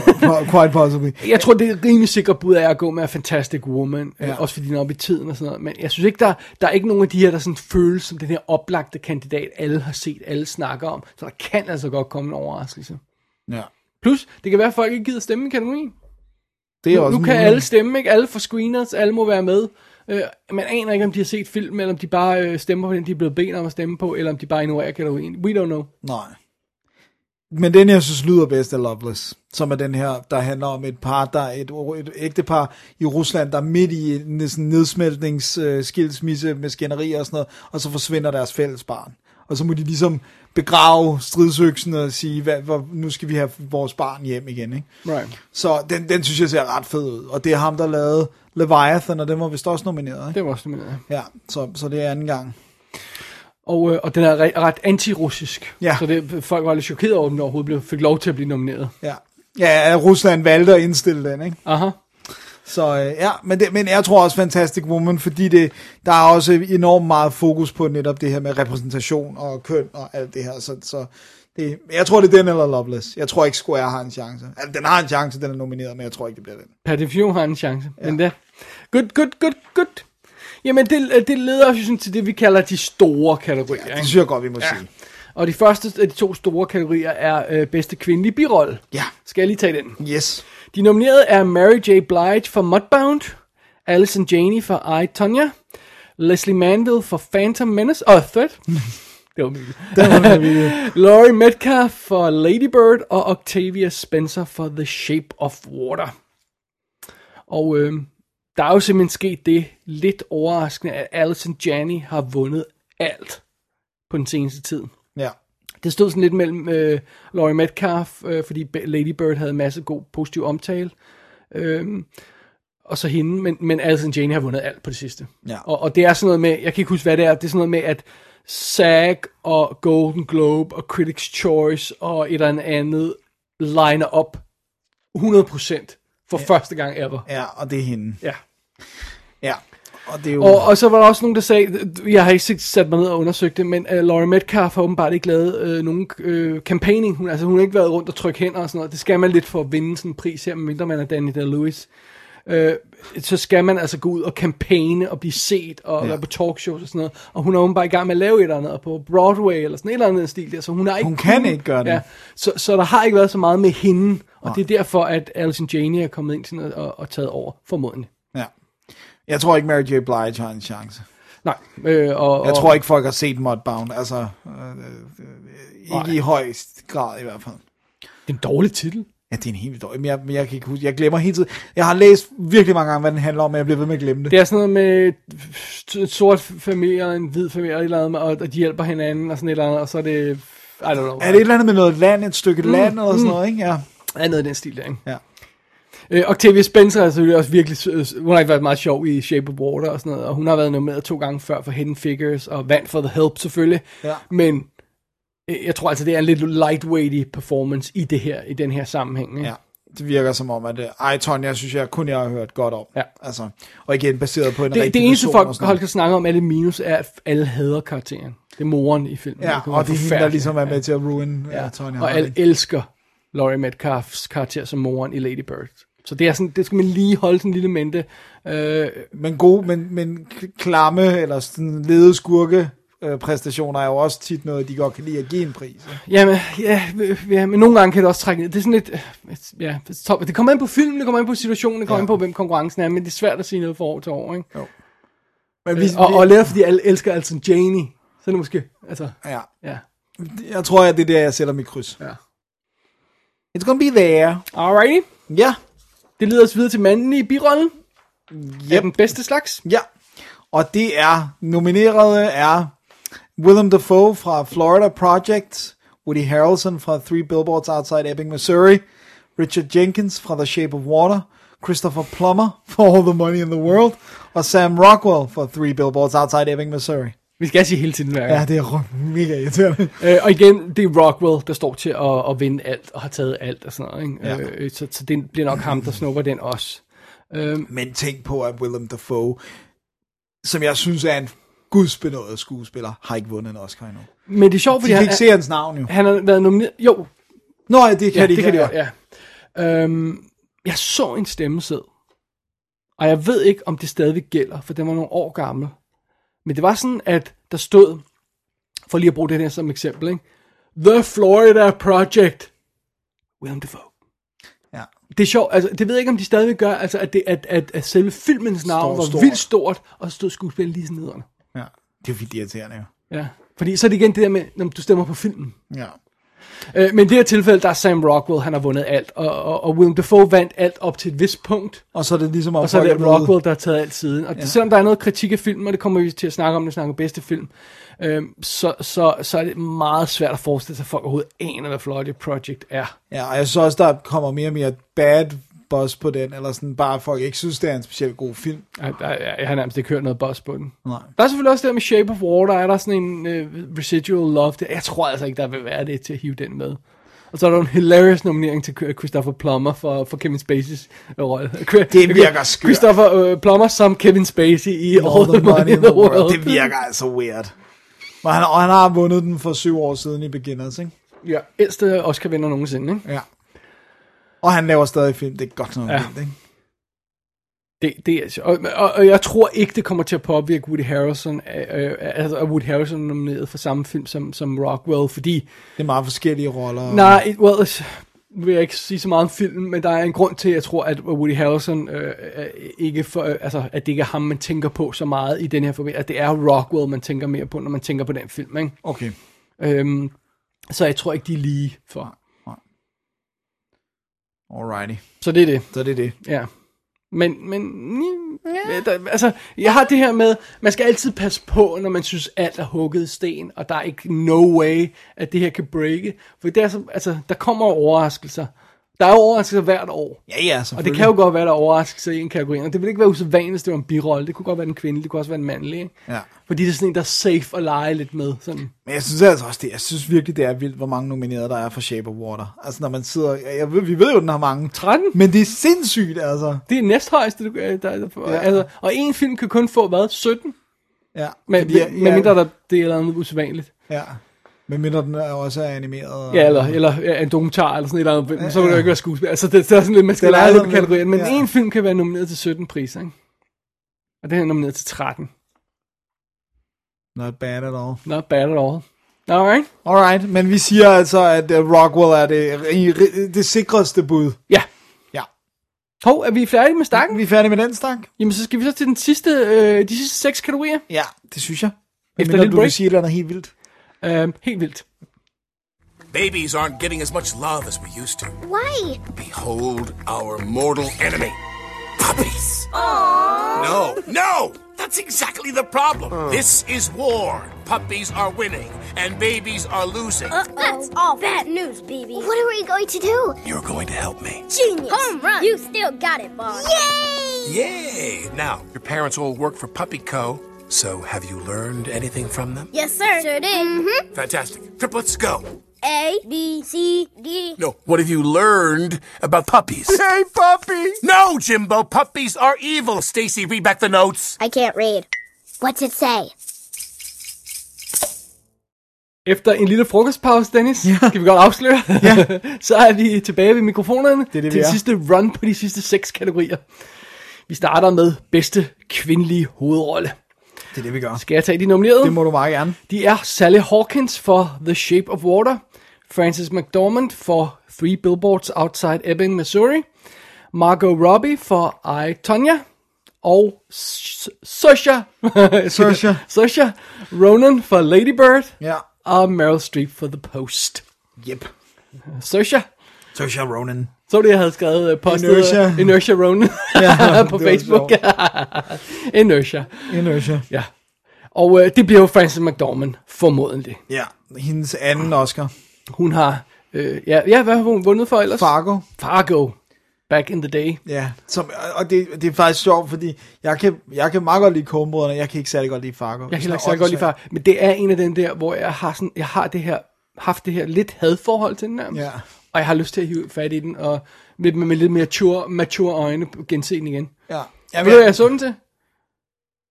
quite possibly. Jeg tror, det er rimelig sikkert bud af at gå med Fantastic Woman, ja. Ja. øh, også fordi den er oppe i tiden og sådan noget. Men jeg synes ikke, der, der er ikke nogen af de her, der sådan føles som den her oplagte kandidat, alle har set, alle snakker om. Så der kan altså godt komme en overraskelse. Ja. Plus, det kan være, at folk ikke gider stemme i kategorien. Det er Nu, også nu kan muligt. alle stemme, ikke? Alle får screeners, alle må være med. Øh, man aner ikke, om de har set film, eller om de bare øh, stemmer på den, de er blevet bedt om at stemme på, eller om de bare ignorerer kategorien. We don't know. Nej. Men den, jeg synes lyder bedst, er Loveless. Som er den her, der handler om et par, der er et, et ægtepar i Rusland, der er midt i en sådan nedsmeltningsskilsmisse med skænderier og sådan noget, og så forsvinder deres fælles barn. Og så må de ligesom begrave stridsøksen og sige, hvad, hvor, nu skal vi have vores barn hjem igen. Ikke? Right. Så den, den synes jeg ser ret fed ud. Og det er ham, der lavede Leviathan, og den var vist også nomineret. Ikke? Det var også jeg. Ja, så, så det er anden gang. Og, øh, og den er re- ret antirussisk. Ja. Så det, folk var lidt chokeret over, at den overhovedet blev, fik lov til at blive nomineret. Ja. Ja, Rusland valgte at indstille den, ikke? Aha. Så øh, ja, men, det, men jeg tror også Fantastic Woman, fordi det, der er også enormt meget fokus på netop det her med repræsentation og køn og alt det her. Så, så det, jeg tror, det er den eller Loveless. Jeg tror ikke Square har en chance. Altså, den har en chance, den er nomineret, men jeg tror ikke, det bliver den. Per definition har en chance. Ja. Men det, good, good, good, good. Jamen, det, det leder os jo sådan til det, vi kalder de store kategorier. Det ikke? synes jeg godt, vi må ja. sige. Og de første af de to store kategorier er øh, bedste kvindelige birolle. Ja. Skal jeg lige tage den? Yes. De nominerede er Mary J. Blige for Mudbound, Alison Janney for I, Tonya, Leslie Manville for Phantom Menace, og oh, Threat. det var vildt. Den var vildt. Laurie Metcalf for Lady Bird, og Octavia Spencer for The Shape of Water. Og øh, der er jo simpelthen sket det lidt overraskende, at Alison Janney har vundet alt på den seneste tid. Ja. Det stod sådan lidt mellem øh, Laurie Metcalf, øh, fordi Lady Bird havde en masse god positiv omtale, øh, og så hende, men, men Alison Janney har vundet alt på det sidste. Ja. Og, og det er sådan noget med, jeg kan ikke huske hvad det er, det er sådan noget med, at SAG og Golden Globe og Critics' Choice og et eller andet liner op 100% For første gang ever. Ja, og det er hende. Ja. Ja, og det er jo... Og, og så var der også nogen, der sagde, jeg har ikke set- sat mig ned og undersøgt det, men uh, Laurie Metcalf har åbenbart ikke lavet uh, nogen uh, campaigning. Hun, altså, hun har ikke været rundt og trykke hænder og sådan noget. Det skal man lidt for at vinde sådan en pris her, mindre man er Danny Day-Lewis. Uh, så skal man altså gå ud og kampagne og blive set og Ja. være på talkshows og sådan noget. Og hun er åbenbart i gang med at lave et eller andet på Broadway eller sådan et eller andet stil der, så hun har ikke Hun kan ikke gøre det. Ja, så, så der har ikke været så meget med hende, og det er derfor, at Alison Janney er kommet ind sådan og, og taget over, formodentlig. Ja. Jeg tror ikke, Mary J. Blige har en chance. Nej, øh, og, Jeg tror ikke, folk har set Mudbound. Altså, øh, øh, ikke Nej. i højst grad i hvert fald. Det er en dårlig titel. Ja, det er en helt men jeg, jeg kan ikke huske, jeg glemmer hele tiden. Jeg har læst virkelig mange gange, hvad den handler om, men jeg bliver ved med at glemme det. Det er sådan noget med en sort familie og en hvid familie og, et eller andet, og de hjælper hinanden og sådan et eller andet, og så er det... I don't know. Er det et eller andet med noget land, et stykke Mm, land eller sådan mm. noget, ikke? Ja. er noget i den stil der, ikke? Ja. Øh, Octavia Spencer er selvfølgelig også virkelig, hun har ikke været meget sjov i Shape of Water og sådan noget, og hun har været nomineret to gange før for Hidden Figures, og vandt for The Help selvfølgelig, Ja. men øh, jeg tror altså, det er en lidt lightweighty performance i det her, i den her sammenhæng. Ikke? ja. Det virker som om, at øh, ej, Tonja, jeg synes, jeg kun jeg har hørt godt om. Ja. Altså, og igen, baseret på en Det, rigtig det eneste folk, noget. kan snakke om, det minus, er, at alle hader karakteren. Det er moren i filmen. Ja, og det er hende, der ligesom er med til at ruin Ja. ja. Tonja Og alle elsker Laurie Metcalfs karakter som moren i Lady Bird. Så det er sådan, det skal man lige holde sådan en lille mente. Øh, Men gode, men, men klamme eller sådan lede skurke øh, præstationer er jo også tit noget, de godt kan lide at give en pris. jamen, ja, ja, men nogle gange kan det også trække ned. Det er sådan lidt, øh, ja, det kommer an på filmen, det kommer an på situationen, det kommer Ja. an på, hvem konkurrencen er, men det er svært at sige noget for år til år, ikke? Men Øh, og, og lettere, fordi alle elsker Alton Janney. Så er det måske, altså, ja. ja. Jeg tror, at det er der, jeg sætter mit kryds. Ja. It's gonna be there. Alrighty. Ja. Det leder os videre til manden i birollen. Yep. Den bedste slags. Ja. Og det er, nominerede er Willem Dafoe fra Florida Project, Woody Harrelson fra Three Billboards Outside Ebbing, Missouri, Richard Jenkins fra The Shape of Water, Christopher Plummer for All the Money in the World, og Sam Rockwell for Three Billboards Outside Ebbing, Missouri. Vi skal sige hele tiden hver gang. Ja, det er mega irriterende. Øh, og igen, det er Rockwell, der står til at, at vinde alt, og har taget alt og sådan noget. Ikke? Ja. Øh, så, så det bliver nok ham, der snupper den også. Øhm, Men tænk på, at Willem Dafoe, som jeg synes er en gudsbenået skuespiller, har ikke vundet en Oscar endnu. men det er sjovt, De fordi kan han, ikke se hans navn jo. han har været nomineret... Jo, Nå, ja, det kan ja, de det kan de her, godt, ja. Øhm, jeg så en stemmesæd, og jeg ved ikke, om det stadigvæk gælder, for den var nogle år gammel. Men det var sådan, at der stod, for lige at bruge det her som eksempel, ikke? The Florida Project. Willem Dafoe. Ja. Det er sjovt, altså det ved jeg ikke, om de stadigvæk gør, altså at, det, at, at, at selve filmens navn Står var stort. vildt stort, og så stod skuespillet lige sådan nederne. Det er jo vildt irriterende jo. Ja. Fordi så er det igen det der med, når du stemmer på filmen. Ja. Øh, men i det her tilfælde, der er Sam Rockwell, han har vundet alt, og, og, og Willem Dafoe vandt alt op til et vist punkt, Og så er det ligesom om og så er det blevet- Rockwell, der har taget alt siden. Og ja. selvom der er noget kritik af filmen, og det kommer vi til at snakke om, når vi snakker bedste film, øh, så, så, så er det meget svært at forestille sig, at folk overhovedet aner, hvad Florida Project er. Ja, og jeg synes også, der kommer mere og mere bad buzz på den, eller sådan bare folk ikke synes, det er en specielt god film. Jeg, jeg, jeg har nærmest ikke hørt noget buzz på den. Nej. Der er selvfølgelig også det med Shape of Water, er der sådan en uh, residual love. Der. Jeg tror altså ikke, der vil være det til at hive den med. Og så er der en hilarious nominering til Christopher Plummer for, for Kevin Spacey's øh, rolle. Det virker skørt. Christopher uh, Plummer som Kevin Spacey i All, the Money in the World. Det virker altså weird. Og han, og han har vundet den for syv år siden i Beginners, ikke? Ja, ældste Oscar-vinder nogensinde, ikke? Ja. Og han laver stadig film, det er godt noget Ja. vildt, ikke? Det, det er og, og, og, jeg tror ikke, det kommer til at påvirke Woody Harrelson, øh, øh, altså at Woody Harrelson er nomineret for samme film som, som Rockwell, fordi Det er meget forskellige roller. Nej, well, nu vil jeg ikke sige så meget om filmen, men der er en grund til, at jeg tror, at Woody Harrelson øh, ikke for, øh, altså, at det ikke er ham, man tænker på så meget i den her forbindelse. At det er Rockwell, man tænker mere på, når man tænker på den film, ikke? Okay. Øhm, så jeg tror ikke, de er lige for. Alrighty. Så det er det. Så det er det. Ja. Men, men ja. der, altså, jeg har det her med, man skal altid passe på, når man synes, alt er hugget i sten, og der er ikke no way, at det her kan breake. For det er så, altså, der kommer overraskelser. Der er jo overraskelser hvert år. Ja, ja, Og det kan jo godt være, der er overraskelser i en kategori. Og det vil ikke være usædvanligt, hvis det var en birolle. Det kunne godt være en kvinde, det kunne også være en mandlig. Ikke? Ja. Fordi det er sådan en, der er safe at lege lidt med. Sådan. Men jeg synes altså også, det, jeg synes virkelig, det er vildt, hvor mange nominerede der er for Shape of Water. Altså, når man sidder... Jeg, ved, vi ved jo, den har mange. 13? Men det er sindssygt, altså. Det er næsthøjeste, du, der, der, der, Ja. altså, og en film kan kun få, hvad, 17? Ja. Men, Fordi med jeg- mindre der, det er noget usædvanligt. Ja. Men mindre den er også er animeret. Ja, eller, eller ja, en dokumentar eller sådan et eller andet, så vil det jo ikke være skuespil. Altså, det, det er sådan lidt, man skal Det er lege lidt på kategorien. Men ja. en film kan være nomineret til 17 priser, ikke? Og det er nomineret til 13. Not bad at all. Not bad at all. Alright. Alright, men vi siger altså, at uh, Rockwell er det, det sikreste bud. Ja. Ja. Hov, er vi færdige med stakken? Vi er færdige med den stak. Jamen, så skal vi så til den sidste, øh, de sidste seks kategorier. Ja, det synes jeg. Efter lidt du vil break. sige et eller andet helt vildt. Um, helt vildt. Babies aren't getting as much love as we used to. Why? Behold our mortal enemy. Puppies. Aww. No, no! That's exactly the problem. Oh. This is war. Puppies are winning, and babies are losing. Uh, that's oh. all bad news, baby. What are we going to do? You're going to help me. Genius. Home run. You still got it, boss. Yay! Yay! Now, your parents all work for Puppy Co., so have you learned anything from them? Yes, sir. Sure did. Mm-hmm. Fantastic. Triplets, go. A, B, C, D. No, what have you learned about puppies? Hey, puppy! No, Jimbo, puppies are evil. Stacy, read back the notes. I can't read. What's it say? Efter en lille frokostpause, Dennis, ja. skal vi godt afsløre, ja. så er vi tilbage ved mikrofonerne det, vi til er. den sidste run på de sidste seks kategorier. Vi starter med bedste kvindelige hovedrolle. Det er det, vi gør. Skal jeg tage de nominerede? Det må du meget gerne. De er Sally Hawkins for The Shape of Water, Frances McDormand for Three Billboards Outside Ebbing, Missouri, Margot Robbie for I, Tonya, og Saoirse Saoirse. Saoirse Ronan for Lady Bird, Ja. og Meryl Streep for The Post. Yep. Saoirse. Saoirse Ronan. Så det, jeg havde skrevet øh, postet Inertia. Inertia, Inertia Ronan Ja, på var Facebook. Inertia. Inertia. Ja. Og øh, det bliver jo Frances McDormand, formodentlig. Ja, hendes anden Oscar. Hun har, øh, ja, ja, hvad har hun vundet for ellers? Fargo. Fargo. Back in the day. Ja, som, og det, det er faktisk sjovt, fordi jeg kan, jeg kan meget godt lide Coen jeg kan ikke særlig godt lide Fargo. Jeg kan heller ikke så godt lide Fargo. Men det er en af den der, hvor jeg har, sådan, jeg har det her, haft det her lidt hadforhold til den nærmest. Ja. Og jeg har lyst til at hive fat i den, og med, med, med lidt mere mature, mature øjne gense den igen. Ja. Ved Jamen, du, hvad jeg så den til?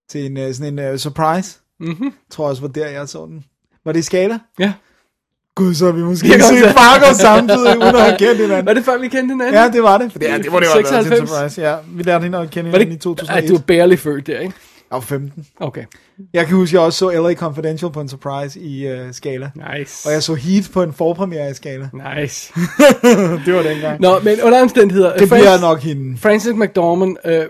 Til en, uh, sådan en uh, surprise. Mhm. Tror jeg også var der, jeg så den. Var det i skala? Ja. Gud, så har vi måske Det kan være. Fargo samtidig, uden at have kendt Var hinanden. det før, vi kendte hinanden? Ja, det var det. Ja, det må det været til en 96. surprise. Ja, vi lærte hende at kende Var det hinanden i ikke? 2001. Ej, du var barely født der, ikke? Jeg var 15. Okay. Jeg kan huske, jeg også så LA Confidential på en surprise i uh, Skala. Nice. Og jeg så Heat på en forpremiere i Skala. Nice. det var dengang. Nå, men under omstændigheder... Det bliver nok hende. Frances McDormand, øh,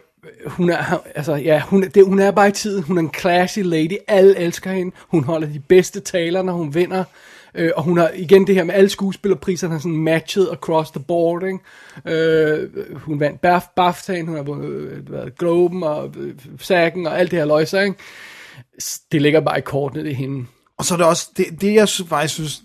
hun er, altså, ja, hun, det, hun er bare i tiden. Hun er en classy lady. Alle elsker hende. Hun holder de bedste taler, når hun vinder. Øh, og hun har igen det her med alle skuespillerpriserne, har sådan matchet across the board. Ikke? Øh, hun vandt BAF, BAFTA'en, hun har vundet øh, Globen og øh, Sagen og alt det her løjser. Ikke? Det ligger bare i kortene, det hende. Og så er det også, det, det jeg faktisk synes,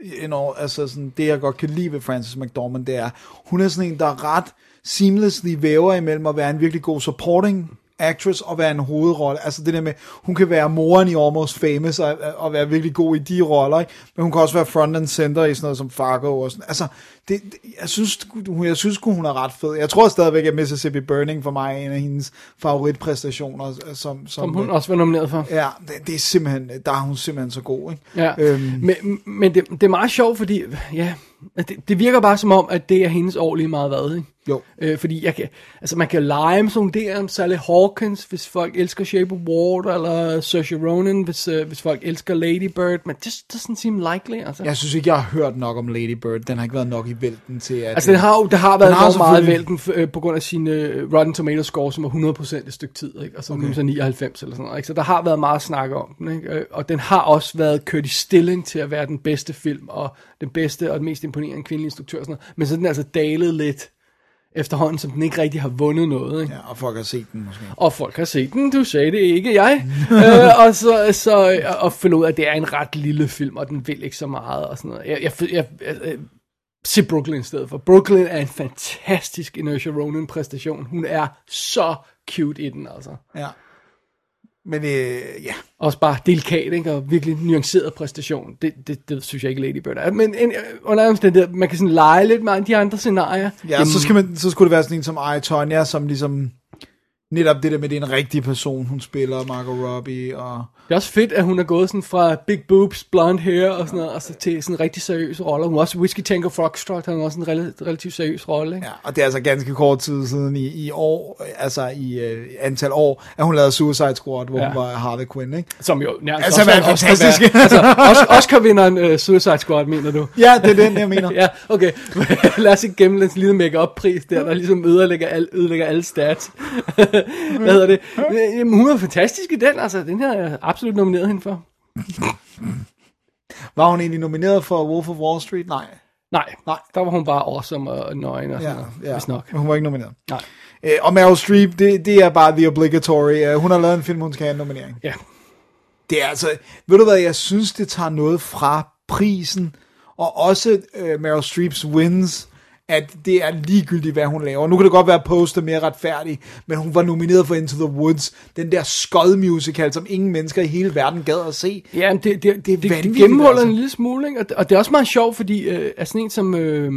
enormt, altså sådan, det jeg godt kan lide ved Frances McDormand, det er, hun er sådan en, der er ret seamlessly væver imellem at være en virkelig god supporting actress og være en hovedrolle. Altså det der med, hun kan være moren i Almost Famous og, og være virkelig god i de roller, ikke? men hun kan også være front and center i sådan noget som Fargo og sådan. Altså, det, det, jeg synes, hun, jeg synes hun er ret fed. Jeg tror stadigvæk, at Mississippi Burning for mig er en af hendes favoritpræstationer. Som, som, Som hun også var nomineret for. Ja, det, det er simpelthen, der er hun simpelthen så god, ikke? Ja, Øhm. men, men det, det er meget sjovt, fordi ja, det, det virker bare som om, at det er hendes år lige meget hvad, ikke? Jo. Øh, fordi jeg kan, altså man kan lege med sådan om Sally Hawkins, hvis folk elsker Shape of Water, eller Saoirse Ronan, hvis, øh, hvis folk elsker Lady Bird, men det doesn't seem likely, altså. Jeg synes ikke, jeg har hørt nok om Lady Bird. Den har ikke været nok i vælten til, at... Altså, den har jo det har været Den har meget selvfølgelig- vælten øh, på grund af sin øh, Rotten Tomatoes score, som er 100% et stykke tid, ikke? Og så okay. så 99 eller sådan noget, ikke? Så der har været meget snak om den, ikke? Øh, Og den har også været kørt i stilling til at være den bedste film, og den bedste og den mest imponerende kvindelige instruktør og sådan noget. Men så er den altså dalet lidt efterhånden, som den ikke rigtig har vundet noget, ikke? Ja, og folk har set den måske. Og folk har set den, du sagde det ikke, jeg. øh, og så, så og finde ud af, at det er en ret lille film, og den vil ikke så meget, og sådan noget. Jeg, jeg, jeg, jeg, øh, se Brooklyn i stedet for. Brooklyn er en fantastisk Inertia Ronan præstation. Hun er så cute i den, altså. Ja. Men øh, ja. Også bare delikat, ikke? Og virkelig nuanceret præstation. Det, det, det synes jeg ikke Lady Bird er. Men en, under omstændighed, man kan sådan lege lidt med de andre scenarier. Ja, så, skal man, så skulle det være sådan en som I, Tonya, som ligesom netop det der med, det er en rigtig person, hun spiller, Margot Robbie, og... Det er også fedt, at hun er gået sådan fra big boobs, blonde hair og sådan noget, og så til sådan en rigtig seriøs rolle. Hun er også Whiskey Tango Foxtrot, han er også en relativt, relativt seriøs rolle, ikke? Ja, og det er altså ganske kort tid siden i, i år, altså i uh, antal år, at hun lavede Suicide Squad, hvor ja. hun var Harley Quinn, ikke? Som jo nærmest altså, også er fantastisk. altså, Oscar-vinderen uh, Suicide Squad, mener du? Ja, det er den, jeg mener. ja, okay. Lad os ikke gemme den lille make-up-pris der, der ligesom ødelægger, al, ødelægger alle stats. Hvad hedder det? Jamen, hun er fantastisk i den, altså. Den her er absolut nomineret hende for. Var hun egentlig nomineret for Wolf of Wall Street? Nej. Nej, Nej. der var hun bare awesome og nøgen og sådan ja, noget, ja. hvis nok. Hun var ikke nomineret. Nej. Øh, og Meryl Streep, det, det er bare the obligatory. Uh, hun har lavet en film, hun skal have en nominering. Ja. Det er altså, ved du hvad, jeg synes, det tager noget fra prisen, og også uh, Meryl Streeps wins, at det er ligegyldigt, hvad hun laver. Nu kan det godt være, at Post er mere retfærdig, men hun var nomineret for Into the Woods, den der skod musical, som ingen mennesker i hele verden gad at se. Ja, det, det, det, det, det, det gennemholder altså. en lille smule, ikke? Og, og det er også meget sjovt, fordi øh, er sådan en som øh,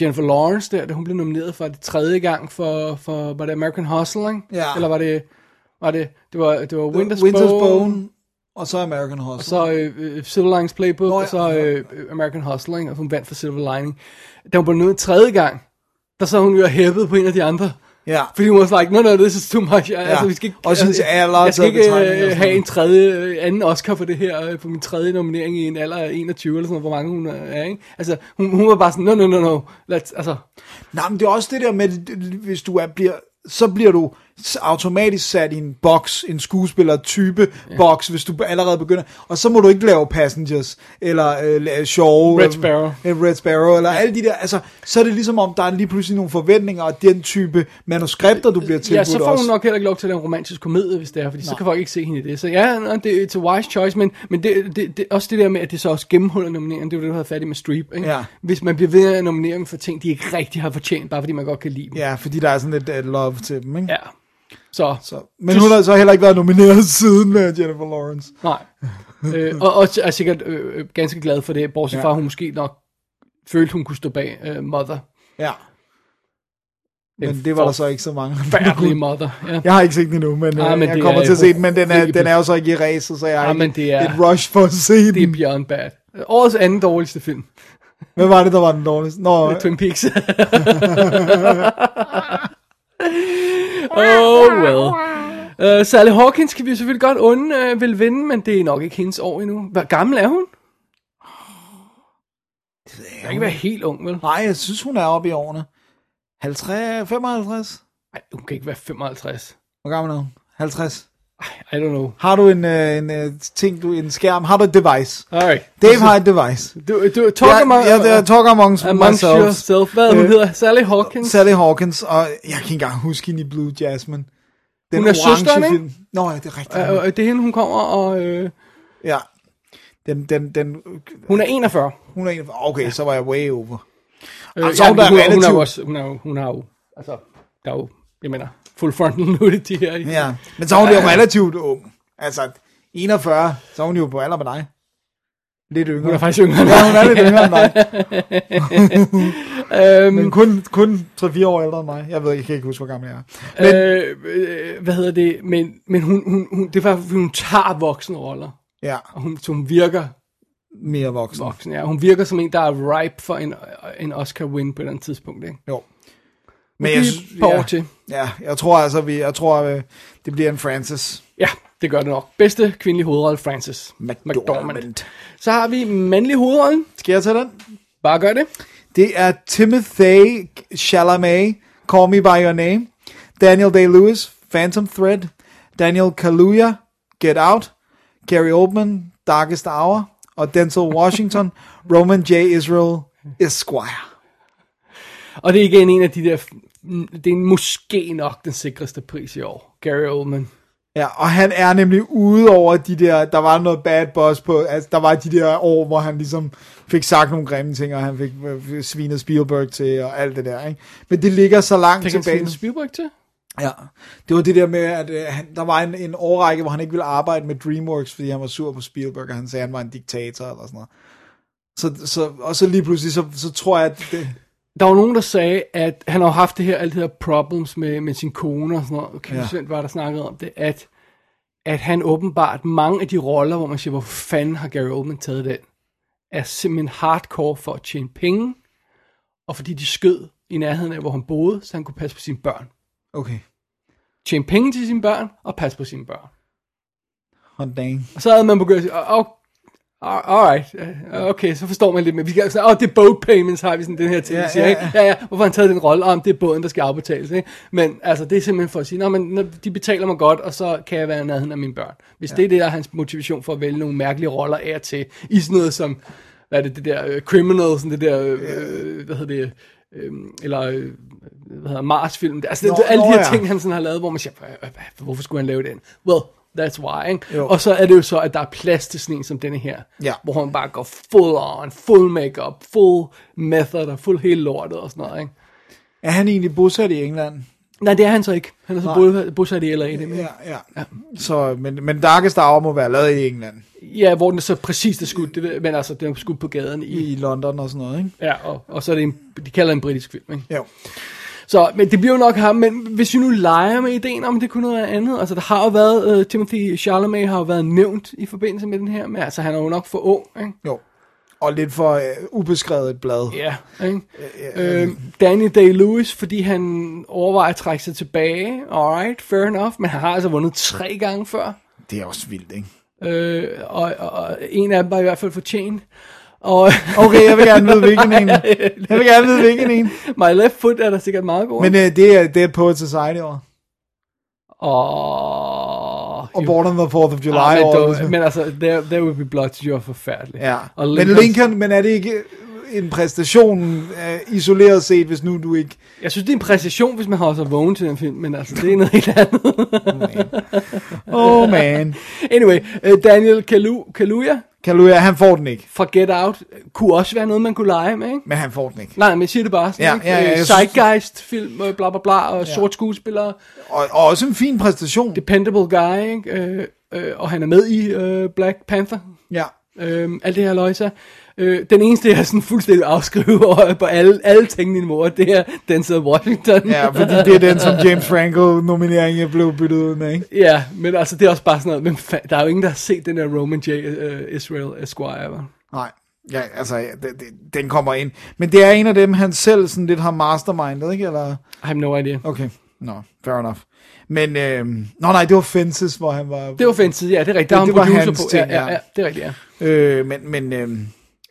Jennifer Lawrence der, da hun blev nomineret for det tredje gang for, for var det American Hustle, ikke? Ja. Eller var det, var det, det var, det var Winter's, Winter's Bone, Bone, og så American Hustle. og så øh, øh, Silver Linings Playbook, Nå, ja. og så øh, American Hustle, ikke? Og hun vandt for Silver Lining. Da hun blev nomineret tredje gang, der så hun jo hæppet på en af de andre. Ja. Fordi hun var like, no, no, this is too much. Ja. Altså, vi skal ikke, Og synes, jeg, alder jeg skal taget ikke øh, have en tredje, øh, anden Oscar for det her, øh, for min tredje nominering i en alder af 21, eller sådan hvor mange hun er, ikke? Altså, hun, hun var bare sådan, no, no, no, no, let's, altså, Nej, men det er også det der med, hvis du er, bliver, så bliver du automatisk sat i en boks, en skuespiller-type ja. boks, hvis du allerede begynder, og så må du ikke lave Passengers, eller øh, Shaw, Red Sparrow. øh, Red Sparrow, eller alle de der, altså, så er det ligesom om, der er lige pludselig nogle forventninger, og den type manuskripter, du bliver tilbudt ja, så får også. hun nok heller ikke lov til at lave en romantisk komedie, hvis det er, fordi Nej. så kan folk ikke se hende i det. Så ja, det er et wise choice, men, men det, det, det, også det der med, at det så også gennemholder nomineringen, det er jo det, du havde fat i med Streep, ikke? Ja. Hvis man bliver ved at nominere dem for ting, de ikke rigtig har fortjent, bare fordi man godt kan lide dem. Ja, fordi der er sådan lidt uh, love til dem, ikke? Ja. Så, Så, men hun har så heller ikke været nomineret siden med Jennifer Lawrence. Nej. øh, og, og er sikkert øh, øh, ganske glad for det, bortset Ja. fra, at hun måske nok følte, hun kunne stå bag øh, Mother. Ja. Men Den det var der så ikke så mange. Færdige Mother. Ja. Jeg har ikke set den endnu, men, Nej, øh, men jeg kommer er til at se den, men den er, den er jo så ikke i ræset, så jeg har ikke men det er- et rush for at se Det er den. beyond bad. Årets anden dårligste film. Hvad var det, der var den dårligste? Nå, Twin Peaks. Oh well. Uh, Sally Hawkins kan vi selvfølgelig godt unde uh, vil vinde, men det er nok ikke hendes år endnu. Hvor gammel er hun? Det ved jeg ikke være helt ung, vel? nej, jeg synes, hun er oppe i årene. 50, 55? Nej, hun kan ikke være 55. Hvor gammel er hun? 50. I don't know. Har du en, øh, en øh, ting, du, en skærm? Har du et device? Alright. Dave har et device. Du, du talk Ja, among, det er talk amongst amongst myself. yourself. Hvad hun Øh, hedder? Sally Hawkins. Sally Hawkins, og jeg kan ikke engang huske hende i Blue Jasmine. Den Hun er søsteren, ikke? film. Nå, ja, det er rigtigt. Uh, uh, det er hende, hun kommer, og øh, Ja. Den, den, den, hun er 41. hun er en Okay, så var jeg way over. Øh, Altså, ja, hun men er hun, hun, er relativt- også, hun, er, hun har jo, altså, der er jo, jeg mener, full frontal nudity her. Ja, men så er hun jo relativt ung. Altså, 41, så er hun jo på alder med dig. Lidt yngre. Hun er faktisk yngre Ja, hun er lidt yngre end dig. Øhm, Men kun, kun 3-4 år ældre end mig. Jeg ved ikke, jeg kan ikke huske, hvor gammel jeg er. Men, øh, øh, hvad hedder det, men, men hun, hun, hun, det er fordi hun tager voksne roller, ja, og hun, så hun virker mere voksen. voksen, ja. Hun virker som en, der er ripe for en, en Oscar-win på et eller andet tidspunkt, ikke? Jo. Men jeg et par ja. år til. Ja, jeg tror altså, vi, jeg tror, øh, det bliver en Francis. Ja, det gør det nok. Bedste kvindelige hovedrolle, Frances McDormand. Så har vi mandlig hovedrollen. Skal jeg tage den? Bare gør det. Det er Timothy Chalamet, Call Me By Your Name, Daniel Day-Lewis, Phantom Thread, Daniel Kaluuya, Get Out, Gary Oldman, Darkest Hour, og Denzel Washington, Roman J. Israel, Esquire. Og det er igen en af de der, det er måske nok den sikreste pris i år. Gary Oldman. Ja, og han er nemlig ude over de der, der var noget bad boss på, altså der var de der år, hvor han ligesom fik sagt nogle grimme ting, og han fik øh, svinet Spielberg til, og alt det der, ikke? Men det ligger så langt Fik han tilbage. Steven Spielberg til? Ja, det var det der med, at øh, han, der var en, en årrække, hvor han ikke ville arbejde med DreamWorks, fordi han var sur på Spielberg, og han sagde, at han var en diktator eller sådan noget. Så, så, og så lige pludselig, så, så tror jeg, at det, Der var nogen, der sagde, at han har haft det her, alt det her problems med, med sin kone og sådan noget. Okay, Ja. var der snakkede om det, at, at han åbenbart, mange af de roller, hvor man siger, hvor fanden har Gary Oldman taget den, er simpelthen hardcore for at tjene penge, og fordi de skød i nærheden af, hvor han boede, så han kunne passe på sine børn. okay, Tjene penge til sine børn, og passe på sine børn. hot dang. Og så havde man begyndt at sige, alright, øh, okay, så forstår man lidt mere. Vi skal sige, åh, det er boat payments, har vi sådan den her ting, Ja, siger, ja, ja, ja. ja, hvorfor han taget den rolle, om det er båden, der skal afbetales, ikke? Men altså, det er simpelthen for at sige, men de betaler mig godt, og så kan jeg være nærheden af mine børn. Hvis ja. det er det, der er hans motivation for at vælge nogle mærkelige roller af til, i sådan noget som, hvad er det, det der uh, criminal, sådan det der, uh, hvad hedder det, øh, eller øh, hvad hedder Mars-film, altså Nå, nå, alle de her ja. ting, han sådan har lavet, hvor man siger, "Hva- hva- hvorfor skulle han lave den? Well, that's why, ikke? Jo. Og så er det jo så, at der er plads til sådan en som denne her, Ja. hvor han bare går full on, full makeup, full method og full hele lortet og sådan noget, ikke? Er han egentlig bosat i England? Nej, det er han så ikke. Han er så Nej. bosat i LA, det Ja, ja. ja. Så, men, men Darkest Hour må være lavet i England. Ja, hvor den så præcis er skudt, det, men altså, den er skudt på gaden i, I London og sådan noget, ikke? ja, og, og så er det en, de kalder det en britisk film, ikke? Jo. Så, men det bliver jo nok ham, men hvis vi nu leger med ideen om, det kunne noget andet, altså der har jo været, uh, Timothy Chalamet har jo været nævnt i forbindelse med den her, men altså han er jo nok for ung, ikke? Jo. Og lidt for øh, ubeskrevet et blad. Ja, ikke? Øh, Danny Day-Lewis, fordi han overvejer at trække sig tilbage, alright, fair enough, men han har altså vundet tre gange før, Det er også vildt, ikke? øh, og, og, og en af dem var i hvert fald fortjent. Og Okay, jeg vil gerne vide, hvilken en. Jeg vil gerne vide, hvilken en. My Left Foot er der sikkert meget god. Men øh, det er Dead Poet Society over. og, Og Born on the 4th of July Ah, men, over. dog, men altså, there, there Will Be Blood, jeg er forfærdeligt. Ja. Og Men Lincoln, Lincoln, men er det ikke en præstation uh, isoleret set, hvis nu du ikke... Jeg synes, det er en præcision, hvis man har så vågen til den film, men altså, det er noget helt andet. Oh man. anyway, uh, Daniel Kalu, Kaluuya Kaluuya, han får den ikke. fra Get Out kunne også være noget, man kunne lege med, ikke? Men han får den ikke. Nej, men jeg siger det bare sådan, Ja, ikke? ja, ja, Øh, jeg Zeitgeist-film, bla bla bla, og ja. sort skuespillere, Og, og også en fin præstation. dependable guy, ikke? Øh, øh, og han er med i øh, Black Panther, Ja. øh, alt det her løjse. Øh, den eneste, jeg sådan fuldstændig afskriver på alle, alle tænkelige niveauer, det er Denzel Washington. Ja, fordi det er den, som James Franco-nomineringen blev byttet ud med, ikke? Ja, men altså, det er også bare sådan noget, men fa- der er jo ingen, der har set den der Roman J. Uh, Israel Esquire, vel? Nej. Ja, altså, ja, det, det, den kommer ind. Men det er en af dem, han selv sådan lidt har mastermindet, ikke? Eller... I have no idea. Okay, no, fair enough. Men, øh, nå nej, det var Fences, hvor han var... Det var fancy, ja, det er rigtigt. Der Det- det var hans på. ting, ja, ja. ja, det er rigtigt, ja. Øh, men, men øh,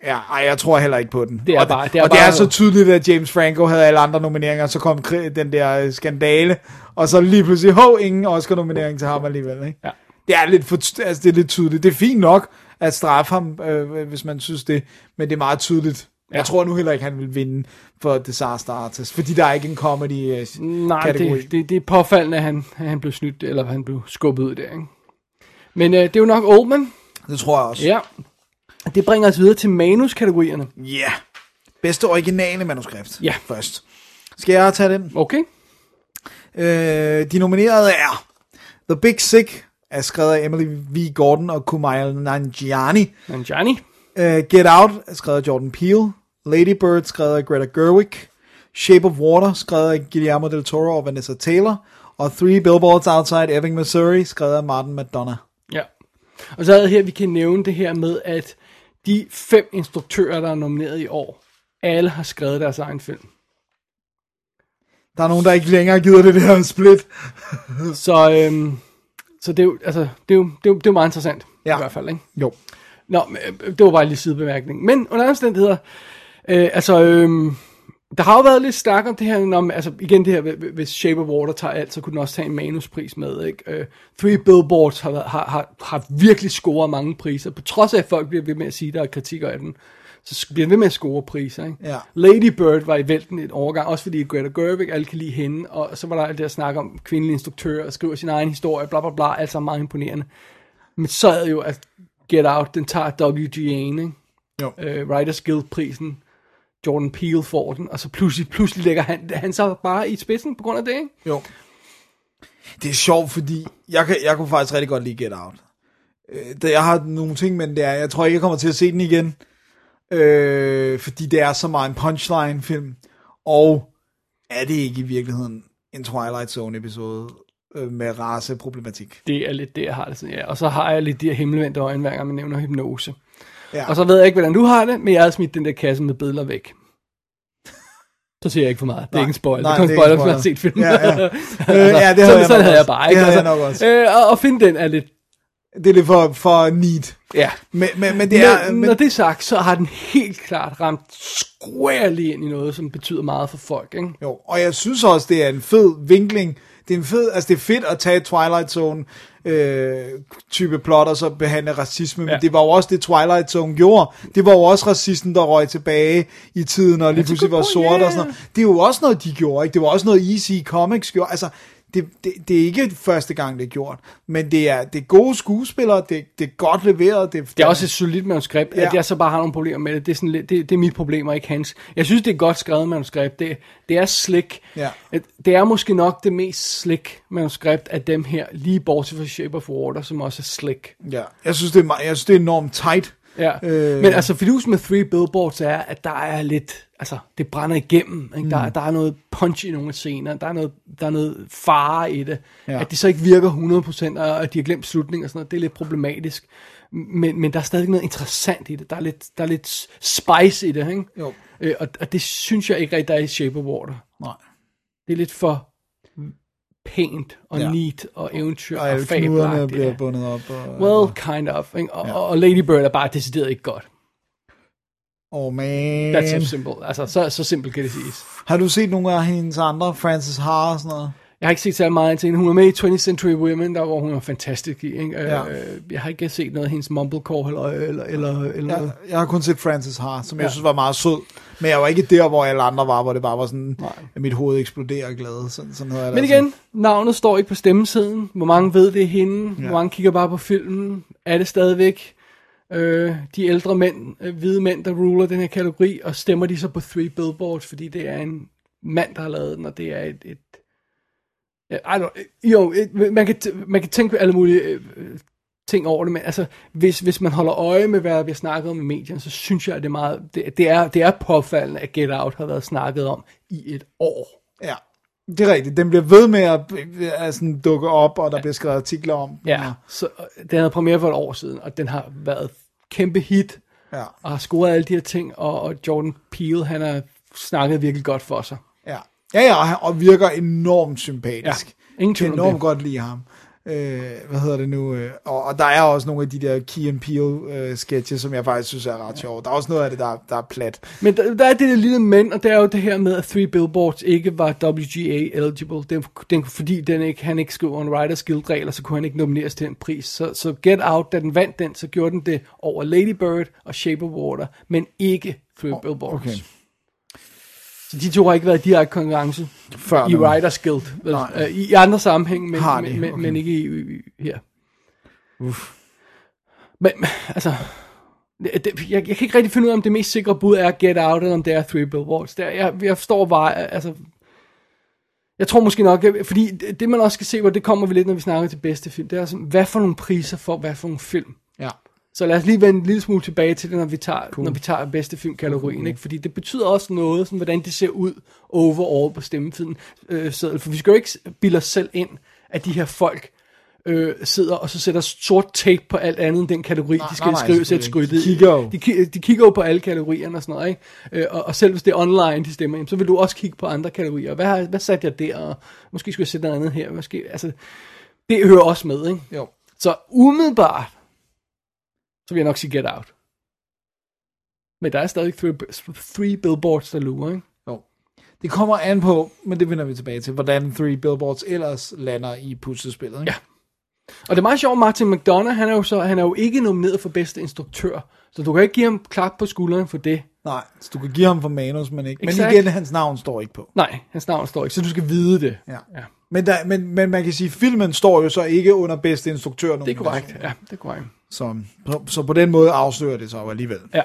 ja, ej, jeg tror heller ikke på den. Det er og, bare- det er og det bare- er så tydeligt, at James Franco havde alle andre nomineringer, så kom den der øh, skandale, og så lige pludselig, hov, ingen Oscar-nominering til ham alligevel, ikke? Ja. Det er lidt, for, altså, det er lidt tydeligt. Det er fint nok at straffe ham, øh, hvis man synes det, men det er meget tydeligt. Ja. Jeg tror nu heller ikke, han vil vinde for Disaster Artist, fordi der er ikke en comedy øh, Nej, det, det, det er påfaldende, at han, han blev snydt, eller han blev skubbet ud der, ikke? Men øh, det er jo nok Oldman. det tror jeg også. Ja. Det bringer os videre til manuskategorierne. Ja. Yeah. Bedste originale manuskript. Ja. Først. Skal jeg tage den? Okay. Øh, de nominerede er The Big Sick, er skrevet af Emily V. Gordon og Kumail Nanjiani. Johnny. Uh, Get Out, er skrevet af Jordan Peele. Lady Bird, skrevet af Greta Gerwig. Shape of Water, skrevet af Guillermo del Toro og Vanessa Taylor. Og Three Billboards Outside Ebbing, Missouri, skrevet af Martin McDonough. Ja. Og så er det her, vi kan nævne det her med, at de fem instruktører, der er nomineret i år, alle har skrevet deres egen film. Der er nogen, der ikke længere gider det der split. Så, øhm, så det, er jo, altså, det, er jo, det, er jo, det er jo meget interessant, Ja. i hvert fald. Ikke? Jo. Nå, øh, det var bare en lille sidebemærkning. Men under omstændigheder, øh, altså, øh, der har jo været lidt snak om det her, når, altså igen det her, hv- hvis Shape of Water tager alt, så kunne den også tage en manuspris med, ikke? Øh, Three Billboards har, har, har, har virkelig scoret mange priser, på trods af, at folk bliver ved med at sige, at der er kritik af den. så bliver den ved med at score priser. Ikke? Ja. Lady Bird var i vælten et overgang, også fordi Greta Gerwig, alle kan lide hende, og så var der alt det at snakke om kvindelige instruktører, og skriver sin egen historie, bla bla bla, alt sammen meget imponerende. Men så er det jo, at Get Out, den tager WGA'en, ikke? Jo. Øh, Writers Guild-prisen, Jordan Peele får den, og så pludselig, pludselig lægger han, han så bare i spidsen på grund af det, ikke? Jo. Det er sjovt, fordi jeg, kan, jeg kunne faktisk rigtig godt lide Get Out. Øh, det- jeg har nogle ting, men det er, jeg tror ikke, jeg kommer til at se den igen. Øh, fordi det er så meget en punchline-film. Og er det ikke i virkeligheden en Twilight Zone-episode øh, med raceproblematik? Det er lidt det, jeg har det sådan, ja. Og så har jeg lidt de her himmelvendte øjne, hver gang man nævner hypnose. Ja. Og så ved jeg ikke, hvordan du har det, men jeg har smidt den der kasse med billeder væk. Så siger jeg ikke for meget. Det er Nej. ikke en spoiler. Nej, det er det en er ikke spoiler, hvis man har set filmen. Ja, ja. Altså, Øh, ja, det havde sådan, jeg sådan havde jeg bare. Det Ikke? havde jeg nok også. Øh, og, og finde den er lidt... Det er lidt for, for neat. Ja. Men, men, men det er... men, Men, når det er sagt, så har den helt klart ramt squarely ind i noget, som betyder meget for folk. Ikke? Jo, og jeg synes også, det er en fed vinkling. Det er en fed, altså det er fedt at tage Twilight Zone øh, type plot og så behandle racisme, men Ja. det var jo også det Twilight Zone gjorde. Det var jo også racisten, der røg tilbage i tiden og lige pludselig var sort yeah. og sådan noget. Det er jo også noget, de gjorde, ikke? Det var også noget EC Comics gjorde. Altså, det, det, det er ikke første gang, det er gjort, men det er, det er gode skuespillere, det, det er godt leveret. Det, Det er også et solidt manuskript. Ja. At jeg så bare har nogle problemer med det, det er, sådan lidt, det, det er mit problem, og ikke hans. Jeg synes, det er godt skrevet manuskript. Det, det er slick. Ja. Det er måske nok det mest slick manuskript af dem her, lige bortset fra Shape of Water, som også er slick. Ja, jeg synes, det er, jeg synes, det er enormt tight. Ja. Øh. Men altså, fidus med Three Billboards er, at der er lidt, altså, det brænder igennem. Ikke? Der, Mm. der er noget punch i nogle scener, der er noget, der er noget fare i det. Ja. At det så ikke virker 100%, og at de har glemt slutningen og sådan noget, det er lidt problematisk. Men, men der er stadig noget interessant i det. Der er lidt, der er lidt spice i det, ikke? Jo. Øh, og, og det synes jeg ikke rigtig, der er i Shape of Water. Nej. Det er lidt for pænt og Ja. neat og eventyr Og og, knuderne fabelagtigt. bliver ja. bundet op. Og, Well, kind of. Ikke? Og, ja. og Lady Bird er bare decideret ikke godt. Oh man. That's so simple. Altså, så, så simpelt kan det siges. Har du set nogle af hendes andre, Frances Ha og sådan noget? Jeg har ikke set særlig meget til hende. Hun er med i 20th Century Women, der hvor hun er fantastisk i. Ikke? Ja. Øh, jeg har ikke set noget af hendes mumblecore eller, eller, eller, eller Jeg, noget. jeg har kun set Frances Ha, som jeg Ja. synes var meget sød. Men jeg var ikke der, hvor alle andre var, hvor det bare var sådan, Nej. at mit hoved eksploderer af glæde. Sådan, sådan jeg Men det igen, navnet står ikke på stemmesiden. Hvor mange ved det er hende? Ja. Hvor mange kigger bare på filmen? Er det stadigvæk øh, de ældre mænd, øh, hvide mænd, der ruler den her kategori? Og stemmer de så på Three Billboards, fordi det er en mand, der har lavet den, og det er et... et I don't, jo, et, man, kan, man kan tænke på alle mulige øh, øh, ting over det, men altså, hvis, hvis man holder øje med, hvad vi har snakket om i medierne, så synes jeg, at det er meget, det, det, er, det er påfaldende, at Get Out har været snakket om i et år. Ja, det er rigtigt. Den bliver ved med at, sådan dukke op, og der bliver skrevet artikler om. Ja, og- så øh, den havde premiere for et år siden, og den har været kæmpe hit, Ja. og har scoret alle de her ting, og, og Jordan Peele, han har snakket virkelig godt for sig. Ja, ja, og virker enormt sympatisk. Ja, ingen tvivl enormt godt lide ham. Øh, hvad hedder det nu? Øh, og, og der er også nogle af de der Key and Peele øh, sketches, som jeg faktisk synes er ret sjove. Der er også noget af det, der, der er plat. Men der, der er det der lille men, og det er jo det her med, at Three Billboards ikke var WGA eligible. Den, den, fordi den ikke, han ikke skrev en Writers Guild regler, så kunne han ikke nomineres til en pris. Så, så Get Out, da den vandt den, så gjorde den det over Lady Bird og Shape of Water, men ikke Three Billboards. okay. Så de to har ikke været i direkte konkurrence Før i nu. Writers Guild. Vel? Nej. Øh, I andre sammenhæng, men, Har de? men, men, Okay. men ikke i, i, her. Uff. Men, altså, det, det, jeg, jeg kan ikke rigtig finde ud af, om det mest sikre bud er Get Out, eller om det er Three Billboards. Der, jeg, jeg forstår bare, altså, jeg tror måske nok, jeg- fordi det, det man også skal se, hvor det kommer vi lidt, når vi snakker til bedste film, det er sådan, hvad for nogle priser for hvad for nogle film. Ja. Så lad os lige vende en lille smule tilbage til det, når vi tager, cool. når vi tager bedste filmkategorien, cool. ikke? fordi det betyder også noget, sådan, hvordan det ser ud overall på stemmefiden. Øh, så, for vi skal jo ikke bilde os selv ind, at de her folk øh, sidder og så sætter sort tape på alt andet end den kategori, Nej, de skal nej, skrive, sætte skryttet ikke. De. De, de kigger jo på alle kategorierne og sådan noget, ikke? Øh, og, og selv hvis det er online, de stemmer, så vil du også kigge på andre kategorier. Hvad, har, hvad satte jeg der? Og måske skulle jeg sætte noget andet her. Måske, altså, det hører også med, ikke? Jo. Så umiddelbart, så vil jeg nok sige Get Out. Men der er stadig three, three billboards, der lurer, ikke? Jo. Det kommer an på, men det vender vi tilbage til, hvordan Three Billboards ellers lander i puslespillet. Ikke? Ja. Og det er meget sjovt, Martin McDonough, han er jo, så, han er jo ikke nomineret for bedste instruktør. Så du kan ikke give ham klap på skulderen for det. Nej, så du kan give ham for manus, men ikke. Men Exakt. igen, hans navn står ikke på. Nej, hans navn står ikke, så du skal vide det. Ja. ja. Men, der, men, men man kan sige, at filmen står jo så ikke under bedste instruktør. Det er korrekt, ja, det er korrekt. Så, så, så på den måde afslører det jo alligevel. Ja.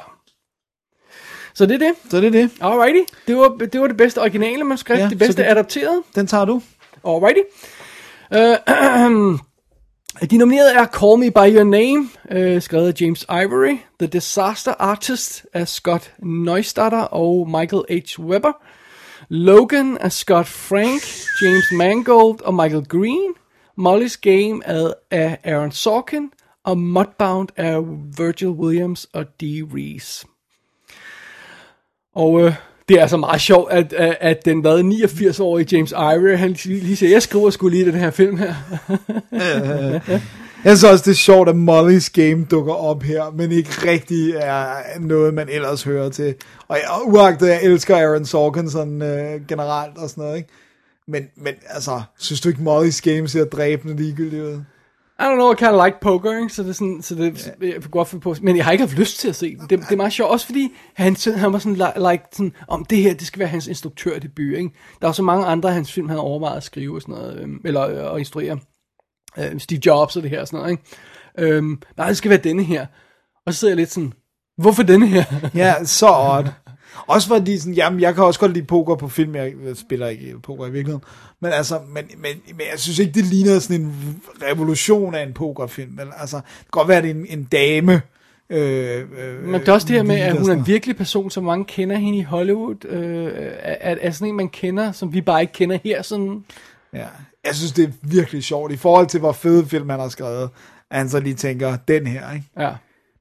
Så det er det. Så det er det. Alrighty. Det var det, var det bedste originale manuskript, Ja, det bedste så det- adapterede. Den tager du. Alrighty. Uh, de nominerede er Call Me By Your Name, uh, skrevet af James Ivory, The Disaster Artist af Scott Neustadter og Michael H. Webber, Logan af Scott Frank, James Mangold og Michael Green, Molly's Game af, af Aaron Sorkin, og Mudbound af Virgil Williams og D. Reese. Og øh, det er altså meget sjovt, at, at, at den hvad, 89-årige James Ivory, han lige lige siger, jeg skriver skulle lige den her film her. Jeg synes også, det er sjovt, at Molly's Game dukker op her, men ikke rigtig er noget, man ellers hører til. Og jeg, uagtet, jeg elsker Aaron Sorkin sådan øh, generelt og sådan noget, ikke? Men, men altså, synes du ikke Molly's Game ser dræbende ligegyldigt ud? I don't know, I kind of like poker, ikke? så det er sådan, så det, jeg kan godt finde på, men jeg har ikke haft lyst til at se den. Det, det er meget sjovt, også fordi han, han var sådan, li- like, sådan, om det her, det skal være hans instruktørdebut, ikke? Der er så mange andre af hans film, han har overvejet at skrive og sådan noget, øhm, eller øh, at instruere. Øh, Steve Jobs og det her og sådan noget, ikke? Øhm, nej, det skal være denne her. Og så sidder jeg lidt sådan, hvorfor denne her? Ja, så odd. Også fordi sådan, jamen, jeg kan også godt lide poker på film, jeg spiller ikke poker i virkeligheden. Men altså, men, men, men jeg synes ikke, det ligner sådan en revolution af en pokerfilm. Men, altså, det kan godt være, at det er en, en dame, Øh, øh, Men det er også det her med, at hun er en virkelig person, som mange kender hende i Hollywood. Øh, er, er sådan en, man kender, som vi bare ikke kender her. Sådan. Ja. Jeg synes, det er virkelig sjovt. I forhold til, hvor fede film han har skrevet, at han så lige tænker, den her, ikke? Ja.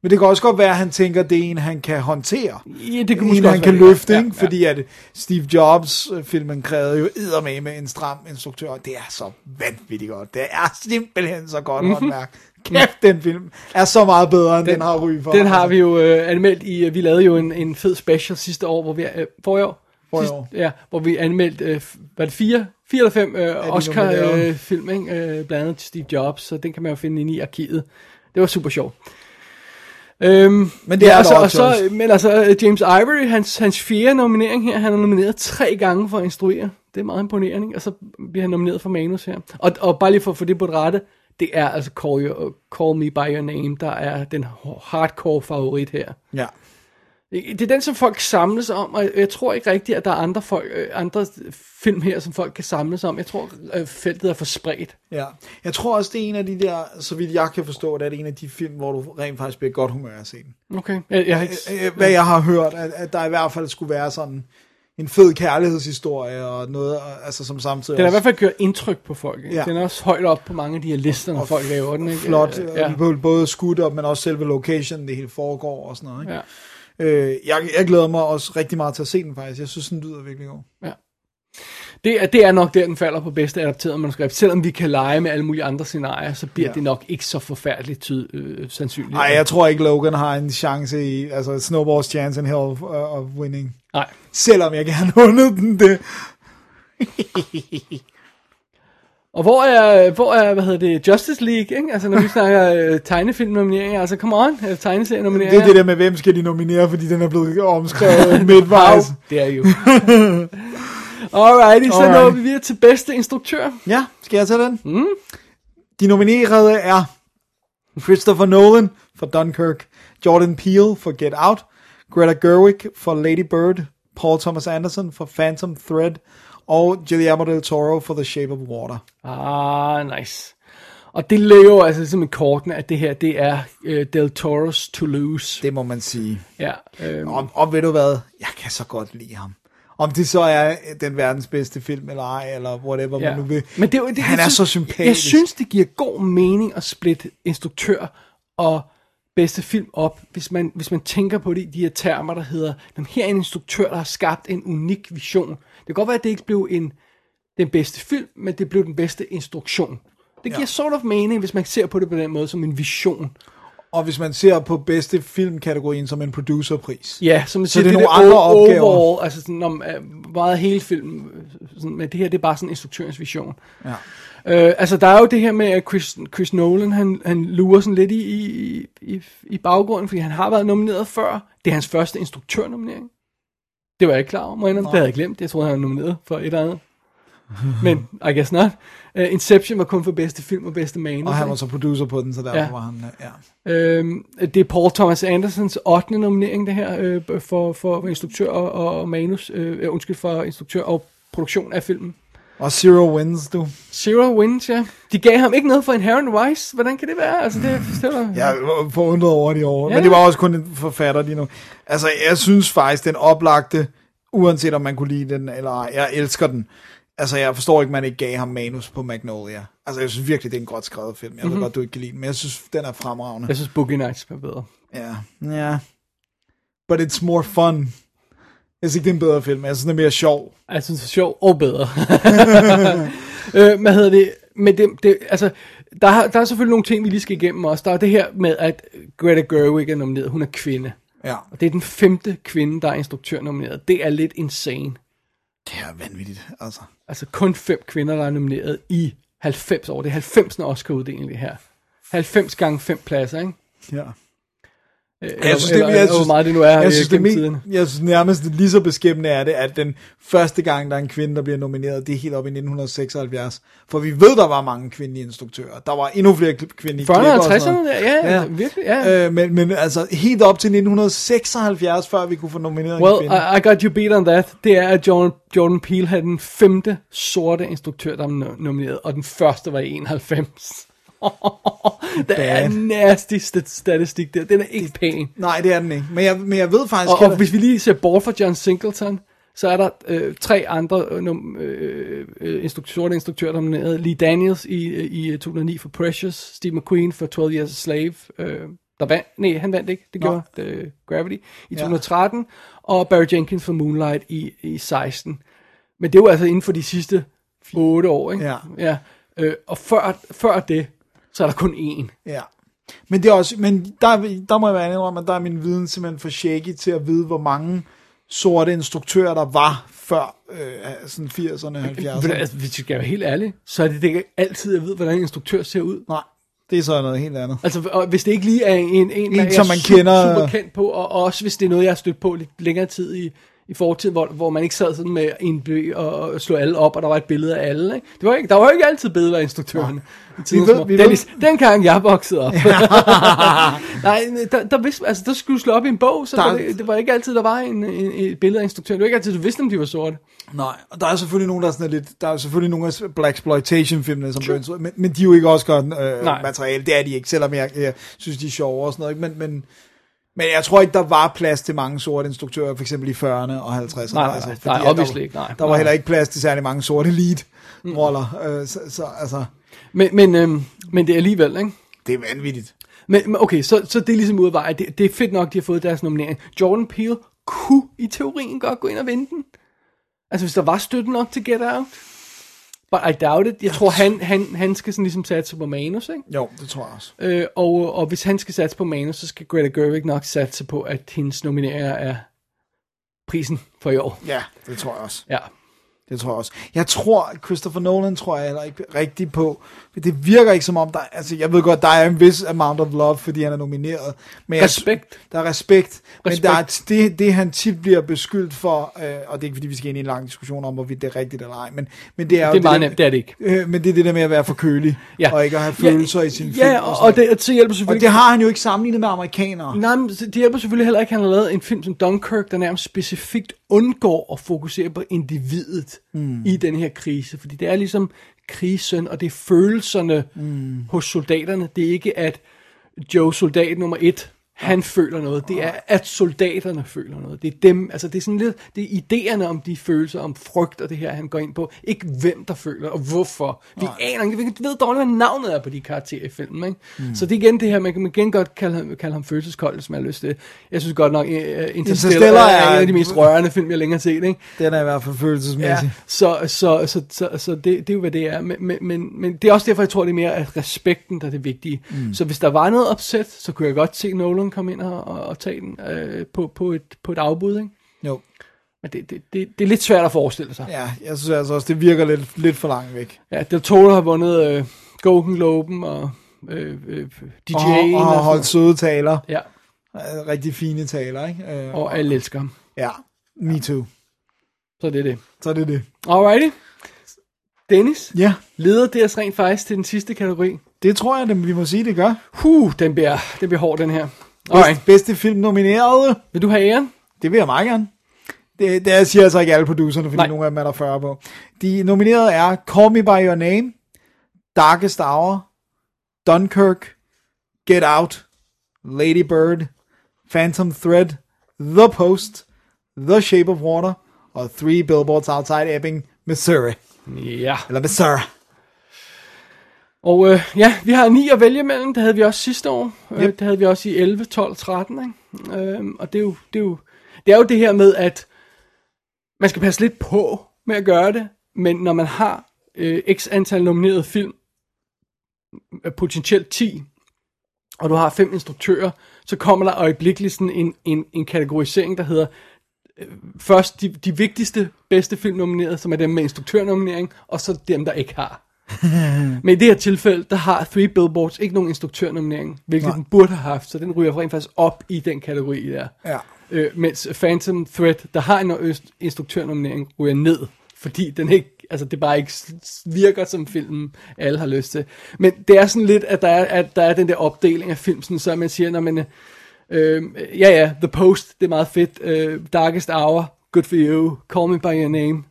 Men det kan også godt være, at han tænker, det er en, han kan håndtere. Ja, det kan en, han kan løfte, Ja, ikke? ja. Fordi at Steve Jobs-filmen krævede jo eddermame med en stram instruktør. Det er så vanvittigt godt. Det er simpelthen så godt Mhm. håndværk. Kæft, den film er så meget bedre, end den, den har ry for. Den har vi jo øh, anmeldt i, vi lavede jo en, en fed special sidste år, hvor vi, øh, forrige år, Forrige Sidste- år. ja, hvor vi anmeldte, øh, var det fire, fire eller fem øh. Oscar-film, øh, øh, blandt andet Steve Jobs, så den kan man jo finde inde i arkivet. Det var super sjovt. Øhm, Men det er ja, altså, og så. Men altså, øh, James Ivory, hans, hans fjerde nominering her, han er nomineret tre gange for at instruere. Det er meget imponerende, ikke? og så bliver han nomineret for manus her. Og, og bare lige for at få det på det rette, det er altså Call, your, Call Me By Your Name, der er den hardcore favorit her. Ja. Det er den, som folk samles om, og jeg tror ikke rigtigt, at der er andre, folk, øh, andre film her, som folk kan samles om. Jeg tror, øh, feltet er for spredt. Ja. Jeg tror også, det er en af de der, så vidt jeg kan forstå, det er en af de film, hvor du rent faktisk bliver godt humør at se den. Okay. Jeg, jeg ikke... Øh, Hvad jeg har hørt, at, at der i hvert fald skulle være sådan en fed kærlighedshistorie og noget, og- altså som samtidig Den har i hvert fald gjort indtryk på folk. Ikke? Ja. Den er også højt op på mange af de her lister, når folk laver den. Ikke? flot, ja. både skud op, men også selve location, det hele foregår og sådan noget. Ikke? Ja. Øh, jeg, jeg glæder mig også rigtig meget til at se den faktisk. Jeg synes, den lyder virkelig god. Ja. Det er, det er nok der, den falder på bedste adapteret manuskript. Selvom vi kan lege med alle mulige andre scenarier, så bliver Ja. det nok ikke så forfærdeligt tyd, øh, sandsynligt. Nej, jeg tror ikke, Logan har en chance i, altså Snowball's chance in hell of, uh, of winning. Nej. Selvom jeg gerne vundet den det. Og hvor er, hvor er, hvad hedder det, Justice League, ikke? Altså, når vi snakker øh, tegnefilm-nomineringer, altså, come on, øh, tegneserie-nomineringer. Det er det der med, hvem skal de nominere, fordi den er blevet omskrevet midtvejs. Det er jo. Alrighty, så Alright. når vi videre til bedste instruktør. Ja, skal jeg tage den? Mm. De nominerede er Christopher Nolan for Dunkirk, Jordan Peele for Get Out, Greta Gerwig for Lady Bird, Paul Thomas Anderson for Phantom Thread, og Guillermo del Toro for The Shape of Water. Ah, nice. Og det jo altså som en kortene, at det her, det er øh, Del Toro's Toulouse. Det må man sige. Ja, øh, Og, og ved du hvad? Jeg kan så godt lide ham. Om det så er den verdens bedste film eller ej, eller whatever ja. man nu vil. Men det, er det, Han er synes- så sympatisk. Jeg synes, det giver god mening at splitte instruktør og bedste film op, hvis man, hvis man tænker på det i de her termer, der hedder, "Jamen, her er en instruktør, der har skabt en unik vision. Det kan godt være, at det ikke blev en, den bedste film, men det blev den bedste instruktion. Det giver Ja. sort of mening, hvis man ser på det på den måde som en vision. Og hvis man ser på bedste filmkategorien som en producerpris. Ja, som man Så siger, det er nogle andre opgaver. Overall, altså sådan om øh, meget hele filmen, sådan, men det her det er bare sådan instruktørens vision. Ja. Øh, altså der er jo det her med, at Chris, Chris Nolan, han, han lurer sådan lidt i, i, i, i baggrunden, fordi han har været nomineret før. Det er hans første instruktørnominering. Det var jeg ikke klar over, indrømme. Det havde jeg glemt. Jeg troede, han var nomineret for et eller andet. Men I guess not. Uh, Inception var kun for bedste film og bedste manus. Og han var så producer på den, så derfor Ja. var han... Ja. Øhm, det er Paul Thomas Andersons 8. nominering, det her, øh, for, for instruktør og, og manus, øh, undskyld, for instruktør og produktion af filmen. Og Zero Wins, du. Zero Wins, ja. De gav ham ikke noget for Inherent Vice. Hvordan kan det være? Altså, det, det var... Jeg var forundret over de år. Ja. Men det var også kun en forfatter lige nu. Altså, jeg synes faktisk, den oplagte, uanset om man kunne lide den eller ej, jeg elsker den. Altså, jeg forstår ikke, man ikke gav ham manus på Magnolia. Altså, jeg synes virkelig, det er en godt skrevet film. Jeg ved Mhm. godt, du ikke kan lide den, men jeg synes, den er fremragende. Jeg synes, Boogie Nights var bedre. Ja, ja. But it's more fun. Jeg synes ikke, det er en bedre film. Jeg synes, den er mere sjov. Jeg synes, det er sjovt og bedre. øh, hvad hedder det? Men det, det altså, der, har- der er selvfølgelig nogle ting, vi lige skal igennem også. Der er det her med, at Greta Gerwig er nomineret. Hun er kvinde. Ja. Og det er den femte kvinde, der er instruktør nomineret. Det er lidt insane. Det er vanvittigt, altså. Altså kun fem kvinder, der er nomineret i 90 år. Det er 90. Oscar-uddeling, det her. 90 gange fem pladser, ikke? Ja. Øh, Jeg synes, det, jeg hvor synes, meget det nu er jeg synes, det, tiderne. jeg synes nærmest lige så beskæmmende er det, at den første gang, der er en kvinde, der bliver nomineret, det er helt op i 1976. For vi ved, der var mange kvindelige instruktører. Der var endnu flere kvindelige 40'erne og klipper og sådan 50'erne, noget. ja, ja, virkelig, ja. Øh, men, men altså helt op til 1976, før vi kunne få nomineret en Well, kvinde. I, I got you beat on that. Det er, at Jordan, Jordan Peele havde den femte sorte instruktør, der var no- nomineret, og den første var i 91. det er en nasty st- statistik der. Den er ikke pæn. Nej, det er den ikke. Men jeg, men jeg ved faktisk... Og, og hvis vi lige ser bort fra John Singleton, så er der øh, tre andre øh, øh, øh, instruktører, instruktører, der er nomineret. Lee Daniels i, øh, i 2009 for Precious, Steve McQueen for 12 Years a Slave, øh, der vandt, nej, han vandt ikke, det gjorde øh, Gravity i Ja. 2013, og Barry Jenkins for Moonlight i, i 16. Men det var altså inden for de sidste 8 år, ikke? Ja. ja. Øh, og før, før det, så er der kun én. Ja. Men det er også, men der, der må jeg være om, at der er min viden simpelthen for shaky til at vide, hvor mange sorte instruktører der var før øh, sådan 80'erne, Men 70'erne. altså, hvis jeg skal være helt ærlig, så er det, det ikke altid, jeg ved, hvordan en instruktør ser ud. Nej, det er så noget helt andet. Altså, og hvis det ikke lige er en, en, En, er som man su- kender- super kendt på, og også hvis det er noget, jeg har stødt på lidt længere tid i, i fortiden, hvor, hvor man ikke sad sådan med en by og, og slå alle op, og der var et billede af alle. Ikke? Det var ikke, der var jo ikke altid billeder af instruktøren. i tidens ved- Dennis, dengang jeg voksede op. Nej, der, der, vidste, altså, der skulle slå op i en bog, så Der- var det, det, var ikke altid, der var en, en, et billede af instruktøren. Det var ikke altid, du vidste, om de var sorte. Nej, og der er selvfølgelig nogen, der er sådan lidt, der er selvfølgelig nogle af Black Exploitation filmene, som instrueret, men, men de er jo ikke også godt øh, Nej. materiale, det er de ikke, selvom jeg, jeg synes, de er sjove og sådan noget, ikke? men, men, men jeg tror ikke, der var plads til mange sorte instruktører, for eksempel i 40'erne og 50'erne. Nej, nej, fordi nej, der obviously var- ikke, nej. Der var Nej. heller ikke plads til særlig mange sorte lead-roller, øh, så, så altså, Men, men, øhm, men det er alligevel, ikke? det er vanvittigt. Men, men okay, så, så det er ligesom ud af vejen. Det, det er fedt nok, de har fået deres nominering. Jordan Peele kunne i teorien godt gå ind og vinde den. Altså hvis der var støtte nok til Get Out. But I doubt it. Jeg tror, han, han, han skal sådan ligesom satse på manus, ikke? Jo, det tror jeg også. Øh, og, og hvis han skal satse på manus, så skal Greta Gerwig nok satse på, at hendes nomineringer er prisen for i år. Ja, det tror jeg også. Ja. Det tror jeg også. Jeg tror, Christopher Nolan tror jeg heller ikke rigtigt på. For det virker ikke som om, der, altså jeg ved godt, der er en vis amount of love, fordi han er nomineret. Men jeg- Respekt. der er respekt. Men Respekt. der er, det, det, han tit bliver beskyldt for, øh, og det er ikke fordi, vi skal ind i en lang diskussion om, hvorvidt det er rigtigt eller ej, men, men det er jo Det er meget der- nemt, det er det ikke. Øh, men det er det der med at være for kølig, Ja. og ikke at have Ja, følelser i sin film. Ja, og, og det, så hjælper og selvfølgelig det har han jo ikke sammenlignet med amerikanere. Nej, men det hjælper selvfølgelig heller ikke, at han har lavet en film som Dunkirk, der nærmest specifikt undgår at fokusere på individet mm. i den her krise. Fordi det er ligesom krisen, og det er følelserne mm. hos soldaterne. Det er ikke, at Joe, soldat nummer et, han føler noget. Det er, at soldaterne føler noget. Det er dem, altså det er sådan lidt, det er idéerne om de følelser, om frygt og det her, han går ind på. Ikke hvem, der føler, og hvorfor. Vi aner ikke, vi ved dårligt, hvad navnet er på de karakterer i filmen, ikke? Mm. Så det er igen det her, man kan igen godt kalde, ham- kalde ham følelseskold, hvis man har lyst til. Jeg synes godt nok, uh, Interstellar, Interstellar er, er- en af de mest rørende film, jeg længere har set, ikke? Den er i hvert fald følelsesmæssig. Ja, så, så, så, så, så det, det er jo, hvad det er. Men, men, men, men det er også derfor, jeg tror, det er mere at respekten, der er det vigtige. Mm. Så hvis der var noget opsæt, så kunne jeg godt se Nolan komme ind og, og, og tage den øh, på, på, et, på et afbud. Ikke? Jo. Men det, det, det, det er lidt svært at forestille sig. Ja, jeg synes altså også, det virker lidt, lidt for langt væk. Ja, Del Toro har vundet øh, Golden Globen og øh, øh, DJ'en. Og, og sådan holdt søde taler. Ja, Øh, Rigtig fine taler, ikke? Øh, og alle elsker ham. Ja, me too. Så det er det. Så er det det. Alrighty. Dennis, Ja, leder det os rent faktisk til den sidste kategori? det tror jeg, det, vi må sige, det gør. Huh, den bliver, den bliver hård, den her. Bedste, bedste film nomineret. vil du have æren? Det vil jeg meget gerne. Det, det jeg siger altså ikke alle producerne, fordi. Nej. nogle af dem er der 40 på. De nominerede er Call Me By Your Name, Darkest Hour, Dunkirk, Get Out, Lady Bird, Phantom Thread, The Post, The Shape of Water og Three Billboards Outside Ebbing, Missouri. Ja. Eller Missouri. Og øh, ja, vi har ni at vælge mellem. Det havde vi også sidste år. Yep. Øh, Yep. det havde vi også i 11, 12, 13. Ikke? Øhm, og det er, jo, det, er jo, det er jo det her med, at man skal passe lidt på med at gøre det. Men når man har øh, x antal nominerede film, øh, potentielt 10, og du har fem instruktører, så kommer der øjeblikkeligt sådan en, en, en kategorisering, der hedder øh, først de, de vigtigste bedste film nomineret, som er dem med instruktørnominering, og så dem, der ikke har. Men i det her tilfælde, der har Three Billboards ikke nogen instruktørnominering, hvilket Nej. den burde have haft, så den ryger rent faktisk op i den kategori der. Ja. Øh, mens Phantom Thread, der har en instruktørnominering, ryger ned, fordi den ikke, altså det bare ikke virker som filmen, alle har lyst til. Men det er sådan lidt, at der er, at der er den der opdeling af film, sådan, så man siger, når man, øh, ja ja, The Post, det er meget fedt, øh, Darkest Hour, Good for You, Call Me By Your Name,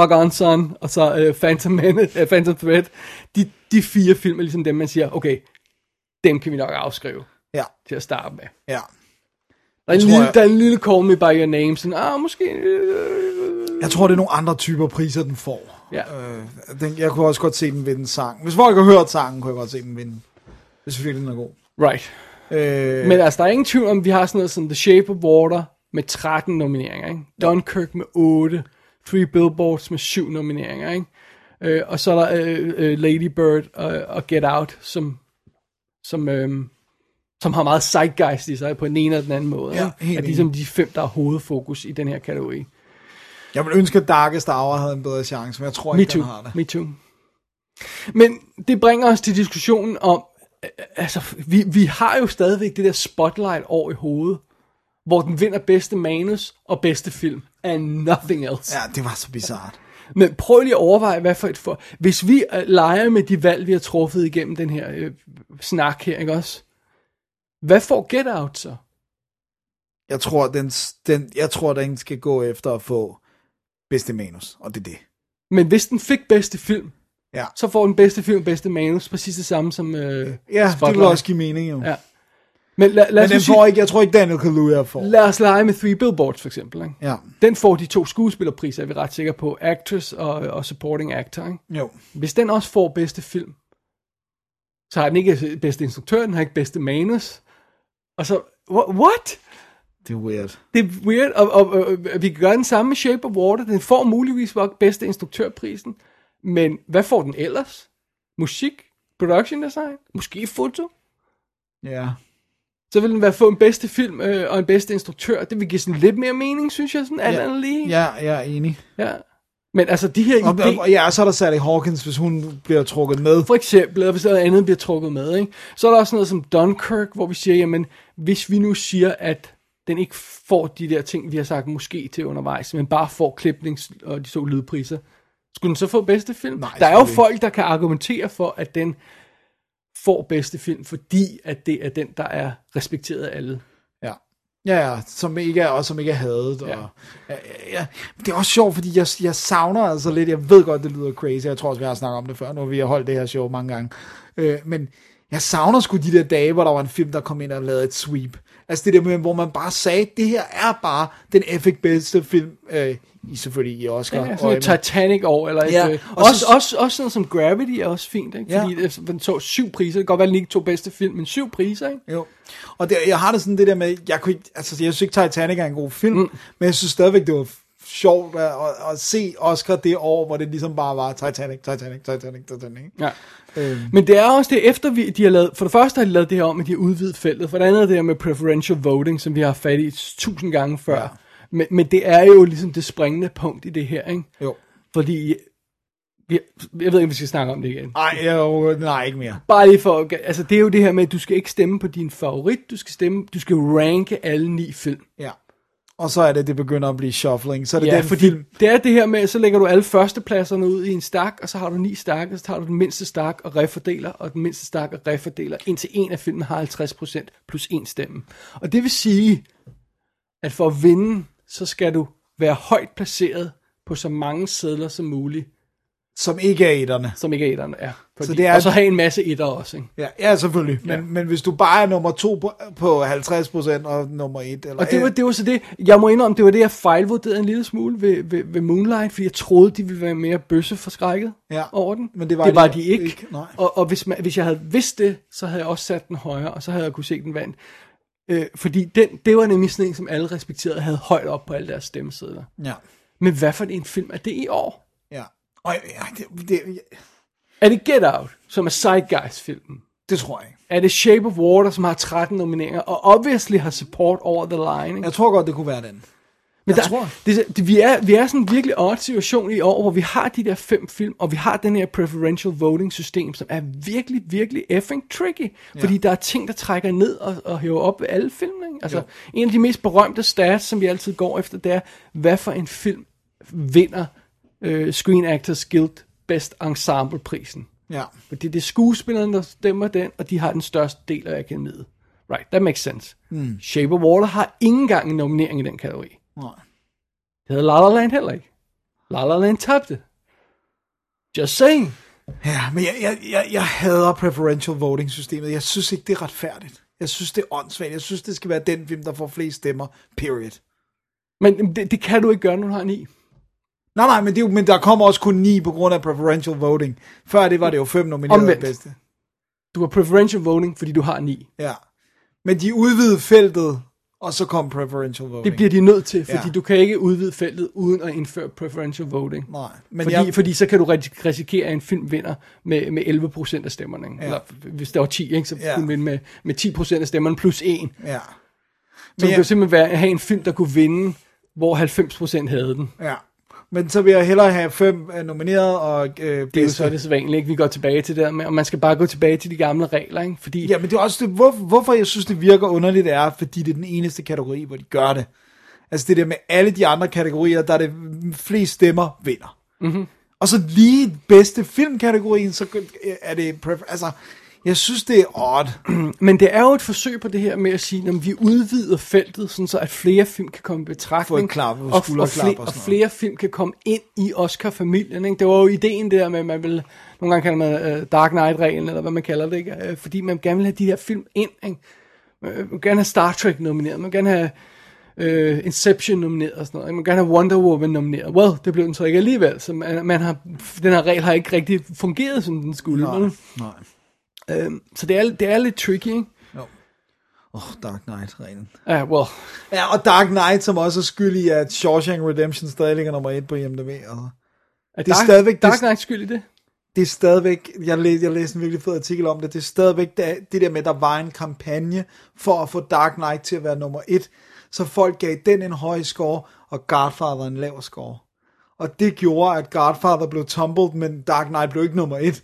Rock On Son, og så øh, Phantom, Menace, øh, Phantom Thread, de, de fire film er ligesom dem, man siger, okay, dem kan vi nok afskrive Ja, til at starte med. ja. Der er, en lille, jeg- der er en lille Call Me By Your Name, sådan, ah, måske... Øh, Jeg tror, det er nogle andre typer priser, den får. ja. Øh, den, jeg kunne også godt se den vinde sang. Hvis folk har hørt sangen, kunne jeg godt se den vinde. Hvis virkelig den er god. Right. Øh, Men altså, der er ingen tvivl om, vi har sådan noget som The Shape of Water med 13 nomineringer, ikke? Dunkirk med 8, Three Billboards med 7 nomineringer, ikke? Øh, og så er der øh, øh, Lady Bird og, og Get Out, som, som, øh, som har meget zeitgeist i sig på den ene eller den anden måde. Ja, helt At ligesom de fem, der er hovedfokus i den her kategori. jeg vil ønske, at Darkest Hour havde en bedre chance, men jeg tror ikke, den har det. me too. Men det bringer os til diskussionen om, øh, altså, vi, vi har jo stadigvæk det der spotlight over i hovedet, hvor den vinder bedste manus og bedste film, and nothing else. Ja, det var så bizart. Men prøv lige at overveje, hvad for et for... Hvis vi øh, leger med de valg, vi har truffet igennem den her øh, snak her, ikke også? Hvad får Get Out så? Jeg tror, den, den, jeg tror, den skal gå efter at få bedste manus, og det er det. Men hvis den fik bedste film, Ja, så får den bedste film bedste manus, præcis det samme som øh, ja det Spotlight. vil også give mening jo. Ja. Men, lad, lad, Men den får ikke, jeg tror ikke, Daniel Kaluuya får. lad os lege med Three Billboards for eksempel. Ikke? Ja, Den får de to skuespillerpriser, er vi ret sikre på. Actress og, og Supporting Actor. Ikke? jo. Hvis den også får bedste film, så har den ikke bedste instruktør, den har ikke bedste manus. Og så, wha- what? Det er weird. Det er weird, og, og, og, og vi kan gøre den samme med Shape of Water. Den får muligvis nok bedste instruktørprisen. Men hvad får den ellers? Musik? Production design? Måske foto? Ja. Så vil den være få en bedste film øh, og en bedste instruktør. Det vil give sådan lidt mere mening, synes jeg, sådan alt Ja. andet lige. Ja, jeg er enig. ja. Men altså, de her Og, idéer... og, ja, så er der Sally Hawkins, hvis hun bliver trukket med. For eksempel, eller hvis noget andet bliver trukket med, ikke? så er der også noget som Dunkirk, hvor vi siger, jamen, hvis vi nu siger, at den ikke får de der ting, vi har sagt måske til undervejs, men bare får klipnings og de to lydpriser, skulle den så få bedste film? Nej, der er jo folk, der kan argumentere for, at den får bedste film, fordi at det er den, der er respekteret af alle. Ja. Ja, ja, som ikke er, og som ikke er hadet. Og, Ja. ja. Ja, Det er også sjovt, fordi jeg, jeg savner altså lidt, jeg ved godt, det lyder crazy, jeg tror også, vi har snakket om det før, nu har vi har holdt det her show mange gange, øh, men jeg savner sgu de der dage, hvor der var en film, der kom ind og lavede et sweep. Altså det der med, hvor man bare sagde, det her er bare den effekt bedste film, øh, i selvfølgelig i Oscar. Ja, sådan et Titanic år, eller et, Ja, ja, og også, så- også, også sådan som Gravity er også fint, ikke? Fordi ja. den tog syv priser, det kan godt være, at den ikke tog bedste film, men syv priser, ikke? Jo. Og det, jeg har det sådan det der med, jeg, kunne altså, jeg synes ikke Titanic er en god film, mm. men jeg synes stadigvæk, det var sjovt at, at, at se Oscar det år, hvor det ligesom bare var Titanic, Titanic, Titanic, Titanic. Ja. Øhm. Men det er også det, efter vi, de har lavet, for det første har de lavet det her om, at de har udvidet feltet, for det andet er det her med preferential voting, som vi har fat i tusind gange før. Ja. Men, men det er jo ligesom det springende punkt i det her, ikke? Jo. Fordi, vi, jeg ved ikke, om vi skal snakke om det igen. Ej, jeg, nej, ikke mere. Bare lige for, altså det er jo det her med, at du skal ikke stemme på din favorit, du skal stemme, du skal ranke alle ni film. Ja. Og så er det, det begynder at blive shuffling. Så er det ja, den fordi film. det er det her med, så lægger du alle førstepladserne ud i en stak, og så har du ni stak, og så tager du den mindste stak og refordeler, og den mindste stak og refordeler, indtil en af filmen har 50% plus en stemme. Og det vil sige, at for at vinde, så skal du være højt placeret på så mange sædler som muligt, Som ikke er etterne. som ikke er etterne er. Fordi, Så det er- Og så have en masse etter også, ikke? Ja, ja selvfølgelig. Men, Ja. ja. men hvis du bare er nummer to på, på 50% og nummer et, eller Og det var, det var så det, jeg må indrømme, det var det, jeg fejlvurderede en lille smule ved, ved, ved Moonlight, fordi jeg troede, de ville være mere bøsseforskrækket Ja, over den. men det var det de var de ikke. ikke, nej. Og, og hvis, man, hvis jeg havde vidst det, så havde jeg også sat den højere, og så havde jeg kunne se den vand. Øh, fordi den, det var nemlig sådan en, som alle respekterede, havde højt op på alle deres stemmesedler. Ja, Men hvad for en film er det i år? Og det, det, Er det Get Out, som er Zeitgeist-filmen? det tror jeg ikke. Er det Shape of Water, som har 13 nomineringer, og obviously har support over the line? Ikke? Jeg tror godt, det kunne være den. Men Jeg der, tror. Det, det, vi, er, vi er sådan en virkelig odd situation i år, hvor vi har de der fem film, og vi har den her preferential voting system, som er virkelig, virkelig effing tricky. Ja. Fordi der er ting, der trækker ned og, og hæver op ved alle film. Ikke? Altså, Jo. en af de mest berømte stats, som vi altid går efter, det er, hvad for en film vinder øh, Screen Actors Guild Best Ensemble prisen. Ja. Fordi det er skuespillerne, der stemmer den, og de har den største del af akademiet. Right, that makes sense. Mm. Shape of Water har ingen engang en nominering i den kategori. Nej. Det havde La La Land heller ikke. La La Land tabte. Just saying. Ja, men jeg, jeg, jeg, jeg hader preferential voting systemet. Jeg synes ikke, det er retfærdigt. Jeg synes, det er åndssvagt. Jeg synes, det skal være den film, der får flest stemmer. Period. Men det, det kan du ikke gøre, når du har ni. Nej, nej, men, det er jo, men der kommer også kun ni på grund af preferential voting. Før det var det jo fem nominerede bedste. Du har preferential voting, fordi du har ni. Ja. Men de udvidede feltet, og så kom preferential voting. Det bliver de nødt til, fordi Ja. du kan ikke udvide feltet uden at indføre preferential voting. Nej, men fordi, jeg- fordi så kan du ris- risikere, at en film vinder med, med 11% af stemmerne. Ikke? Ja. Eller hvis der var 10, ikke, så Ja. kunne vinde med, med 10% af stemmerne plus 1. Ja. Så Men det jeg- kunne simpelthen være, have en film, der kunne vinde, hvor 90% havde den. Ja. Men så vil jeg hellere have fem øh, nomineret og øh, Det er jo så det sædvanlige, ikke? Vi går tilbage til det der med, og man skal bare gå tilbage til de gamle regler, ikke? Fordi Ja, men det er også det, hvor, hvorfor jeg synes, det virker underligt, er, fordi det er den eneste kategori, hvor de gør det. Altså det der med alle de andre kategorier, der er det flest stemmer, vinder. Mhm. Og så lige bedste filmkategorien, så er det... Altså, jeg synes, det er odd. Men det er jo et forsøg på det her med at sige, at vi udvider feltet, sådan så at flere film kan komme i betragtning. Klap, og, og, skulderklap flere, og og flere film kan komme ind i Oscar-familien. Ikke? Det var jo ideen der med, at man vil, nogle gange kalder man uh, Dark Knight-reglen, eller hvad man kalder det, ikke? Uh, fordi man gerne vil have de her film ind. Ikke? Man vil gerne have Star Trek nomineret, man vil gerne have uh, Inception nomineret og sådan noget. ikke? Man vil gerne have Wonder Woman nomineret. Well, det blev den så ikke alligevel, så man, man har, den her regel har ikke rigtig fungeret, som den skulle. Nej, nej. Øhm, så det er, det er lidt tricky, ikke? Åh, oh, Dark Knight-reglen. Ja, well, Ja, og Dark Knight, som også er skyld i, at Shawshank Redemption stadig ligger nummer et på IMDb. Og er Det er Dark, stadigvæk- Dark Knight skyld i det? det er stadigvæk, jeg læste, jeg læste en virkelig fed artikel om det, det er stadigvæk det, det der med, at der var en kampagne for at få Dark Knight til at være nummer et, så folk gav den en høj score, og Godfather en lav score. Og det gjorde, at Godfather blev tumbled, men Dark Knight blev ikke nummer et.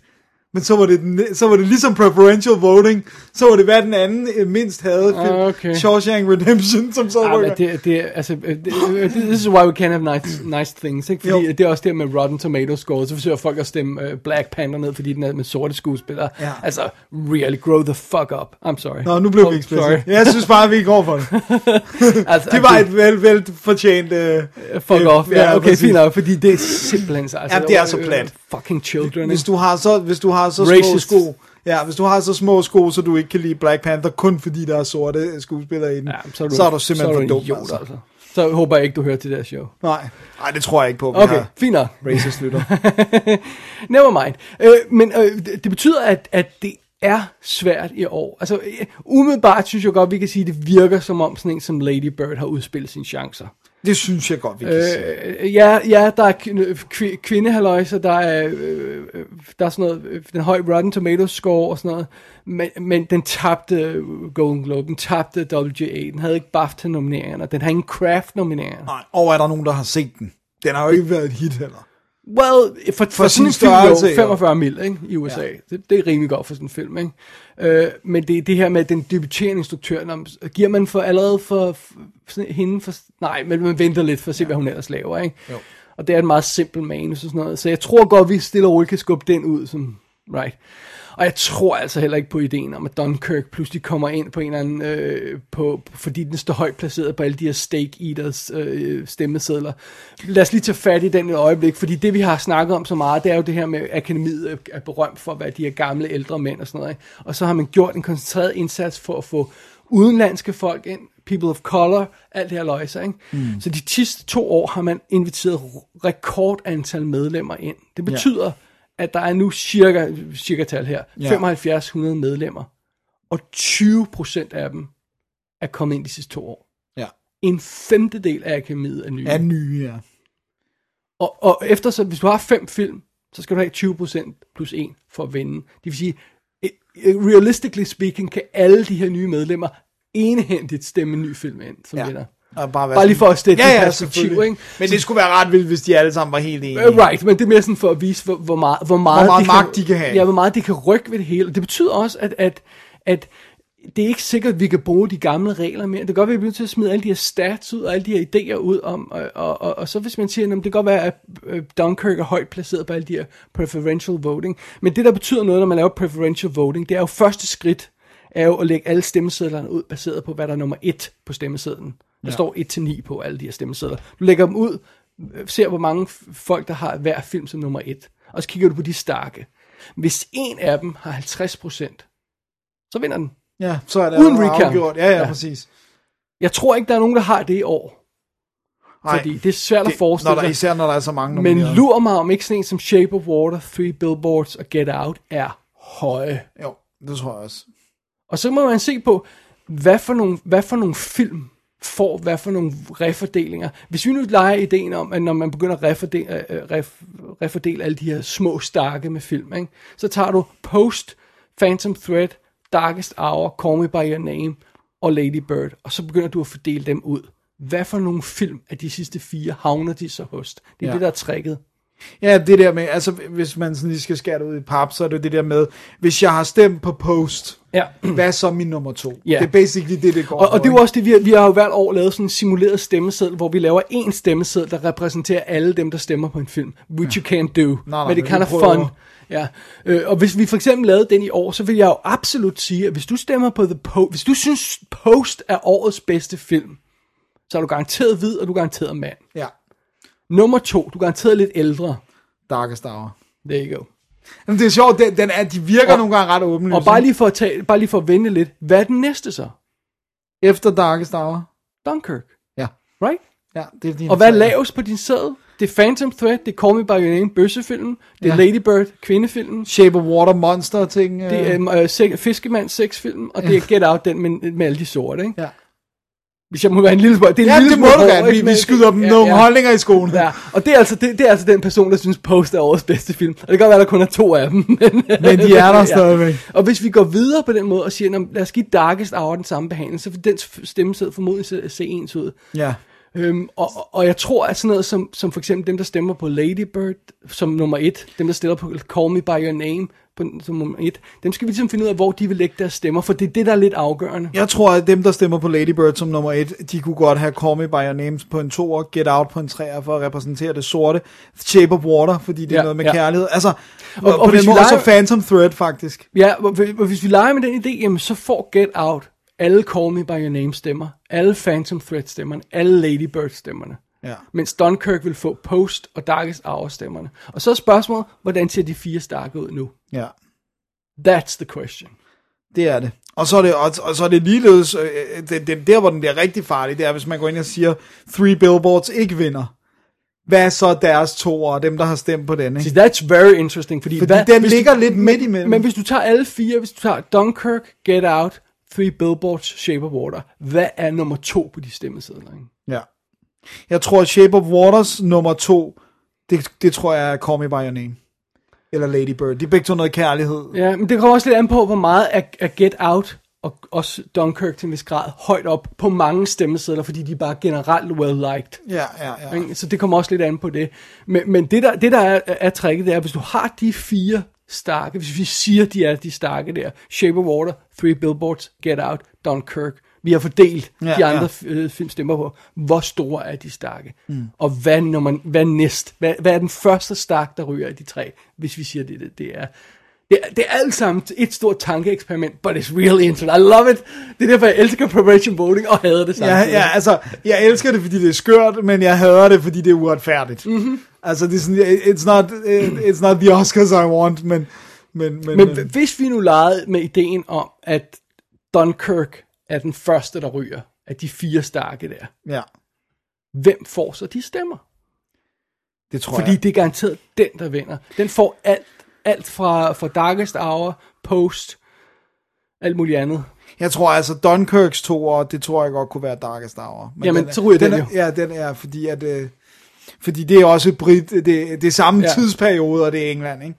Men så var det, den- så var det ligesom preferential voting, så var det hvad den anden øh, mindst havde film, Ah, okay. Shawshank Redemption, som så Ja, rykker. det, det, altså, øh, det, øh, this is why we can't have nice, nice things, ikke? Fordi Jo. det er også det med Rotten Tomatoes score, så forsøger folk at stemme uh, Black Panther ned, fordi den er med sorte skuespillere. Ja. Altså, really, grow the fuck up. I'm sorry. Nå, nu blev Oh, vi specielt. Jeg synes bare, vi går for det. altså, Det var et vel, vel fortjent... Øh, Fuck øh, off. Ja, okay, præcis. fint nok, fordi det er simpelthen så... Altså, Ja, det er så plat. Fucking children. Hvis du har så, hvis du har så små Racist. sko, Ja, hvis du har så små sko, så du ikke kan lide Black Panther, kun fordi der er sorte skuespillere i den, Ja, så, er du, så er du simpelthen så for er du dum. en idiot, altså. altså. Så håber jeg ikke, du hører til det show. Nej. Nej, det tror jeg ikke på. Vi Okay, fint nok. racist lytter. Never mind. Øh, men øh, det, det betyder, at, at det er svært i år. Altså, øh, umiddelbart synes jeg godt, vi kan sige, at det virker som om sådan en som Lady Bird har udspillet sine chancer. Det synes jeg godt, vi kan sige. Øh, ja, ja, der er kv- kvindehaløjser, der er, øh, øh, der er sådan noget, øh, den høje Rotten Tomatoes score og sådan noget, men, men den tabte Golden Globe, den tabte WGA, den havde ikke BAFTA-nomineringerne, den har ingen Craft-nomineringer. Nej, og er der nogen, der har set den? Den har jo ikke været et hit heller. Well, for, for, for sin sådan en film, størrelse, jo, jo. 45 mil ikke, i USA. Ja. Det, det er rimelig godt for sådan en film. Ikke? Øh, men det, det her med den debuterende instruktør, når, giver man for allerede for, for hende for... Nej, men man venter lidt for at se, ja. hvad hun ellers laver. Ikke? Jo. Og det er et meget simpelt manus og sådan noget. Så jeg tror godt, vi stille og roligt kan skubbe den ud som... Right. Og jeg tror altså heller ikke på ideen om, at Dunkirk pludselig kommer ind på en eller anden, øh, på, fordi den står højt placeret på alle de her steak eaters øh, stemmesedler. Lad os lige tage fat i den et øjeblik, fordi det vi har snakket om så meget, det er jo det her med, at akademiet er berømt for at være de her gamle ældre mænd og sådan noget. Ikke? Og så har man gjort en koncentreret indsats for at få udenlandske folk ind, people of color, alt det her løjse, ikke? Mm. Så de sidste to år har man inviteret rekordantal medlemmer ind. Det betyder, ja at der er nu cirka, cirka tal her, Ja. 7500 medlemmer, og 20% af dem er kommet ind de sidste to år. Ja. En femtedel af akademiet er nye. Er nye, ja. Og, og efter så, hvis du har fem film, så skal du have 20% plus 1 for at vinde. Det vil sige, realistically speaking, kan alle de her nye medlemmer enehændigt stemme en ny film ind, som Ja. vinder. Og bare, Bare lige for at stille ja, ja, perspektiv, ikke? Men det skulle være ret vildt, hvis de alle sammen var helt enige. Uh, right, men det er mere sådan for at vise, hvor, hvor meget, hvor meget, meget magt de kan have. Ja, hvor meget de kan rykke ved det hele. Det betyder også, at, at, at det er ikke sikkert, at vi kan bruge de gamle regler mere. Det kan godt være, at vi bliver til at smide alle de her stats ud, og alle de her idéer ud om, og, og, og, og så hvis man siger, at det kan godt være, at øh, Dunkirk er højt placeret på alle de her preferential voting, men det, der betyder noget, når man laver preferential voting, det er jo første skridt, er jo at lægge alle stemmesedlerne ud, baseret på, hvad der er nummer et på stemmesedlen. Der Ja. står 1-9 på alle de her stemmesedler. Du lægger dem ud, ser hvor mange folk, der har hver film som nummer et, og så kigger du på de starke. Hvis en af dem har 50%, så vinder den. Ja, så er det Uden recount. afgjort. Ja, ja, Ja. præcis. Jeg tror ikke, der er nogen, der har det i år. Nej, fordi det er svært at forestille når der, sig. Især når der er så mange Men nomineret. lur mig om ikke sådan en som Shape of Water, Three Billboards og Get Out er høje. Jo, det tror jeg også. Og så må man se på, hvad for nogle, hvad for nogle film får hvad for nogle refordelinger. Hvis vi nu leger ideen om, at når man begynder at refordele, øh, ref, refordele alle de her små stakke med film, ikke? så tager du Post, Phantom Thread, Darkest Hour, Call Me By Your Name og Lady Bird, og så begynder du at fordele dem ud. Hvad for nogle film af de sidste fire havner de så hos? Det er ja. det, der er tricket. Ja, det der med, altså hvis man sådan lige skal skære det ud i pap, så er det det der med, hvis jeg har stemt på Post, Ja. hvad er så min nummer to? Ja. Det er basically det, det går Og, og på, det er jo også det, vi har, vi har jo hvert år lavet sådan en simuleret stemmeseddel, hvor vi laver en stemmeseddel, der repræsenterer alle dem, der stemmer på en film. Which you can't do. nej, men det kan vi of fun. Ja. Øh, og hvis vi for eksempel lavede den i år, så vil jeg jo absolut sige, at hvis du stemmer på The Post, hvis du synes Post er årets bedste film, så er du garanteret hvid, og du er garanteret mand. Ja, Nummer to, du er garanteret lidt ældre. Darkest Hour. There you go. Jamen, det er sjovt, den, den er, de virker Og- nogle gange ret åbenlyse. Og bare lige for at, tage, bare lige for at vende lidt, hvad er den næste så? Efter Darkest Hour. Dunkirk. Ja. Right? Ja, det er din Og hvad lavest på din sæde? Det er Phantom Thread, det er Call Me By Your Name, bøssefilmen, det er Ja. Lady Bird, kvindefilmen, Shape of Water Monster ting. det er øh, se- Fiskemand sexfilm, og det er Get Out, den med, med alle de sorte, ikke? Ja. Hvis jeg må være en lille smule, det er en Ja, lille det må du gerne. Vi, vi skyder dem ja, nogle ja. holdninger i skolen. Ja, og det er, altså, det, det er altså den person, der synes Post er årets bedste film. Og det kan godt være, der kun er to af dem. Men, Men de er der stadigvæk. Og hvis vi går videre på den måde og siger, "Nå, lad os give Darkest Hour den samme behandling, så vil den stemmesæd formodentlig se, se ens ud. Ja. Øhm, og, og jeg tror, at sådan noget som, som for eksempel dem, der stemmer på Lady Bird som nummer et, dem, der stiller på Call Me By Your Name på, som et, dem skal vi ligesom finde ud af, hvor de vil lægge deres stemmer, for det er det, der er lidt afgørende. Jeg tror, at dem, der stemmer på Lady Bird som nummer et, de kunne godt have Call Me By Your Name på en toer, Get Out på en treer for at repræsentere det sorte, Shape of Water, fordi det er Ja, noget med ja. kærlighed. Altså, og, Og- og på den måde, leger- så Phantom Thread faktisk. Ja, og hvis- og hvis vi leger med den idé, jamen, så får Get Out alle Call Me By Your Name stemmer, alle Phantom Thread stemmerne, alle Lady Bird stemmerne. Ja. Mens Dunkirk vil få Post og Darkest Hour stemmerne. Og så er spørgsmålet, hvordan ser de fire starke ud nu? Ja. That's the question. Det er det. Og så er det, og, og så er det ligeledes, øh, det, det, der hvor den bliver rigtig farlig, det er, hvis man går ind og siger, Three Billboards ikke vinder. Hvad er så deres to og dem, der har stemt på den, ikke? See, that's very interesting, fordi, Fordi den ligger lidt midt imellem. Men hvis du tager alle fire, hvis du tager Dunkirk, Get Out, Three Billboards, Shape of Water, hvad er nummer to på de stemmesedler? ikke? Jeg tror, Shape of Waters nummer to, det, det tror jeg er Call Me By Your Name. Eller Lady Bird. De er begge to noget kærlighed. Ja, men det kommer også lidt an på, hvor meget er, er Get Out og også Dunkirk til en vis grad højt op på mange stemmesedler, fordi de er bare generelt well-liked. Ja, ja, ja. Så det kommer også lidt an på det. Men, men det, der, det, der er, er tricket, det er, hvis du har de fire starke, hvis vi siger, de er de starke der, Shape of Water, Three Billboards, Get Out, Dunkirk, vi har fordelt Ja, ja, de andre ja. ja. film stemmer på, hvor store er de starke? Mm. Og hvad, når man, hvad næst? Hvad, hvad er den første stark, der ryger af de tre, hvis vi siger, det, det, det er... Det er, det er alt sammen et stort tankeeksperiment, but it's really interesting. I love it. Det er derfor, jeg elsker preparation voting og hader det Ja, samtidig. ja, altså, jeg elsker det, fordi det er skørt, men jeg hader det, fordi det er uretfærdigt. Mm-hmm. Altså, det er sådan, it's not, it's not the Oscars I want, men... Men, men, Men h- hvis vi nu legede med ideen om, at Dunkirk er den første, der ryger af de fire starke der, ja, hvem får så de stemmer? det tror Fordi jeg. det er garanteret den, der vinder. Den får alt, alt fra, fra Darkest Hour, Post, alt muligt andet. Jeg tror altså, Dunkirks to det tror jeg godt kunne være Darkest Hour. Men Jamen, er- så ryger den er, jo. Ja, den er, fordi at... Øh, fordi det er også Brit, det, det er samme. Ja. tidsperiode, og det er England, ikke?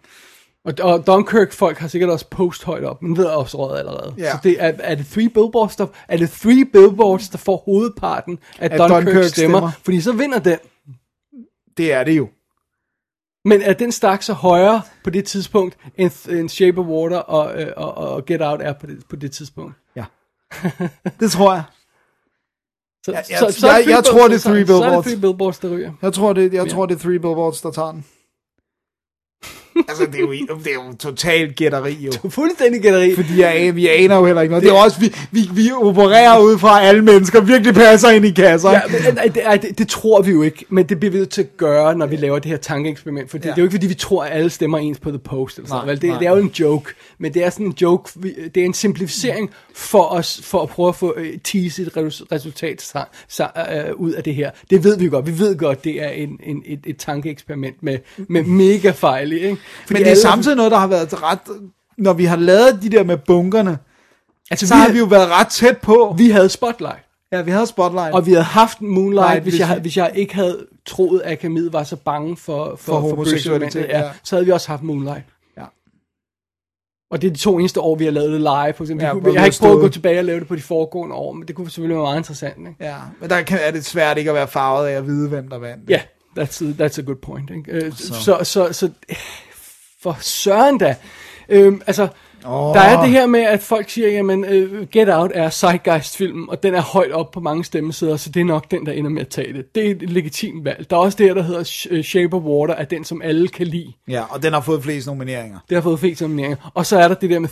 Og, og Dunkirk-folk har sikkert også Post højt op, men ved også råd allerede. Ja. Så det er, er det Three Billboards, der, er det Three Billboards, der får hovedparten af Af Dunkirk, Dunkirk stemmer, stemmer. Fordi så vinder den. Det er det jo. Men er den stak så højere på det tidspunkt, end, end Shape of Water og, øh, og, og Get Out er på det, på det tidspunkt? Ja. det tror jeg. Så, Jeg- jeg- jeg- jeg tror, det er Three Så er det Billboards. Three Billboards, der ryger. Jeg tror, det, jeg Ja. tror, det er Three Billboards, der tager den. Altså, det er jo, det er jo totalt gætteri, jo. Fuldstændig gætteri. Fordi jeg, vi aner jo heller ikke noget. Det er jo også, vi, vi, vi opererer ud fra, at alle mennesker virkelig passer ind i kasser. Ja, men, nej, det, det, det tror vi jo ikke, men det bliver vi nødt til at gøre, når vi laver det her tankeeksperiment. For det, Ja. det er jo ikke, fordi vi tror, at alle stemmer ens på The Post. Eller sådan, Nej, vel? Det, nej. det er jo en joke, men det er sådan en joke, det er en simplificering for os, for at prøve at få øh, tease et resu- resultat sa, sa, øh, ud af det her. Det ved vi godt. Vi ved godt, det er en, en, et, et tankeeksperiment med, med mega fejl i. Ikke? Fordi Men det er alle- samtidig noget, der har været ret... Når vi har lavet de der med bunkerne, altså, så har vi jo været ret tæt på. vi havde Spotlight. Ja, vi havde Spotlight. Og vi havde haft Moonlight, Right, hvis, hvis jeg, vi- hvis jeg ikke havde troet, at akademiet var så bange for, for, for, homoseksualitet, bøsseelementet, ja, ja. så havde vi også haft Moonlight. Ja. Og det er de to eneste år, vi har lavet det live. For eksempel. Ja, kunne, vi jeg har ikke prøvet at gå tilbage og lave det på de foregående år, men det kunne selvfølgelig være meget interessant. Ikke? Ja, men der kan, er det svært ikke at være farvet af at vide, hvem der vandt. Ja, that's a, that's a good point. Ikke? Uh, så. Så, så, så, for søren da. Øhm, altså, oh. der er det her med, at folk siger, jamen, uh, Get Out er Zeitgeist-film, og den er højt op på mange stemmesider, så det er nok den, der ender med at tage det. Det er et legitimt valg. Der er også det her, der hedder øh, Shape of Water, er den, som alle kan lide. Ja, og den har fået flest nomineringer. Det har fået flest nomineringer. Og så er der det der med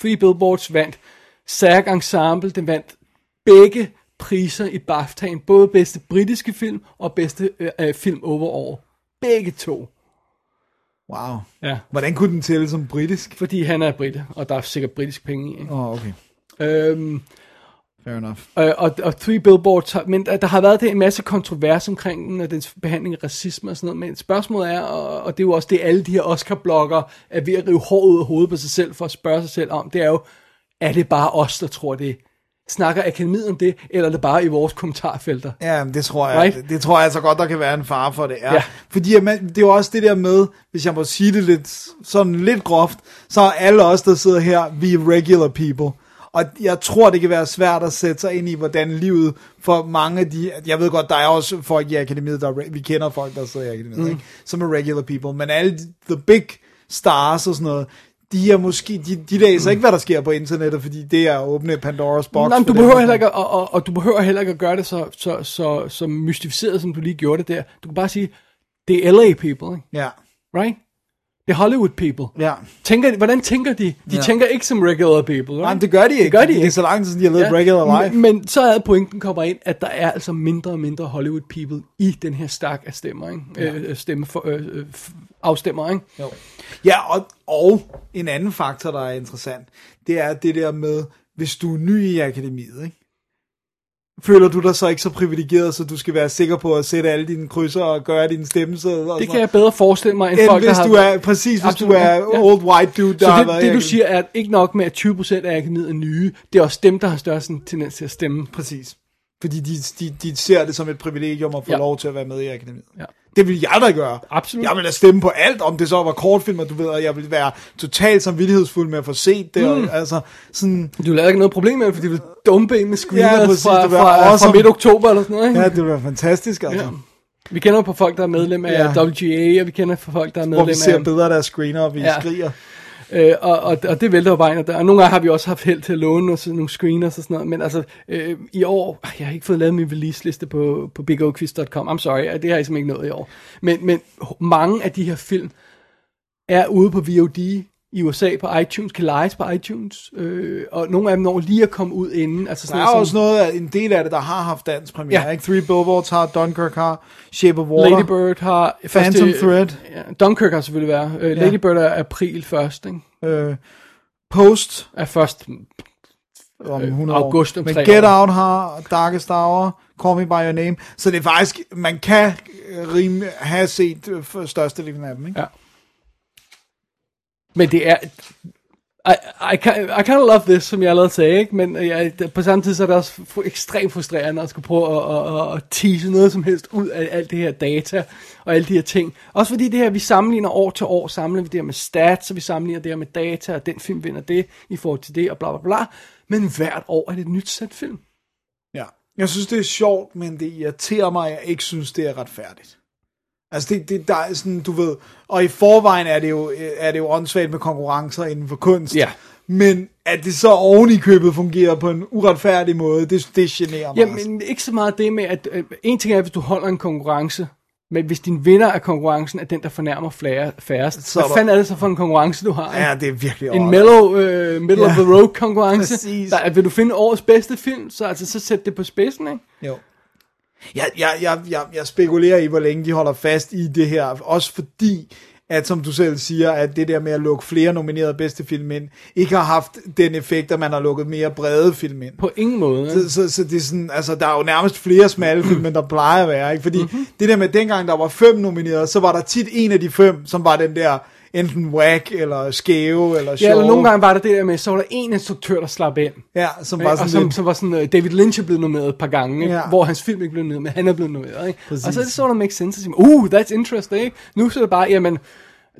Three Billboards vandt. SAG Ensemble, den vandt begge priser i BAFTA'en. Både bedste britiske film og bedste øh, øh, film overall. Begge to. Wow. Ja. Hvordan kunne den tælle som britisk? Fordi han er britte, og der er sikkert britisk penge i. Ikke? Åh, oh, okay. Øhm, Fair enough. øh, og, og Three Billboards, men der, der har været det en masse kontrovers omkring den, og dens behandling af racisme og sådan noget, men spørgsmålet er, og, og det er jo også det, alle de her Oscar-bloggere er ved at rive håret ud af hovedet på sig selv, for at spørge sig selv om, det er jo, er det bare os, der tror det? Snakker akademiet om det, eller er det bare i vores kommentarfelter? Ja, det tror jeg, Right? det, tror jeg altså godt, der kan være en fare for det. Er. Ja. Fordi det er jo også det der med, hvis jeg må sige det lidt, sådan lidt groft, så er alle os, der sidder her, vi er regular people. Og jeg tror, det kan være svært at sætte sig ind i, hvordan livet for mange af de... Jeg ved godt, der er også folk i akademiet, der er, vi kender folk, der sidder i akademiet, mm. ikke? som er regular people. Men alle de, the big stars og sådan noget, de er måske, de, de læser ikke, hvad der sker på internettet, fordi det er at åbne Pandoras box. Nej, men du dem. behøver heller ikke, at- og, og, og du behøver heller ikke at gøre det så, så, så, så mystificeret, som du lige gjorde det der. Du kan bare sige, det er LA people, ikke? Ja. right? Det er Hollywood people. Ja. Tænker, hvordan tænker de? De Ja. ja. tænker ikke som regular people. Nej, men det gør de ikke. Det gør de ikke. Det er så lang tid, de har lavet Regular Life. Men, men så er pointen kommer ind, at der er altså mindre og mindre Hollywood people i den her stak af stemmer, ikke? Ja. Øh, stemme for, øh, øh, afstemmer, ikke? Jo. Ja, og, og en anden faktor, der er interessant, det er det der med, hvis du er ny i akademiet, ikke? Føler du dig så ikke så privilegeret, så du skal være sikker på at sætte alle dine krydser og gøre din stemmeseddel? og Det sådan kan jeg bedre forestille mig, end, End folk, hvis der har... du er- præcis, hvis du er old white dude, der Så har det, det i du siger er, at ikke nok med, at 20% af akademiet er nye, det er også dem, der har sådan tendens til at stemme. Præcis. Fordi de, de, de ser det som et privilegium at få ja. lov til at være med i akademiet. Ja. Det vil jeg da gøre. Absolut. Jeg vil da stemme på alt, om det så var kortfilm, og du ved, og jeg vil være totalt samvittighedsfuld med at få set det. Mm. Og, altså, sådan, Du lavede ikke noget problem med det, fordi du vil dumpe ind med screeners Ja, præcis, fra, det fra, fra midt oktober eller sådan noget, ikke? ja, det vil være fantastisk, altså. Ja. Vi kender på folk, der er medlem af Ja. WGA, og vi kender på folk, der er Hvor vi medlem ser af... bedre deres screener, og vi ja. skriger. Øh, og, og, og det vælter jo bare ind, og der, og nogle gange har vi også haft held til at låne nogle, nogle screeners og sådan noget, men altså øh, i år, jeg har ikke fået lavet min release liste på, på bigoquiz.com, I'm sorry, det har jeg simpelthen ikke nået i år. Men, men mange af de her film er ude på VOD i USA på iTunes, kan lejes på iTunes, øh, og nogle af dem når lige at komme ud inden. Altså Der sådan er noget også noget af, en del af det, der har haft dansk premiere. Ja. Ikke? Three Billboards har, Dunkirk har, Shape of Water. Lady Bird har... Phantom Thread. Ja, Dunkirk har selvfølgelig været. Øh, Ja. Lady Bird er april først, ikke? Øh, Post Er først om Øh, 100 august år. om Men Get år. Out har, Darkest Hour, Call Me By Your Name. Så det er faktisk, man kan øh, rim, have set øh, størstedelen af dem. Ikke? Ja. Men det er... I, I, I kind of love this, som jeg allerede sagde, ikke? men jeg, på samme tid så er det også ekstremt frustrerende at skulle prøve at, at, at, at tease noget som helst ud af alt det her data og alle de her ting. Også fordi det her, vi sammenligner år til år, sammenligner vi det her med stats, og vi sammenligner det her med data, og den film vinder det i forhold til det, og bla bla bla. Men hvert år er det et nyt sæt film. Ja. Jeg synes, det er sjovt, men det irriterer mig, at jeg ikke synes, det er retfærdigt. Altså, det, det der er sådan, du ved, og i forvejen er det jo, er det jo åndssvagt med konkurrencer inden for kunst. Ja. Men at det så oven i købet fungerer på en uretfærdig måde, det, det generer mig. altså. Jamen, ikke så meget det med, at øh, en ting er, hvis du holder en konkurrence, men hvis din vinder af konkurrencen er den, der fornærmer flere, færrest, Så hvad der- fanden er det så for en konkurrence, du har? Ja, det er virkelig En mellow, øh, middle Ja. of the road konkurrence. Præcis. Der, vil du finde årets bedste film, så, altså, så sæt det på spidsen, ikke? Jo. Jeg, jeg, jeg, jeg, jeg spekulerer i, hvor længe de holder fast i det her. Også fordi, at som du selv siger, at det der med at lukke flere nominerede bedste film ind, ikke har haft den effekt, at man har lukket mere brede film ind. På ingen måde. ikke? Så, så, så det er sådan, altså, der er jo nærmest flere smalle film, end der plejer at være, ikke? Fordi Mhm. mm-hmm. det der med, dengang der var fem nomineret, så var der tit en af de fem, som var den der, enten whack, eller skæve, eller sjov. Ja, eller nogle gange var det det der med, så var der en instruktør, der slap ind. Ja, som var og sådan som, lidt- som var sådan, uh, David Lynch er blevet nomineret et par gange, ikke? Ja. hvor hans film ikke blev nomineret, men han er blevet nomineret. Ikke? Præcis. Og så er det så, der make sense at sige, uh, that's interesting. Ikke? Nu så er det bare, jamen,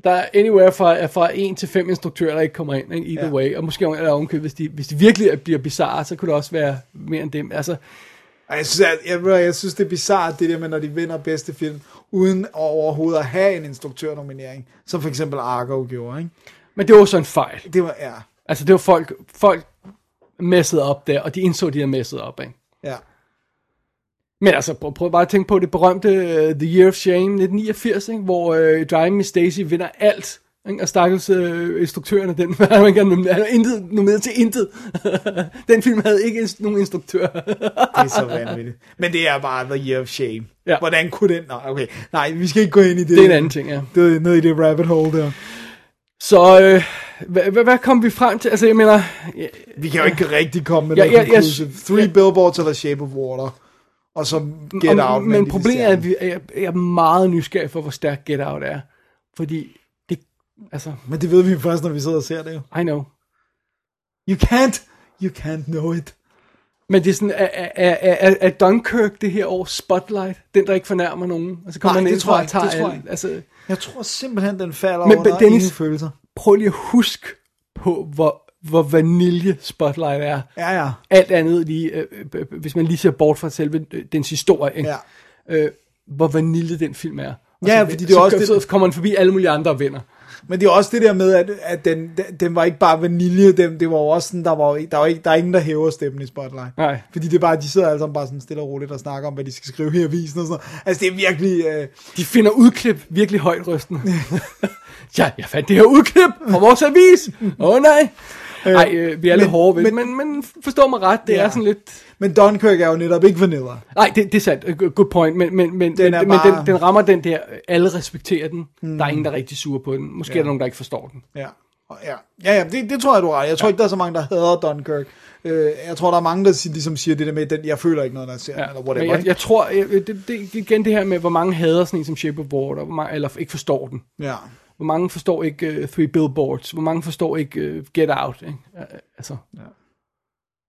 der er anywhere fra, fra en til fem instruktører, der ikke kommer ind, ikke? either Ja. way. Og måske er der ovenkøbet, hvis de, hvis de virkelig bliver bizarre, så kunne det også være mere end dem. Altså, Jeg synes, jeg, jeg, jeg synes, det er bizart, det der med, når de vinder bedste film, uden overhovedet at have en instruktørnominering, som for eksempel Argo gjorde, ikke? men det var så en fejl. Det var, ja, Altså, det var folk, folk messede op der, og de indså, de havde messet op. Ikke? ja. Men altså, prøv, prøv bare at tænke på det berømte uh, The Year of Shame 1989, ikke? hvor uh, Driving Miss Daisy vinder alt. Ikke? Og stakkels uh, instruktøren af den, han var engang nomineret- intet nomineret til intet. den film havde ikke ins- nogen instruktør. Det er så vanvittigt. Men det er bare The Year of Shame. Ja. Hvordan kunne den? Nej, okay. Nej, vi skal ikke gå ind i det. Det er en anden ting, ja. Det er ned i det rabbit hole der. Så øh, hvad, hvad, hvad kom vi frem til? Altså, jeg mener, øh, Vi kan jo ikke rigtig komme med Ja, noget ja, jeg- conclusive. Three Billboards eller Shape of Water. Og så Get om, Out. men problemet er, at vi, jeg, jeg er meget nysgerrig for, hvor stærk Get Out er. Fordi altså, Men det ved vi først, når vi sidder og ser det jo. I know. You can't, you can't know it. Men det er sådan, er, er, er, er, Dunkirk det her års spotlight? Den, der ikke fornærmer nogen? Og så kommer Nej, man det ind tror jeg og tager det tror jeg ikke. Altså, Jeg tror simpelthen, den falder Men- under men Dennis- ingen følelser. prøv lige at huske på, hvor, hvor vanilje Spotlight er. Ja, ja. Alt andet lige, øh, øh, øh, hvis man lige ser bort fra selve øh, dens historie, ikke? Ja. Øh, hvor vanilje den film er. Og Ja, så, fordi det er så, også så, det- så kommer man forbi alle mulige andre vinder. Men det er også det der med, at, at den, den, var ikke bare vanilje, den, det var også sådan, der var, der var ikke, der er ingen, der hæver stemmen i Spotlight. Nej. Fordi det er bare, de sidder alle sammen bare sådan stille og roligt og snakker om, hvad de skal skrive i avisen og sådan noget. Altså det er virkelig... Øh, De finder udklip virkelig højt rystende. ja, jeg fandt det her udklip fra vores avis. Åh oh, nej. Nej, øh, vi er lidt men- hårde ved men- men, men forstå mig ret, det Ja. er sådan lidt... men Dunkirk er jo netop ikke vanilla. Nej, det, det er sandt. Good point. Men, men, men, Den men, men bare- den, den rammer den der, alle respekterer den. Hmm. Der er ingen, der er rigtig sur på den. Måske ja. er der nogen, der ikke forstår den. Ja, ja, ja, ja det, det tror jeg, du har. Jeg tror ikke, der er så mange, der hader Dunkirk. Øh, jeg tror, der er mange, der ligesom siger det der med, den, jeg føler ikke noget, når jeg ser Ja. eller Men whatever. jeg, ikke? jeg tror, jeg, det, det, igen det her med, hvor mange hader sådan en som Shape of Water, hvor mange, eller ikke forstår den. Ja. Hvor mange forstår ikke uh, Three Billboards? Hvor mange forstår ikke uh, Get Out? Ikke? Uh, altså, Ja.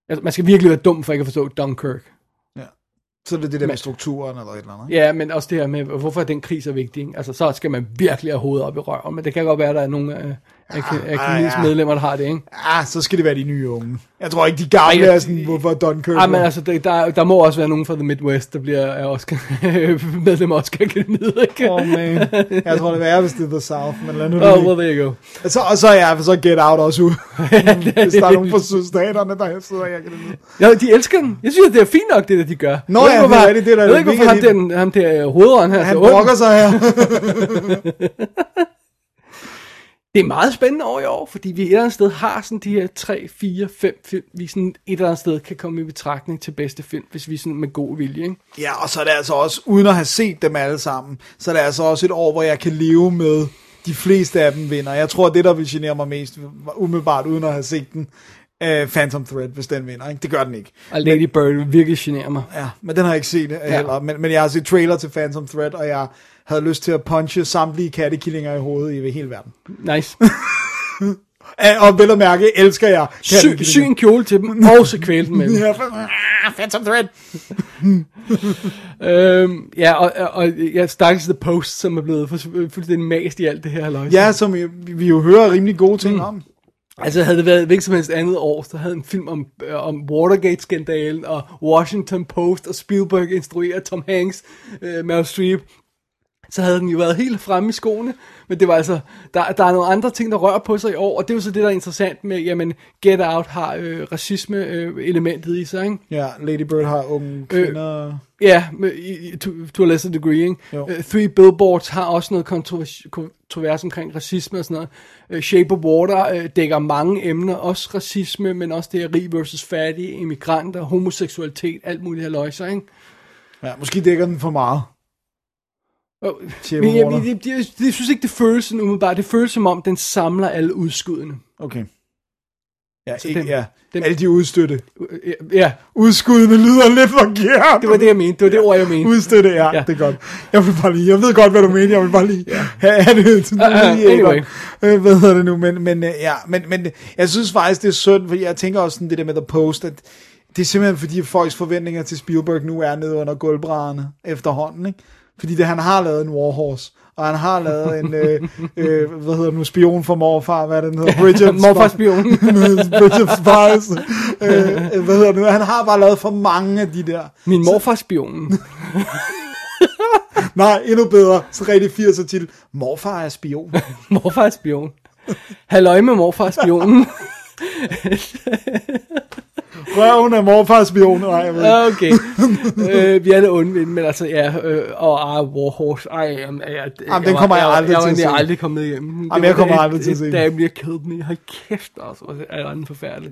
altså, man skal virkelig være dum for ikke at forstå Dunkirk. Så er det det der Men- med strukturen, eller et eller andet. Ja, men også det her med, hvorfor er den krig så vigtig? Ikke? Altså, så skal man virkelig have hovedet op i røven, men det kan godt være, at der er nogle af, akademiets ja. medlemmer, der har det, ikke? Ah, så skal det være de nye unge. Jeg tror ikke, de gamle Ej, er sådan, hvorfor Dunkirk... Ej, men altså, det, der, der må også være nogen fra The Midwest, der bliver er Oscar, medlem af Oscar Akademiet, ikke? Oh, man. Jeg tror, det er hvis det er The South, men lad nu det Oh, well, there you go. Så, og så er jeg, så Get Out også ud. Hvis der er nogen fra sydstaterne, der sidder kan det Ja, de elsker den. Jeg synes, det er fint nok, det der, de gør. Nå ja, det er det er da Jeg ved ikke, hvorfor ham der, ham der hovedånden her. Han brokker sig her. Det er meget spændende år i år, fordi vi et eller andet sted har sådan de her 3, 4, 5 film, vi sådan et eller andet sted kan komme i betragtning til bedste film, hvis vi sådan med god vilje, ikke? Ja, og så er det altså også, uden at have set dem alle sammen, så er det altså også et år, hvor jeg kan leve med, de fleste af dem vinder. Jeg tror, det der vil genere mig mest, umiddelbart uden at have set den, uh, Phantom Thread, hvis den vinder. Ikke? Det gør den ikke. Og Lady Bird vil virkelig generer mig. Ja, men den har jeg ikke set ja. heller. Men, men jeg har set trailer til Phantom Thread, og jeg havde lyst til at punche samtlige kattekillinger i hovedet i hele verden. Nice. Og vel at mærke, elsker jeg Sy, sy en kjole til dem, og så kvæle dem med dem. Ja, ah, Phantom Thread. øhm, ja, og, og, jeg stakkels The Post, som er blevet fu- fuldstændig mast i alt det her halløj. Ja, som vi, vi jo hører rimelig gode ting mm. om. Altså havde det været hvilket som helst andet år, så havde en film om, øh, om Watergate-skandalen, og Washington Post, og Spielberg instruerer Tom Hanks, øh, Meryl Streep, så havde den jo været helt fremme i skoene. Men det var altså, der, der er nogle andre ting, der rører på sig i år, og det er jo så det, der er interessant med, jamen, Get Out har øh, racisme-elementet i sig, ikke? Ja, Lady Bird har unge kvinder. Ja, med, i- to, to a lesser degree, ikke? Jo. Uh, Three Billboards har også noget kontrovers, kontrovers omkring racisme og sådan noget. Uh, Shape of Water uh, dækker mange emner, også racisme, men også det her rig versus fattig, immigranter, homoseksualitet, alt muligt her løjser, ikke? Ja, måske dækker den for meget. Shape men jeg, jeg, jeg, jeg, jeg synes ikke, det føles sådan umiddelbart. Det føles som om, den samler alle udskuddene. Okay. Ja, Så ikke, den- ja. den- alle de udstøtte. Uh, Ja, Udskuddene lyder lidt forkert. det var det, jeg mente. Det var det ord, jeg mente. Udstøtte, ja, Ja. ja, det er godt. Jeg vil bare lige, jeg ved godt, hvad du mener, jeg vil bare lige ja. have, have det til Uh, uh, anyway. Øh, hvad hedder det nu, men, men, øh, ja, men, men jeg synes faktisk, det er synd, for jeg tænker også sådan det der med The Post, at det er simpelthen fordi, folks forventninger til Spielberg nu er nede under gulvbrædderne efterhånden, ikke? Fordi det, han har lavet en Warhorse, og han har lavet en, øh, øh, hvad hedder nu, spion for morfar, hvad er det, den hedder? Bridge of Morfarspionen. Bridge of Spies. øh, øh, hvad hedder nu? Han har bare lavet for mange af de der. Min morfarspionen. Nej, endnu bedre. Så rigtig 80'er til. Morfar er spion. morfarspion. Halløj med morfarspionen. Røven er morfar spion. Nej, jeg ved. Okay. øh, vi er det onde men altså, ja, øh, og ah, Warhorse, ej, jamen, jeg, jeg, Jamen, den kommer jeg aldrig jeg, til jeg, at jeg, se. er aldrig kommet hjem. Jamen, jeg kommer aldrig til at se. Da jeg bliver kædet med, hold kæft, altså, hvor er den forfærdelig.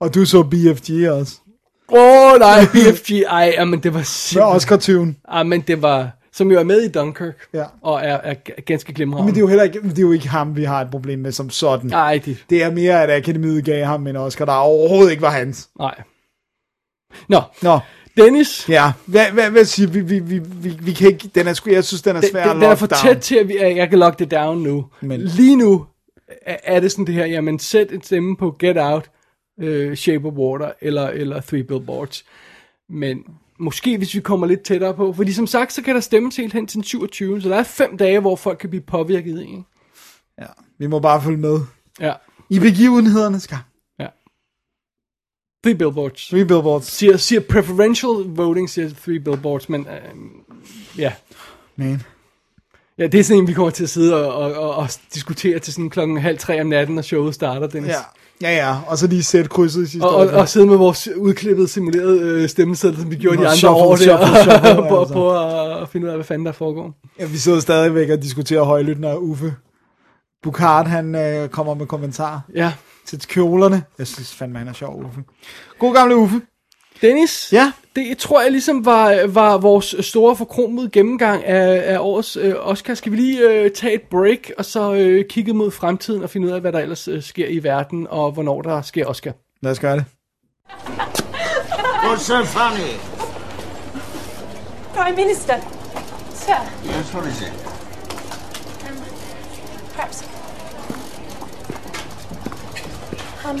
Og du så BFG også. Åh, oh, nej, BFG, ej, jamen, det var Med simpelthen, Oscar-tyven. ej, men det var, som jo er med i Dunkirk, Ja. og er, er ganske glimrende. Men det er jo heller ikke, det er jo ikke ham, vi har et problem med som sådan. Nej, det, Det er mere, at akademiet gav ham en Oscar, der overhovedet ikke var hans. nej. Nå, Nå, Dennis, ja. Hvad, hvad, hvad siger vi? Vi, vi, vi, vi kan ikke, den er, sgu- jeg synes, den er svær den, at den er for down. tæt til, at, vi, at jeg kan lock det down nu. Men-. Lige nu er, er det sådan det her, jamen sæt en stemme på Get Out, uh, Shape of Water eller, eller Three Billboards. Men måske hvis vi kommer lidt tættere på, fordi som sagt, så kan der stemmes helt hen til den 27. Så der er fem dage, hvor folk kan blive påvirket. Ikke? Ja, vi må bare følge med. Ja, I begivenhedernes gang. ja. Three Billboards. Three billboards. Siger, siger preferential voting, siger Three Billboards, men uh, ja. Man. Ja, det er sådan en, vi kommer til at sidde og, og, og, og diskutere til sådan klokken halv tre om natten, når showet starter, Dennis. Ja. Ja, ja, og så lige sætte krydset i sidste Og, og, øjeblik. og sidde med vores udklippede, simulerede øh, stemmesedler, som vi gjorde de Nå, andre shuffle, år der, shuffle, shuffle, på, altså. på at, at finde ud af, hvad fanden der foregår. Ja, vi sidder stadigvæk og diskuterer højlydt, når Uffe Bukart, han øh, kommer med kommentarer Ja. til kjolerne. Jeg synes fandme, han er sjov, Uffe. God gamle Uffe. Dennis, Ja. Det tror jeg ligesom var, var vores store forkromede gennemgang af, af årets øh, Oscar. Skal vi lige øh, tage et break, og så øh, kigge mod fremtiden og finde ud af, hvad der ellers øh, sker i verden, og hvornår der sker Oscar. Lad os gøre det. What's so funny? Prime Minister. Sir, Yes, what is it? perhaps. Um,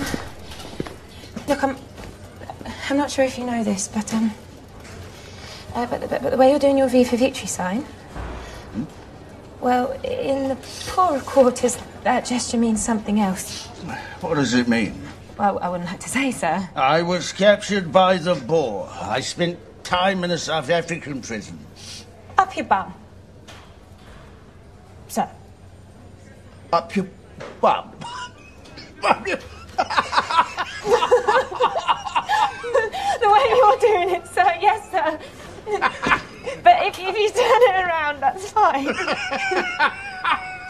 look, I'm. I'm not sure if you know this, but um. Uh, but, but, but the way you're doing your V for Victory sign. Well, in the poorer quarters, that gesture means something else. What does it mean? Well, I wouldn't like to say, sir. I was captured by the Boer. I spent time in a South African prison. Up your bum. Sir. Up your bum. Up your- the way you're doing it, sir, yes, sir. but if, if you turn it around, that's fine.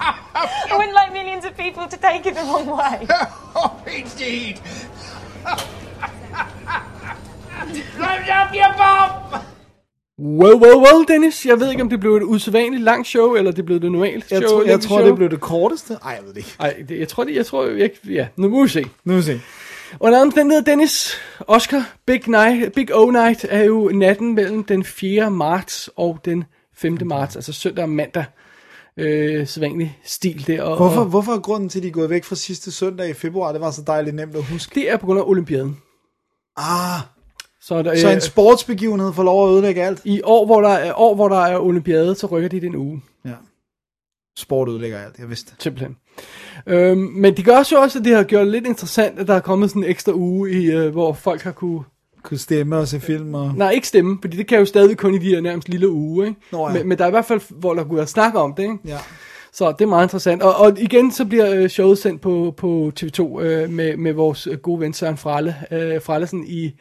I wouldn't like millions of people to take it the wrong way. oh, indeed. up your bum! Well, well, well, Dennis. Jeg ved ikke, om det blev et usædvanligt langt show, eller det blev det normalt Jeg, show. tror, jeg tror, show. det blev det korteste. Ej, jeg ved det ikke. Ej, det, jeg tror, det, jeg tror, jeg, ja, nu må vi se. Nu må vi se. Under omstændigheder, Dennis, Oscar, Big, night, Big O Night er jo natten mellem den 4. marts og den 5. marts, altså søndag og mandag. Øh, sædvanlig stil der. Og, Hvorfor, Og hvorfor er grunden til, at de er gået væk fra sidste søndag i februar? Det var så dejligt nemt at huske. det er på grund af olympiaden. Ah, Så, der, så øh, en sportsbegivenhed får lov at ødelægge alt? I år hvor, der er, år, hvor der er olympiade, så rykker de det en uge. Ja. Sport ødelægger alt, jeg vidste. Simpelthen. Øhm, men det gør også, at det har gjort det lidt interessant, at der er kommet sådan en ekstra uge, i, øh, hvor folk har kunne... Kunne stemme og se film og... Nej, ikke stemme, fordi det kan jo stadig kun i de her nærmest lille uge, ikke? Nå ja. men, men der er i hvert fald, hvor der kunne være snak om det, ikke? Ja. Så det er meget interessant. Og, og igen, så bliver øh, showet sendt på, på TV2 øh, med, med vores øh, gode ven Søren Fralle, øh, Frallesen i,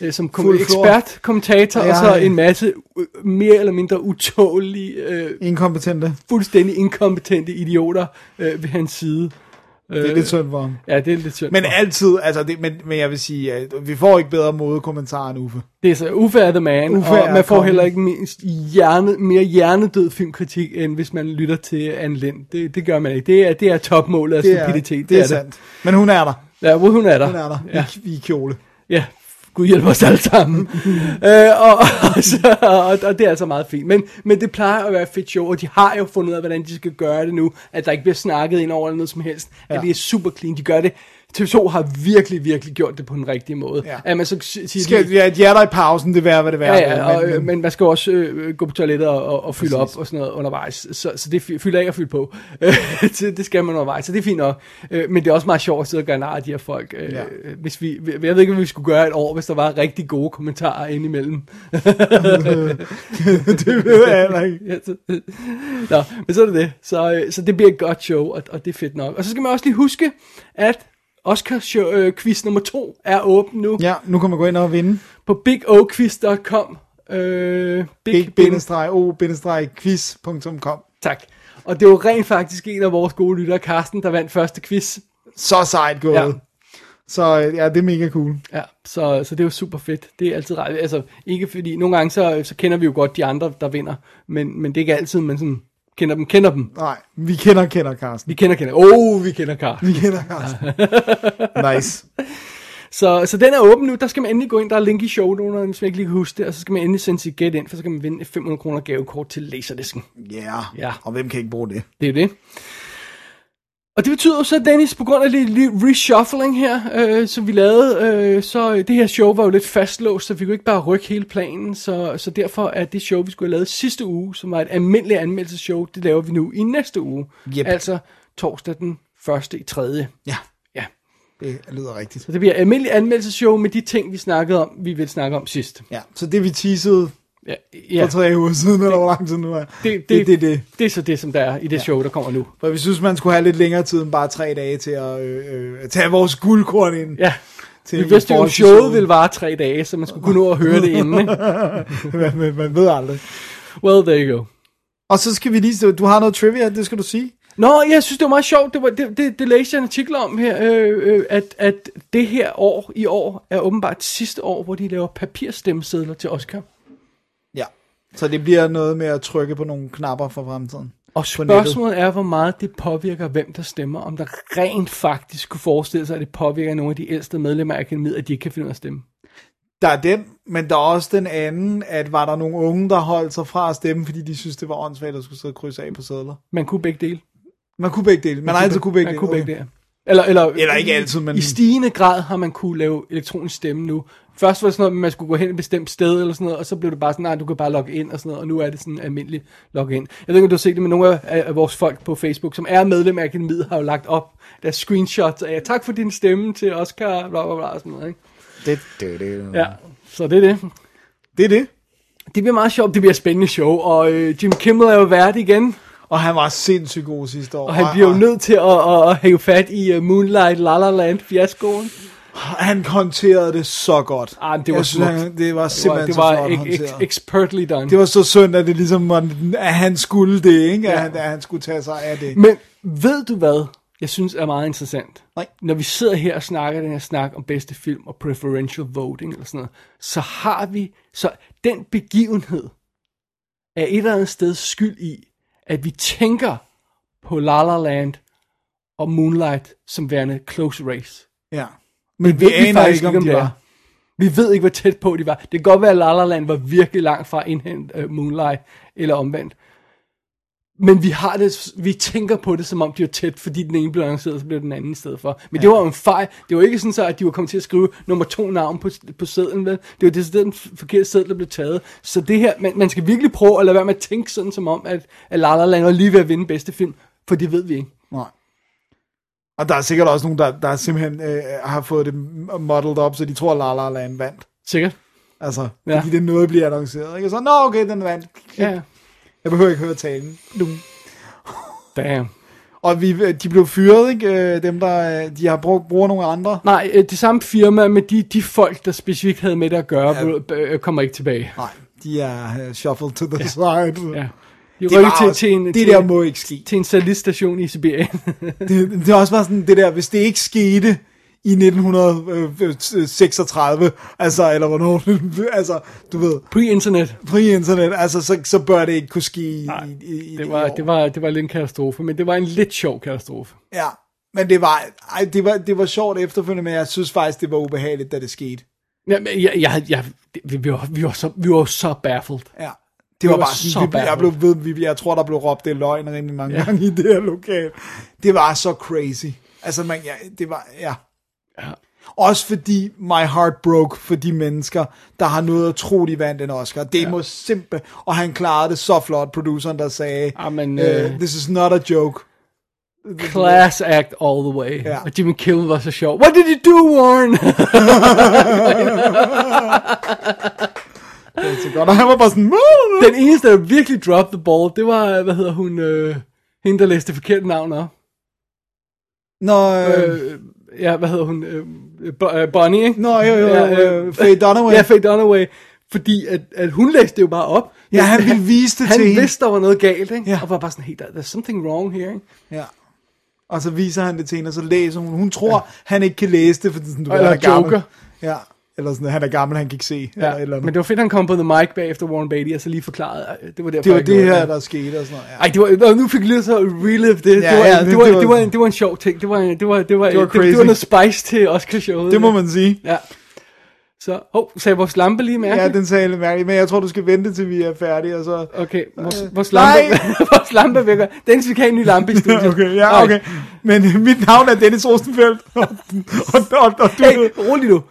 øh, som kom, ekspert, kommentator, Ja, og så ja. en masse øh, mere eller mindre utålige, øh, Inkompetente. fuldstændig inkompetente idioter øh, ved hans side. Det er lidt synd for ham. Ja, det er lidt synd. Men for. altid, altså det, men, men jeg vil sige, at vi får ikke bedre modekommentarer end Uffe. Det er så Uffe er the man, Uffe og man får kongen. heller ikke mindst hjerne, mere hjernedød filmkritik, end hvis man lytter til Anne Lind. Det, det gør man ikke. Det er, det er topmålet af Det er, stupiditet. det er sandt. Men hun er der. Ja, hvor hun er der. Hun er der. Ja. I, I kjole. Ja, Gud hjælper os alle sammen. øh, og, og, så, og, og det er altså meget fint. Men, men det plejer at være et fedt show, og de har jo fundet ud af, hvordan de skal gøre det nu. At der ikke bliver snakket ind over eller noget som helst. Ja. At det er super clean. De gør det. TV2 har virkelig, virkelig gjort det på den rigtige måde. Ja. At man så siger, Skal, ja, et hjerter i pausen, det være, hvad det Ja, være. ja, og, men, men man skal også øh, gå på toilettet og, og, fylde op og sådan noget undervejs. Så, så det fy- fylder af og fylde på. Det skal man undervejs, så det er fint nok. Øh, men det er også meget sjovt at sidde og gøre nar af de her folk. Øh, Ja. hvis vi, jeg ved ikke, hvad vi skulle gøre et år, hvis der var rigtig gode kommentarer indimellem. det ved jeg heller ikke. Ja, Nå, men så er det det. Så, øh, så det bliver et godt show, og, og det er fedt nok. Og så skal man også lige huske, at Oscar show, øh, quiz nummer to er åben nu Ja, nu kan man gå ind og vinde. på bigoquiz.com. Øh, big, big-o-quiz.com Tak. Og det var rent faktisk en af vores gode lyttere, Carsten, der vandt første quiz. Så sejt gået. Ja. Så øh, ja, det er mega cool. Ja, så, så det er jo super fedt. Det er altid ret. Altså, ikke fordi, nogle gange så, så kender vi jo godt de andre, der vinder, men, men det er ikke altid, man sådan kender dem, kender dem. Nej, vi kender, kender Carsten. Vi kender, kender. Oh, vi kender Carsten. Vi kender Carsten. nice. Så, så den er åben nu. Der skal man endelig gå ind. Der er link i shownoterne, hvis man ikke lige kan huske det. Og så skal man endelig sende sit gæt ind, for så kan man vinde et 500 kroner gavekort til Laserdisken. Yeah. Ja. Og hvem kan ikke bruge det? Det er det. Og det betyder så, Dennis, på grund af lidt, lidt reshuffling her, øh, som vi lavede, øh, så øh, det her show var jo lidt fastlåst, så vi kunne ikke bare rykke hele planen, så, så derfor er det show, vi skulle have lavet sidste uge, som var et almindeligt anmeldelseshow, det laver vi nu i næste uge. Yep. Altså torsdag den første i tredje. Ja, Ja. det lyder rigtigt. Så det bliver et almindeligt anmeldelseshow med de ting, vi snakkede om, vi vil snakke om sidst. Ja, så det vi teasede Ja, For tre uger siden, eller hvor lang tid nu er. Det, det, det, det, det. det er så det, som der er i det ja. show, der kommer nu. For vi synes, man skulle have lidt længere tid end bare tre dage til at øh, øh, tage vores guldkorn ind. Ja, til vi vidste jo, at showet ville vare tre dage, så man skulle kunne nå at høre det inden. Man, man, man ved aldrig. Well, there you go. Og så skal vi lige, du har noget trivia, det skal du sige. Nå, jeg synes, det var meget sjovt. Det, var, det, det, det læste jeg en artikel om her, øh, øh, at, at det her år i år er åbenbart sidste år, hvor de laver papirstemmesedler til Oscar. Så det bliver noget med at trykke på nogle knapper for fremtiden. Og spørgsmålet er, hvor meget det påvirker, hvem der stemmer. Om der rent faktisk kunne forestille sig, at det påvirker nogle af de ældste medlemmer af akademiet, at de ikke kan finde ud af at stemme. Der er den, men der er også den anden, at var der nogle unge, der holdt sig fra at stemme, fordi de synes, det var åndssvagt at skulle sidde og krydse af på sædler. Man kunne begge dele. Man kunne begge dele. Man, har altid kunne begge man dele. kunne begge dele. Eller, eller, Eller ikke altid, men- I stigende grad har man kunne lave elektronisk stemme nu. Først var det sådan noget, at man skulle gå hen et bestemt sted eller sådan noget, og så blev det bare sådan, nej, du kan bare logge ind og sådan noget, og nu er det sådan almindelig login. Jeg ved ikke, om du har set det, men nogle af, af vores folk på Facebook, som er medlem af akademiet, har jo lagt op deres screenshots af, tak for din stemme til Oscar, bla bla bla, og sådan noget, ikke? Det, det, det. Ja, så det er det. Det er det. Det bliver meget sjovt, det bliver et spændende show, og øh, Jim Kimmel er jo vært igen, Og han var sindssygt god sidste år. og han bliver jo nødt til at, at, at have fat i uh, Moonlight La La Land fiaskoen. Han håndterede det så godt. Ah, det var synes, han, det var simpelthen det var, så flot det var ex- håndteret. ex- expertly done. Det var så synd, at det ligesom var, at han skulle det, ikke? At, Ja. han, at han skulle tage sig af det. Men ved du hvad, jeg synes er meget interessant? Nej. Når vi sidder her og snakker den her snak om bedste film og preferential voting eller sådan noget, så har vi, så den begivenhed er et eller andet sted skyld i, at vi tænker på La La Land og Moonlight som værende close race. Ja. Men vi ved aner ikke, om de var. Vi ved ikke, hvor tæt på de var. Det kan godt være, at La La Land var virkelig langt fra at indhente uh, Moonlight, eller omvendt. Men vi har det, vi tænker på det, som om de var tæt, fordi den ene blev annonceret, så blev den anden i stedet for. Men ja. det var jo en fejl. Det var ikke sådan så, at de var kommet til at skrive nummer to navn på, på sedlen. Vel? Det var det den forkerte seddel, der blev taget. Så det her, man, man skal virkelig prøve at lade være med at tænke sådan som om, at, at La La Land var lige ved at vinde bedste film. For det ved vi ikke. Nej. Og der er sikkert også nogen, der, der simpelthen øh, har fået det modeled op, så de tror, La La Land vandt. Sikkert. Altså, Ja. fordi det noget bliver annonceret. Ikke? Så, nå okay, den vandt. Ja. Jeg behøver ikke høre talen. Du. Damn. Og vi, de blev fyret, ikke? Øh, Dem, der øh, de har brugt, bruger nogle andre. Nej, øh, det samme firma, men de, de folk, der specifikt havde med det at gøre, ja. øh, kommer ikke tilbage. Nej, de er uh, shuffled to the ja. side. Ja. De Det rykker var til, også- til en, det til, der må ikke ske. til en satelitstation i Sibirien. Det, det er også bare sådan det der, hvis det ikke skete i 1936, altså, eller hvornår, altså, du ved, Pre-internet. pre-internet, altså, så, så bør det ikke kunne ske i, i, i, Det var, år. det, var, det var lidt en katastrofe, men det var en lidt sjov katastrofe. Ja, men det var, ej, det var, det var sjovt efterfølgende, men jeg synes faktisk, det var ubehageligt, da det skete. Ja, men jeg, jeg, jeg, vi, vi, var, vi, var så, vi var så baffled. Ja. Det var, var bare så sådan, vi, jeg, blev ved, vi, jeg tror, der blev råbt det er løgn rimelig mange Ja. gange i det her lokal. Det var så crazy. Altså, man, ja, det var, ja. Ja. Også fordi my heart broke for de mennesker, der har noget at tro, de vandt en Oscar. Det ja. må simpelthen... Og han klarede det så flot, produceren, der sagde, Amen, uh, øh, this is not a joke. Class act all the way. Ja. Og Jimmy Kimmel var så sjov. What did you do, Warren? Det er så godt. Og han var bare sådan... Den eneste, der virkelig dropped the ball, det var, hvad hedder hun, øh, hende, der læste forkert navn op. Nå, øh, Øh, ja, hvad hedder hun? Øh, øh, Bonnie, ikke? Nå, jo, jo, Ja, øh, Faye Dunaway. Ja, Faye Dunaway. Fordi at, at hun læste det jo bare op. Ja, han ville vise det han til hende. vidste, der var noget galt, ikke? Ja. Og var bare sådan, hey, der, there's something wrong here, ikke? Ja. Og så viser han det til hende, og så læser hun. Hun tror, ja. han ikke kan læse det, fordi sådan, du Eller han er gammel. Joker. Ja. Eller sådan, han er gammel, han kan ikke se. Ja, eller, et eller andet. men det var fedt, han kom på The Mic bagefter Warren Beatty, og så lige forklarede, det var derfor, det var det her, der skete og sådan noget. Ja. Ej, det var, nu fik jeg lige så relive det. Det, var, ja, det, det- var, det det, var- var, en, det var en sjov ting. Det var, det var, det var, Det var det, det, var noget spice til Oscar-showet. Det må man sige. Ja. Så, hov, oh, sagde vores lampe lige mærke? Ja, den sagde lidt mærkeligt, men jeg tror, du skal vente, til vi er færdige, og så... Okay, vores, Øh, vores nej! lampe, vores lampe vækker. Dennis, vi kan have en ny lampe i studiet. okay, ja, okay. Men øh, mit navn er Dennis Rosenfeldt, og, og, og, og du... Hey, rolig nu.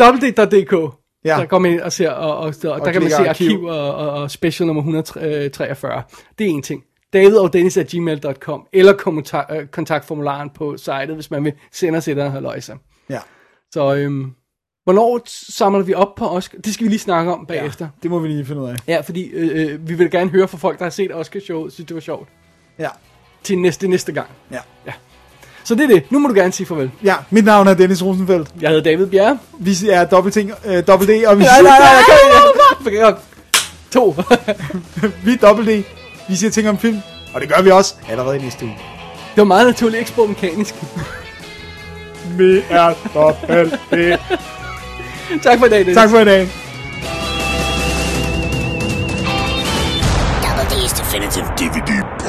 www.dk Ja. Der går man ind og ser, og, og, og, og der kan man se arkiv, arkiv. og, og, og special nummer 143. Det er en ting. David og Dennis at gmail.com, eller kontakt, kontaktformularen på sitet, hvis man vil sende os et eller andet. Ja. Så øhm, Hvornår samler vi op på Oscar? Det skal vi lige snakke om bagefter. Ja, det må vi lige finde ud af. Ja, fordi øh, øh, vi vil gerne høre fra folk, der har set Oscar-showet, synes det var sjovt. Ja. Til næste, næste gang. Ja. ja. Så det er det. Nu må du gerne sige farvel. Ja, mit navn er Dennis Rosenfeldt. Jeg hedder David Bjerre. Vi er dobbelt ting, øh, dobbelt D, og vi Nej, nej, nej, nej, nej, nej. To. vi er dobbelt D. Vi siger ting om film, og det gør vi også allerede i næste uge. Det var meget naturligt, ikke mekanisk. Vi er dobbelt D. tak for i dag, Dennis. Tak for i dag. Double D's Definitive DVD